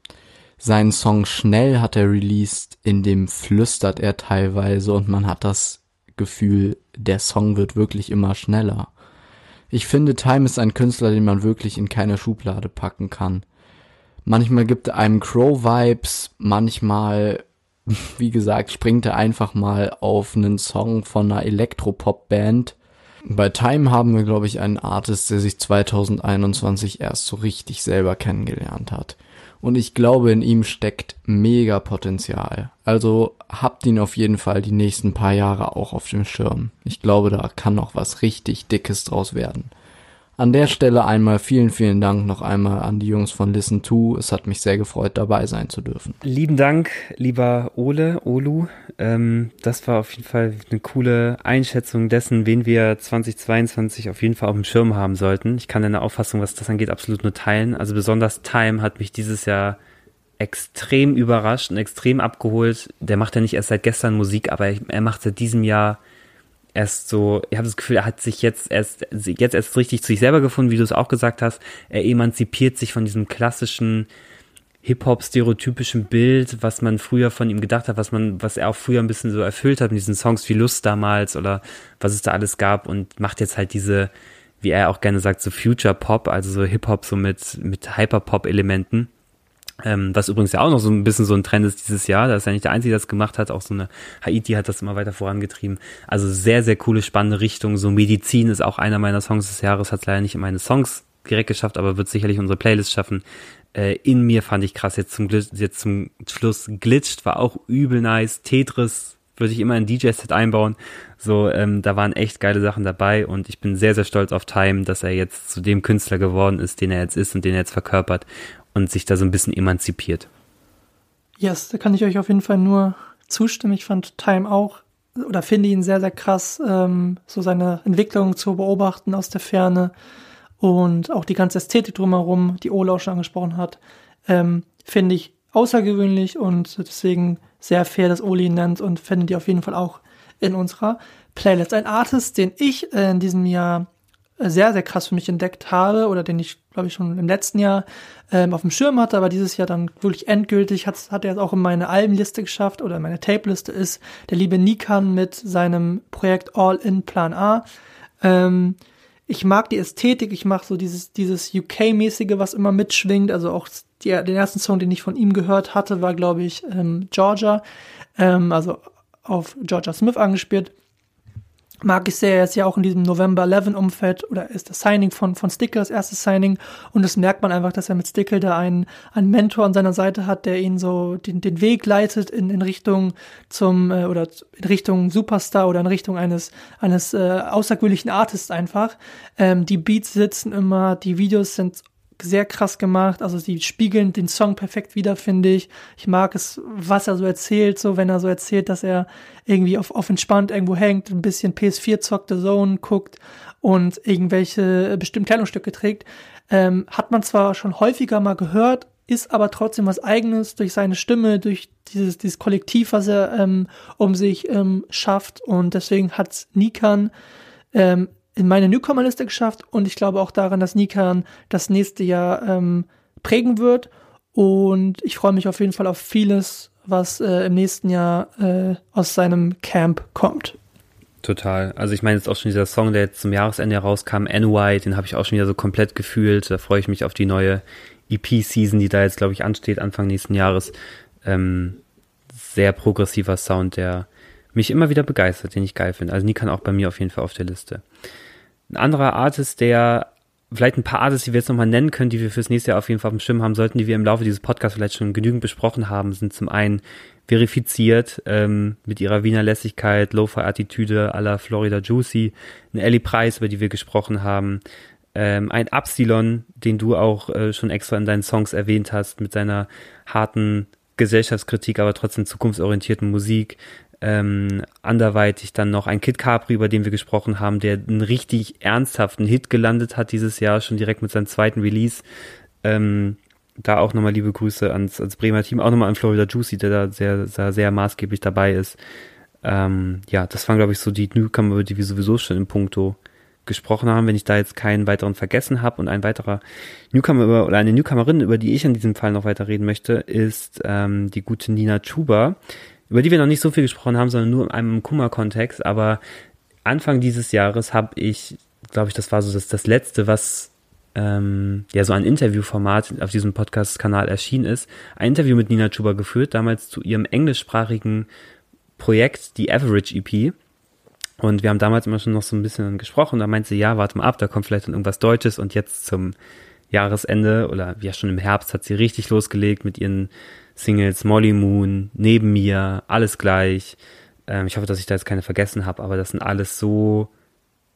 seinen Song Schnell hat er released, in dem flüstert er teilweise und man hat das Gefühl, der Song wird wirklich immer schneller. Ich finde, Time ist ein Künstler, den man wirklich in keine Schublade packen kann. Manchmal gibt er einem Crow-Vibes, manchmal, wie gesagt, springt er einfach mal auf einen Song von einer Elektropop-Band. Bei Time haben wir, glaube ich, einen Artist, der sich 2021 erst so richtig selber kennengelernt hat. Und ich glaube, in ihm steckt mega Potenzial. Also habt ihn auf jeden Fall die nächsten paar Jahre auch auf dem Schirm. Ich glaube, da kann noch was richtig Dickes draus werden. An der Stelle einmal vielen, vielen Dank noch einmal an die Jungs von Listen to. Es hat mich sehr gefreut, dabei sein zu dürfen. Lieben Dank, lieber Ole, Olu. Ähm, das war auf jeden Fall eine coole Einschätzung dessen, wen wir 2022 auf jeden Fall auf dem Schirm haben sollten. Ich kann deine Auffassung, was das angeht, absolut nur teilen. Also besonders Time hat mich dieses Jahr extrem überrascht und extrem abgeholt. Der macht ja nicht erst seit gestern Musik, aber er macht seit diesem Jahr erst so, ich habe das Gefühl, er hat sich jetzt erst, jetzt erst richtig zu sich selber gefunden, wie du es auch gesagt hast. Er emanzipiert sich von diesem klassischen Hip-Hop-stereotypischen Bild, was man früher von ihm gedacht hat, was man, was er auch früher ein bisschen so erfüllt hat mit diesen Songs wie Lust damals oder was es da alles gab und macht jetzt halt diese, wie er auch gerne sagt, so Future Pop, also so Hip-Hop so mit, mit Hyper-Pop-Elementen. Ähm, was übrigens ja auch noch so ein bisschen so ein Trend ist dieses Jahr. Da ist ja nicht der Einzige, der das gemacht hat. Auch so eine Haiti hat das immer weiter vorangetrieben. Also sehr, sehr coole, spannende Richtung. So Medizin ist auch einer meiner Songs des Jahres. Hat leider nicht in meine Songs direkt geschafft, aber wird sicherlich unsere Playlist schaffen. Äh, in mir fand ich krass. Jetzt zum, jetzt zum Schluss glitscht, war auch übel nice. Tetris würde ich immer ein DJ-Set einbauen. So, ähm, da waren echt geile Sachen dabei und ich bin sehr, sehr stolz auf Time, dass er jetzt zu dem Künstler geworden ist, den er jetzt ist und den er jetzt verkörpert und sich da so ein bisschen emanzipiert. Yes, da kann ich euch auf jeden Fall nur zustimmen. Ich fand Time auch oder finde ihn sehr, sehr krass, ähm, so seine Entwicklung zu beobachten aus der Ferne und auch die ganze Ästhetik drumherum, die Ola auch schon angesprochen hat, ähm, finde ich außergewöhnlich und deswegen sehr fair, dass Oli ihn nennt und findet ihr auf jeden Fall auch in unserer Playlist. Ein Artist, den ich in diesem Jahr sehr, sehr krass für mich entdeckt habe oder den ich, glaube ich, schon im letzten Jahr ähm, auf dem Schirm hatte, aber dieses Jahr dann wirklich endgültig hat, hat er es auch in meine Albenliste geschafft oder meine Tape-Liste ist der liebe Nikan mit seinem Projekt All in Plan A. Ähm, ich mag die Ästhetik, ich mag so dieses, dieses UK-mäßige, was immer mitschwingt. Also auch die, den ersten Song, den ich von ihm gehört hatte, war, glaube ich, ähm, Georgia. Ähm, also auf Georgia Smith angespielt mag ich sehr, jetzt ja auch in diesem November 11 Umfeld oder ist das Signing von, von Stickle das erste Signing und das merkt man einfach, dass er mit Stickle da einen, einen Mentor an seiner Seite hat, der ihn so den, den Weg leitet in, in Richtung zum äh, oder in Richtung Superstar oder in Richtung eines, eines äh, außergewöhnlichen Artists einfach. Ähm, die Beats sitzen immer, die Videos sind sehr krass gemacht. Also sie spiegeln den Song perfekt wieder, finde ich. Ich mag es, was er so erzählt, so wenn er so erzählt, dass er irgendwie auf, auf entspannt irgendwo hängt, ein bisschen PS4 zockt, The Zone guckt und irgendwelche bestimmten Kleidungsstücke trägt. Ähm, hat man zwar schon häufiger mal gehört, ist aber trotzdem was Eigenes durch seine Stimme, durch dieses, dieses Kollektiv, was er ähm, um sich ähm, schafft. Und deswegen hat Nikan ähm, in meine Newcomer-Liste geschafft und ich glaube auch daran, dass Nikan das nächste Jahr ähm, prägen wird. Und ich freue mich auf jeden Fall auf vieles, was äh, im nächsten Jahr äh, aus seinem Camp kommt. Total. Also ich meine jetzt auch schon dieser Song, der jetzt zum Jahresende rauskam, NY, den habe ich auch schon wieder so komplett gefühlt. Da freue ich mich auf die neue EP-Season, die da jetzt, glaube ich, ansteht, Anfang nächsten Jahres. Ähm, sehr progressiver Sound, der mich immer wieder begeistert, den ich geil finde. Also Nikan auch bei mir auf jeden Fall auf der Liste. Ein anderer Artist, der vielleicht ein paar Artists, die wir jetzt nochmal nennen können, die wir fürs nächste Jahr auf jeden Fall auf dem Schirm haben sollten, die wir im Laufe dieses Podcasts vielleicht schon genügend besprochen haben, sind zum einen verifiziert ähm, mit ihrer Wiener Lässigkeit, Lo-Fi-Attitüde à la Florida Juicy, eine Ellie Price, über die wir gesprochen haben, ähm, ein Absilon, den du auch äh, schon extra in deinen Songs erwähnt hast, mit seiner harten Gesellschaftskritik, aber trotzdem zukunftsorientierten Musik. Ähm, anderweitig dann noch ein Kid Capri, über den wir gesprochen haben, der einen richtig ernsthaften Hit gelandet hat dieses Jahr, schon direkt mit seinem zweiten Release. Ähm, da auch nochmal liebe Grüße ans, ans Bremer Team, auch nochmal an Florida Juicy, der da sehr, sehr, sehr maßgeblich dabei ist. Ähm, ja, das waren, glaube ich, so die Newcomer, über die wir sowieso schon im Punkto gesprochen haben, wenn ich da jetzt keinen weiteren vergessen habe und ein weiterer Newcomer über, oder eine Newcomerin, über die ich in diesem Fall noch weiter reden möchte, ist ähm, die gute Nina Chuba, über die wir noch nicht so viel gesprochen haben, sondern nur in einem Kummer-Kontext, aber Anfang dieses Jahres habe ich, glaube ich, das war so das, das letzte, was ähm, ja so ein Interviewformat auf diesem Podcast-Kanal erschienen ist, ein Interview mit Nina Chuba geführt, damals zu ihrem englischsprachigen Projekt, die Average EP. Und wir haben damals immer schon noch so ein bisschen gesprochen. Da meinte sie, ja, warte mal ab, da kommt vielleicht dann irgendwas Deutsches. Und jetzt zum Jahresende oder ja schon im Herbst hat sie richtig losgelegt mit ihren Singles Molly Moon, Neben mir, Alles gleich. Ähm, ich hoffe, dass ich da jetzt keine vergessen habe, aber das sind alles so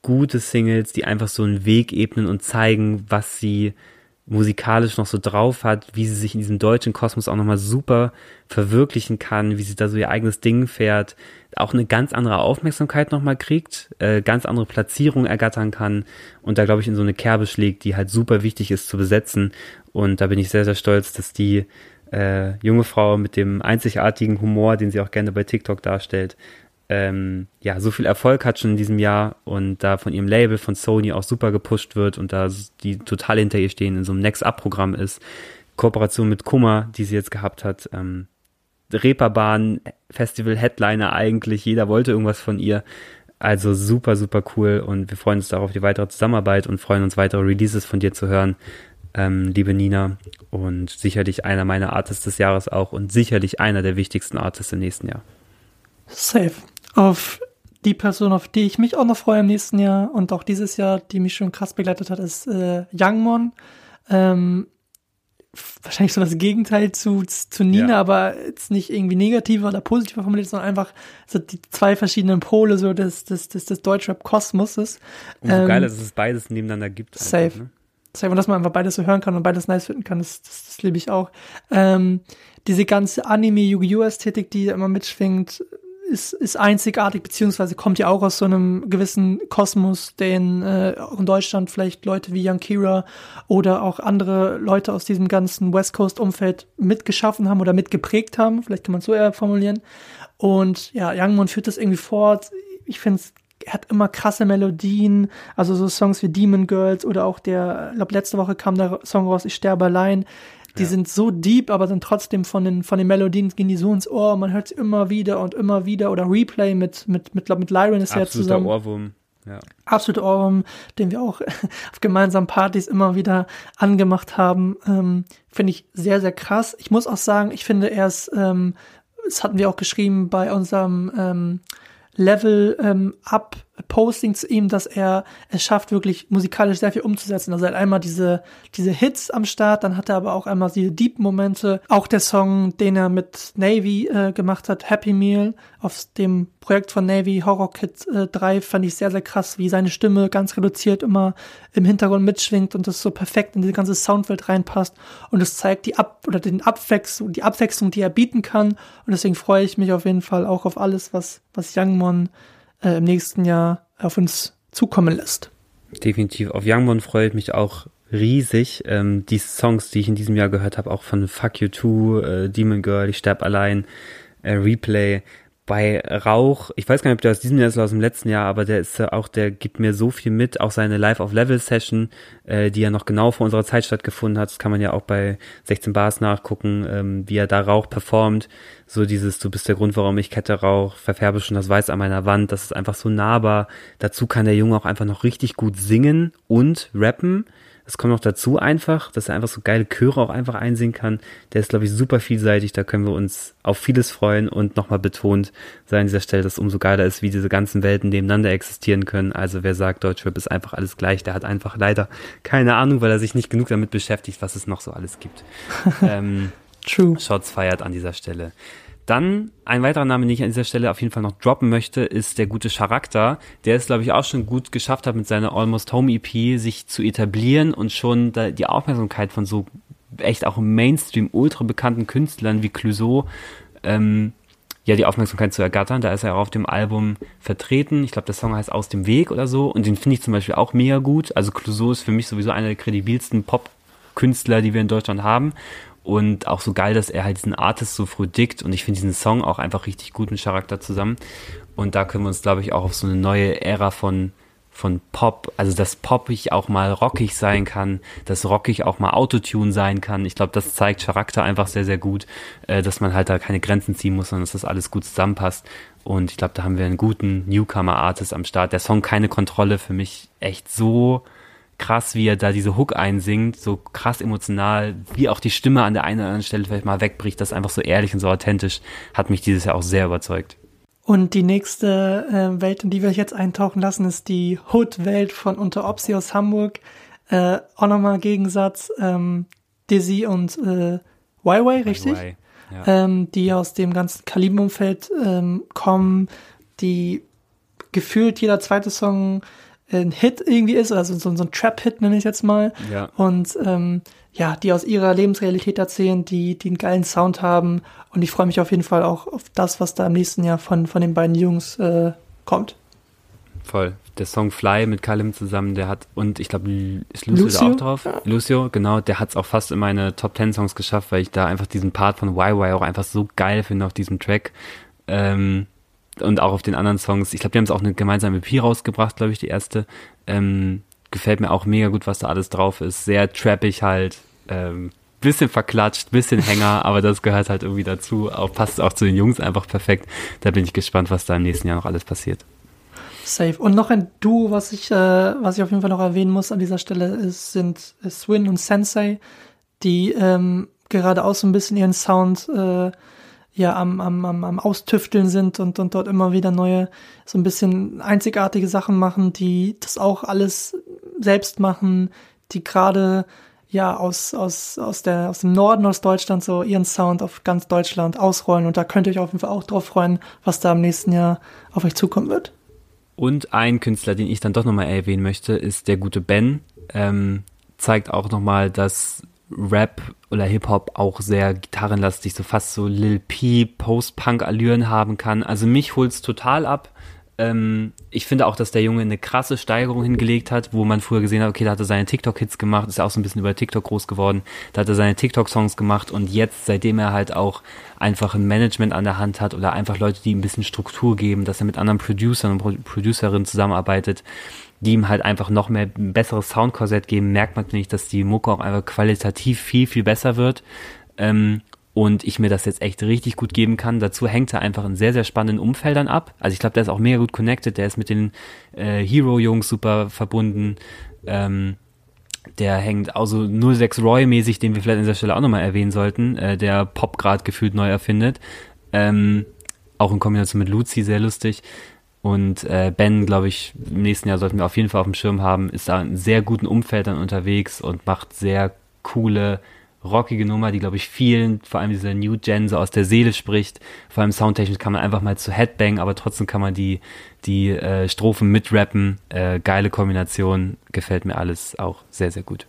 gute Singles, die einfach so einen Weg ebnen und zeigen, was sie musikalisch noch so drauf hat, wie sie sich in diesem deutschen Kosmos auch nochmal super verwirklichen kann, wie sie da so ihr eigenes Ding fährt, auch eine ganz andere Aufmerksamkeit nochmal kriegt, äh, ganz andere Platzierung ergattern kann und da glaube ich in so eine Kerbe schlägt, die halt super wichtig ist zu besetzen und da bin ich sehr, sehr stolz, dass die äh, junge Frau mit dem einzigartigen Humor, den sie auch gerne bei TikTok darstellt, ähm, ja, so viel Erfolg hat schon in diesem Jahr und da von ihrem Label, von Sony auch super gepusht wird und da die total hinter ihr stehen, in so einem Next-Up-Programm ist. Kooperation mit Kummer, die sie jetzt gehabt hat. Ähm, Reeperbahn, Festival-Headliner eigentlich, jeder wollte irgendwas von ihr. Also super, super cool und wir freuen uns darauf die weitere Zusammenarbeit und freuen uns weitere Releases von dir zu hören, ähm, liebe Nina. Und sicherlich einer meiner Artists des Jahres auch und sicherlich einer der wichtigsten Artists im nächsten Jahr. Safe auf die Person, auf die ich mich auch noch freue im nächsten Jahr und auch dieses Jahr, die mich schon krass begleitet hat, ist äh, Youngmon. Ähm, wahrscheinlich so das Gegenteil zu, zu Nina, ja. aber jetzt nicht irgendwie negativer oder positiver formuliert, sondern einfach so die zwei verschiedenen Pole so des, des, des, des Deutschrap-Kosmoses. Umso ähm, geiler, dass es beides nebeneinander gibt. Safe. Einfach, ne? Safe. Und dass man einfach beides so hören kann und beides nice finden kann, das, das, das liebe ich auch. Ähm, diese ganze Anime-Yu-Gi-Oh!-Ästhetik, die immer mitschwingt, ist, ist einzigartig, beziehungsweise kommt ja auch aus so einem gewissen Kosmos, den äh, auch in Deutschland vielleicht Leute wie Young Kira oder auch andere Leute aus diesem ganzen West Coast-Umfeld mitgeschaffen haben oder mitgeprägt haben. Vielleicht kann man es so eher formulieren. Und ja, Youngmon führt das irgendwie fort. Ich finde er hat immer krasse Melodien, also so Songs wie Demon Girls oder auch der, ich glaube letzte Woche kam der Song raus, Ich sterbe allein. Die ja. sind so deep, aber dann trotzdem von den, von den Melodien gehen die so ins Ohr. Man hört sie immer wieder und immer wieder. Oder Replay mit, mit, mit, mit Lyron ist Absoluter ja zusammen. Ohrwurm. Ja. Absoluter Ohrwurm, den wir auch auf gemeinsamen Partys immer wieder angemacht haben. Ähm, finde ich sehr, sehr krass. Ich muss auch sagen, ich finde er ist, ähm, das hatten wir auch geschrieben bei unserem ähm, Level ähm, Up Posting zu ihm, dass er es schafft, wirklich musikalisch sehr viel umzusetzen. Also er hat einmal diese, diese Hits am Start, dann hat er aber auch einmal diese Deep-Momente. Auch der Song, den er mit Navy äh, gemacht hat, Happy Meal, auf dem Projekt von Navy, Horror Kid äh, 3, fand ich sehr, sehr krass, wie seine Stimme ganz reduziert immer im Hintergrund mitschwingt und das so perfekt in diese ganze Soundwelt reinpasst. Und es zeigt die Ab- oder den Abwechslung, die Abwechslung, die er bieten kann. Und deswegen freue ich mich auf jeden Fall auch auf alles, was, was Youngmon äh, im nächsten Jahr auf uns zukommen lässt. Definitiv. Auf Youngmon freue ich mich auch riesig. Ähm, die Songs, die ich in diesem Jahr gehört habe, auch von Fuck You Too, äh, Demon Girl, Ich sterb allein, äh, Replay, bei Rauch, ich weiß gar nicht, ob der aus diesem Jahr ist oder aus dem letzten Jahr, aber der ist äh, auch, der gibt mir so viel mit, auch seine Live of Level Session, äh, die ja noch genau vor unserer Zeit stattgefunden hat, das kann man ja auch bei 16 Bars nachgucken, ähm, wie er da Rauch performt, so dieses, du bist der Grund, warum ich Kette Rauch, verfärbe schon das Weiß an meiner Wand, das ist einfach so nahbar, dazu kann der Junge auch einfach noch richtig gut singen und rappen, Das kommt noch dazu einfach, dass er einfach so geile Chöre auch einfach einsingen kann. Der ist, glaube ich, super vielseitig. Da können wir uns auf vieles freuen und nochmal betont sei an dieser Stelle, dass umso geiler ist, wie diese ganzen Welten nebeneinander existieren können. Also wer sagt, Deutschrap ist einfach alles gleich, der hat einfach leider keine Ahnung, weil er sich nicht genug damit beschäftigt, was es noch so alles gibt. ähm, True. Shots feiert an dieser Stelle. Dann ein weiterer Name, den ich an dieser Stelle auf jeden Fall noch droppen möchte, ist der gute Charakter, der es, glaube ich, auch schon gut geschafft hat, mit seiner Almost Home EP sich zu etablieren und schon die Aufmerksamkeit von so echt auch im Mainstream ultra bekannten Künstlern wie Clouseau ähm, ja die Aufmerksamkeit zu ergattern. Da ist er auch auf dem Album vertreten. Ich glaube, der Song heißt Aus dem Weg oder so. Und den finde ich zum Beispiel auch mega gut. Also Clouseau ist für mich sowieso einer der kredibilsten Pop-Künstler, die wir in Deutschland haben. Und auch so geil, dass er halt diesen Artist so früh dickt. Und ich finde diesen Song auch einfach richtig gut mit Charakter zusammen. Und da können wir uns, glaube ich, auch auf so eine neue Ära von, von Pop, also dass poppig auch mal rockig sein kann, dass rockig auch mal Autotune sein kann. Ich glaube, das zeigt Charakter einfach sehr, sehr gut, äh, dass man halt da keine Grenzen ziehen muss, sondern dass das alles gut zusammenpasst. Und ich glaube, da haben wir einen guten Newcomer-Artist am Start. Der Song Keine Kontrolle für mich echt so krass, wie er da diese Hook einsingt, so krass emotional, wie auch die Stimme an der einen oder anderen Stelle vielleicht mal wegbricht, das ist einfach so ehrlich und so authentisch, hat mich dieses Jahr auch sehr überzeugt. Und die nächste äh, Welt, in die wir jetzt eintauchen lassen, ist die Hood-Welt von Unter Opsi aus Hamburg. Äh, auch nochmal Gegensatz, ähm, Dizzy und äh, YY, richtig? YY, ja. ähm, die aus dem ganzen Kalibenumfeld ähm, kommen, die gefühlt jeder zweite Song ein Hit irgendwie ist, also so, so ein Trap-Hit nenne ich jetzt mal. Ja. Und ähm, ja, die aus ihrer Lebensrealität erzählen, die, die einen geilen Sound haben. Und ich freue mich auf jeden Fall auch auf das, was da im nächsten Jahr von, von den beiden Jungs äh, kommt. Voll. Der Song Fly mit Kalim zusammen, der hat, und ich glaube, ist Lucio, Lucio, da auch drauf? Ja. Lucio, genau, der hat es auch fast in meine Top 10 Songs geschafft, weil ich da einfach diesen Part von YY auch einfach so geil finde auf diesem Track. Ähm, und auch auf den anderen Songs. Ich glaube, die haben es auch eine gemeinsame EP rausgebracht, glaube ich, die erste. Ähm, gefällt mir auch mega gut, was da alles drauf ist. Sehr trappig halt. Ähm, bisschen verklatscht, bisschen Hänger, aber das gehört halt irgendwie dazu. Auch passt auch zu den Jungs einfach perfekt. Da bin ich gespannt, was da im nächsten Jahr noch alles passiert. Safe. Und noch ein Duo, was ich, äh, was ich auf jeden Fall noch erwähnen muss an dieser Stelle, ist, sind Swin und Sensei, die ähm, gerade auch so ein bisschen ihren Sound äh, ja am, am, am, am Austüfteln sind und, und dort immer wieder neue, so ein bisschen einzigartige Sachen machen, die das auch alles selbst machen, die gerade ja aus, aus, aus, der, aus dem Norden aus Deutschland so ihren Sound auf ganz Deutschland ausrollen. Und da könnt ihr euch auf jeden Fall auch drauf freuen, was da im nächsten Jahr auf euch zukommen wird. Und ein Künstler, den ich dann doch nochmal erwähnen möchte, ist der gute Ben. Ähm, zeigt auch nochmal, dass Rap oder Hip-Hop auch sehr gitarrenlastig, so fast so Lil P, Post-Punk-Allüren haben kann. Also mich holt's total ab. Ähm, ich finde auch, dass der Junge eine krasse Steigerung hingelegt hat, wo man früher gesehen hat, okay, da hat er seine TikTok-Hits gemacht, ist auch so ein bisschen über TikTok groß geworden, da hat er seine TikTok-Songs gemacht und jetzt, seitdem er halt auch einfach ein Management an der Hand hat oder einfach Leute, die ein bisschen Struktur geben, dass er mit anderen Producern und Producerinnen zusammenarbeitet, die ihm halt einfach noch mehr ein besseres Soundkorsett geben, merkt man nicht, dass die Mucke auch einfach qualitativ viel, viel besser wird. Ähm, und ich mir das jetzt echt richtig gut geben kann. Dazu hängt er einfach in sehr, sehr spannenden Umfeldern ab. Also ich glaube, der ist auch mega gut connected, der ist mit den äh, Hero-Jungs super verbunden. Ähm, der hängt also 06 Roy mäßig, den wir vielleicht an dieser Stelle auch nochmal erwähnen sollten, äh, der Pop gerade gefühlt neu erfindet. Ähm, auch in Kombination mit Lucy sehr lustig. Und äh, Ben, glaube ich, im nächsten Jahr sollten wir auf jeden Fall auf dem Schirm haben, ist da in sehr guten Umfeldern unterwegs und macht sehr coole, rockige Nummer, die, glaube ich, vielen, vor allem dieser New Gen, so aus der Seele spricht. Vor allem soundtechnisch kann man einfach mal zu Headbang, aber trotzdem kann man die, die äh, Strophen mitrappen. Äh, geile Kombination, gefällt mir alles auch sehr, sehr gut.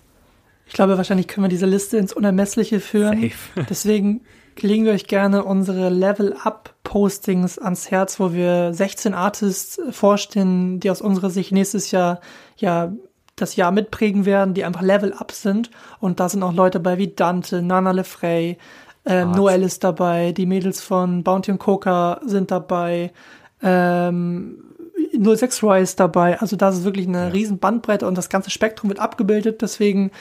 Ich glaube, wahrscheinlich können wir diese Liste ins Unermessliche führen. Safe. Deswegen legen wir euch gerne unsere Level-Up-Postings ans Herz, wo wir 16 Artists vorstellen, die aus unserer Sicht nächstes Jahr ja das Jahr mitprägen werden, die einfach Level-Up sind. Und da sind auch Leute bei wie Dante, Nana Lefrey, ähm, Noel ist dabei, die Mädels von Bounty und Coca sind dabei, ähm, 06 Roy ist dabei. Also da ist wirklich eine ja. riesen Bandbreite und das ganze Spektrum wird abgebildet. Deswegen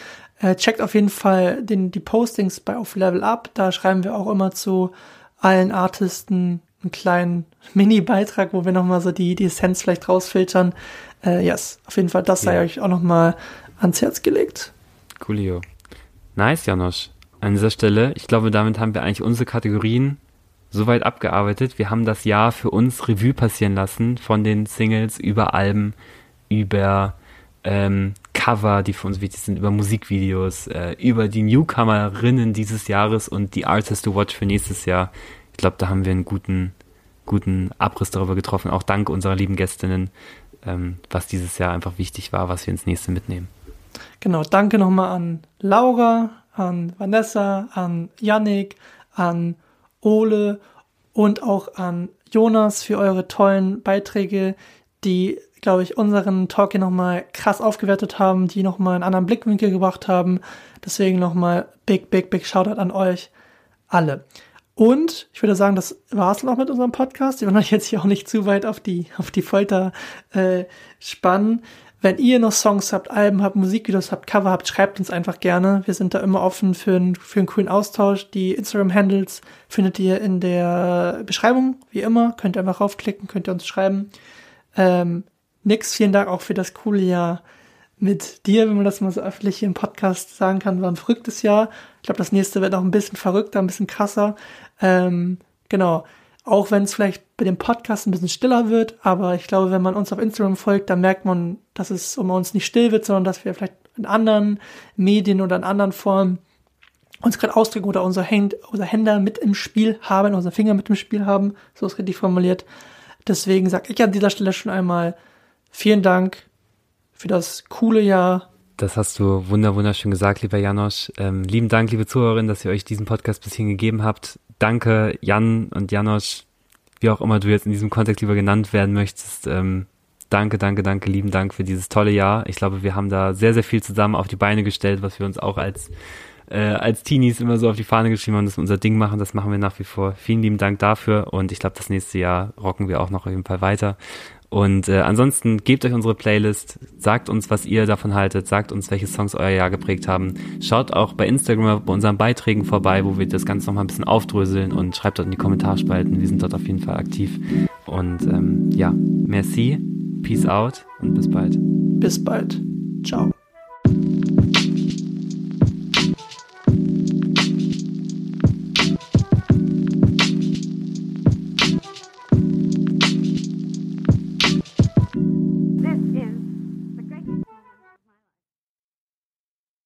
äh, checkt auf jeden Fall den, die Postings bei auf Level Up. Da schreiben wir auch immer zu allen Artisten einen kleinen Mini-Beitrag, wo wir nochmal so die, die Essenz vielleicht rausfiltern. Äh, yes, auf jeden Fall, das sei ja. euch auch nochmal ans Herz gelegt. Coolio. Nice, Janosch. An dieser Stelle, ich glaube, damit haben wir eigentlich unsere Kategorien soweit abgearbeitet. Wir haben das Jahr für uns Revue passieren lassen, von den Singles über Alben, über ähm, Cover, die für uns wichtig sind, über Musikvideos, äh, über die Newcomerinnen dieses Jahres und die Artists to Watch für nächstes Jahr. Ich glaube, da haben wir einen guten, guten Abriss darüber getroffen, auch dank unserer lieben Gästinnen, ähm, was dieses Jahr einfach wichtig war, was wir ins nächste mitnehmen. Genau, danke nochmal an Laura, an Vanessa, an Yannick, an Ole und auch an Jonas für eure tollen Beiträge, die, glaube ich, unseren Talk hier nochmal krass aufgewertet haben, die nochmal einen anderen Blickwinkel gebracht haben. Deswegen nochmal big, big, big Shoutout an euch alle. Und ich würde sagen, das war es dann auch mit unserem Podcast. Wir wollen euch jetzt hier auch nicht zu weit auf die, auf die Folter äh, spannen. Wenn ihr noch Songs habt, Alben habt, Musikvideos habt, Cover habt, schreibt uns einfach gerne. Wir sind da immer offen für, einen für einen coolen Austausch. Die Instagram-Handles findet ihr in der Beschreibung, wie immer. Könnt ihr einfach raufklicken, könnt ihr uns schreiben. Ähm, nix, vielen Dank auch für das coole Jahr mit dir, wenn man das mal so öffentlich hier im Podcast sagen kann, war ein verrücktes Jahr. Ich glaube, das nächste wird auch ein bisschen verrückter, ein bisschen krasser. Ähm, genau. Auch wenn es vielleicht bei dem Podcast ein bisschen stiller wird, aber ich glaube, wenn man uns auf Instagram folgt, dann merkt man, dass es um uns nicht still wird, sondern dass wir vielleicht in anderen Medien oder in anderen Formen uns gerade ausdrücken oder unser, Hand, unser Händer mit im Spiel haben, unser Finger mit im Spiel haben, so ist richtig formuliert. Deswegen sage ich an dieser Stelle schon einmal vielen Dank für das coole Jahr. Das hast du wunder wunderschön gesagt, lieber Janosch. Ähm, lieben Dank, liebe Zuhörerinnen, dass ihr euch diesen Podcast bis hierhin gegeben habt. Danke, Jan und Janosch, wie auch immer du jetzt in diesem Kontext lieber genannt werden möchtest. Ähm, danke, danke, danke, lieben Dank für dieses tolle Jahr. Ich glaube, wir haben da sehr, sehr viel zusammen auf die Beine gestellt, was wir uns auch als äh, als Teenies immer so auf die Fahne geschrieben haben, dass wir unser Ding machen. Das machen wir nach wie vor. Vielen lieben Dank dafür und ich glaube, das nächste Jahr rocken wir auch noch auf jeden Fall weiter. Und äh, ansonsten gebt euch unsere Playlist, sagt uns, was ihr davon haltet, sagt uns, welche Songs euer Jahr geprägt haben. Schaut auch bei Instagram bei unseren Beiträgen vorbei, wo wir das Ganze nochmal ein bisschen aufdröseln und schreibt dort in die Kommentarspalten. Wir sind dort auf jeden Fall aktiv. Und ähm, ja, merci, peace out und bis bald. Bis bald. Ciao.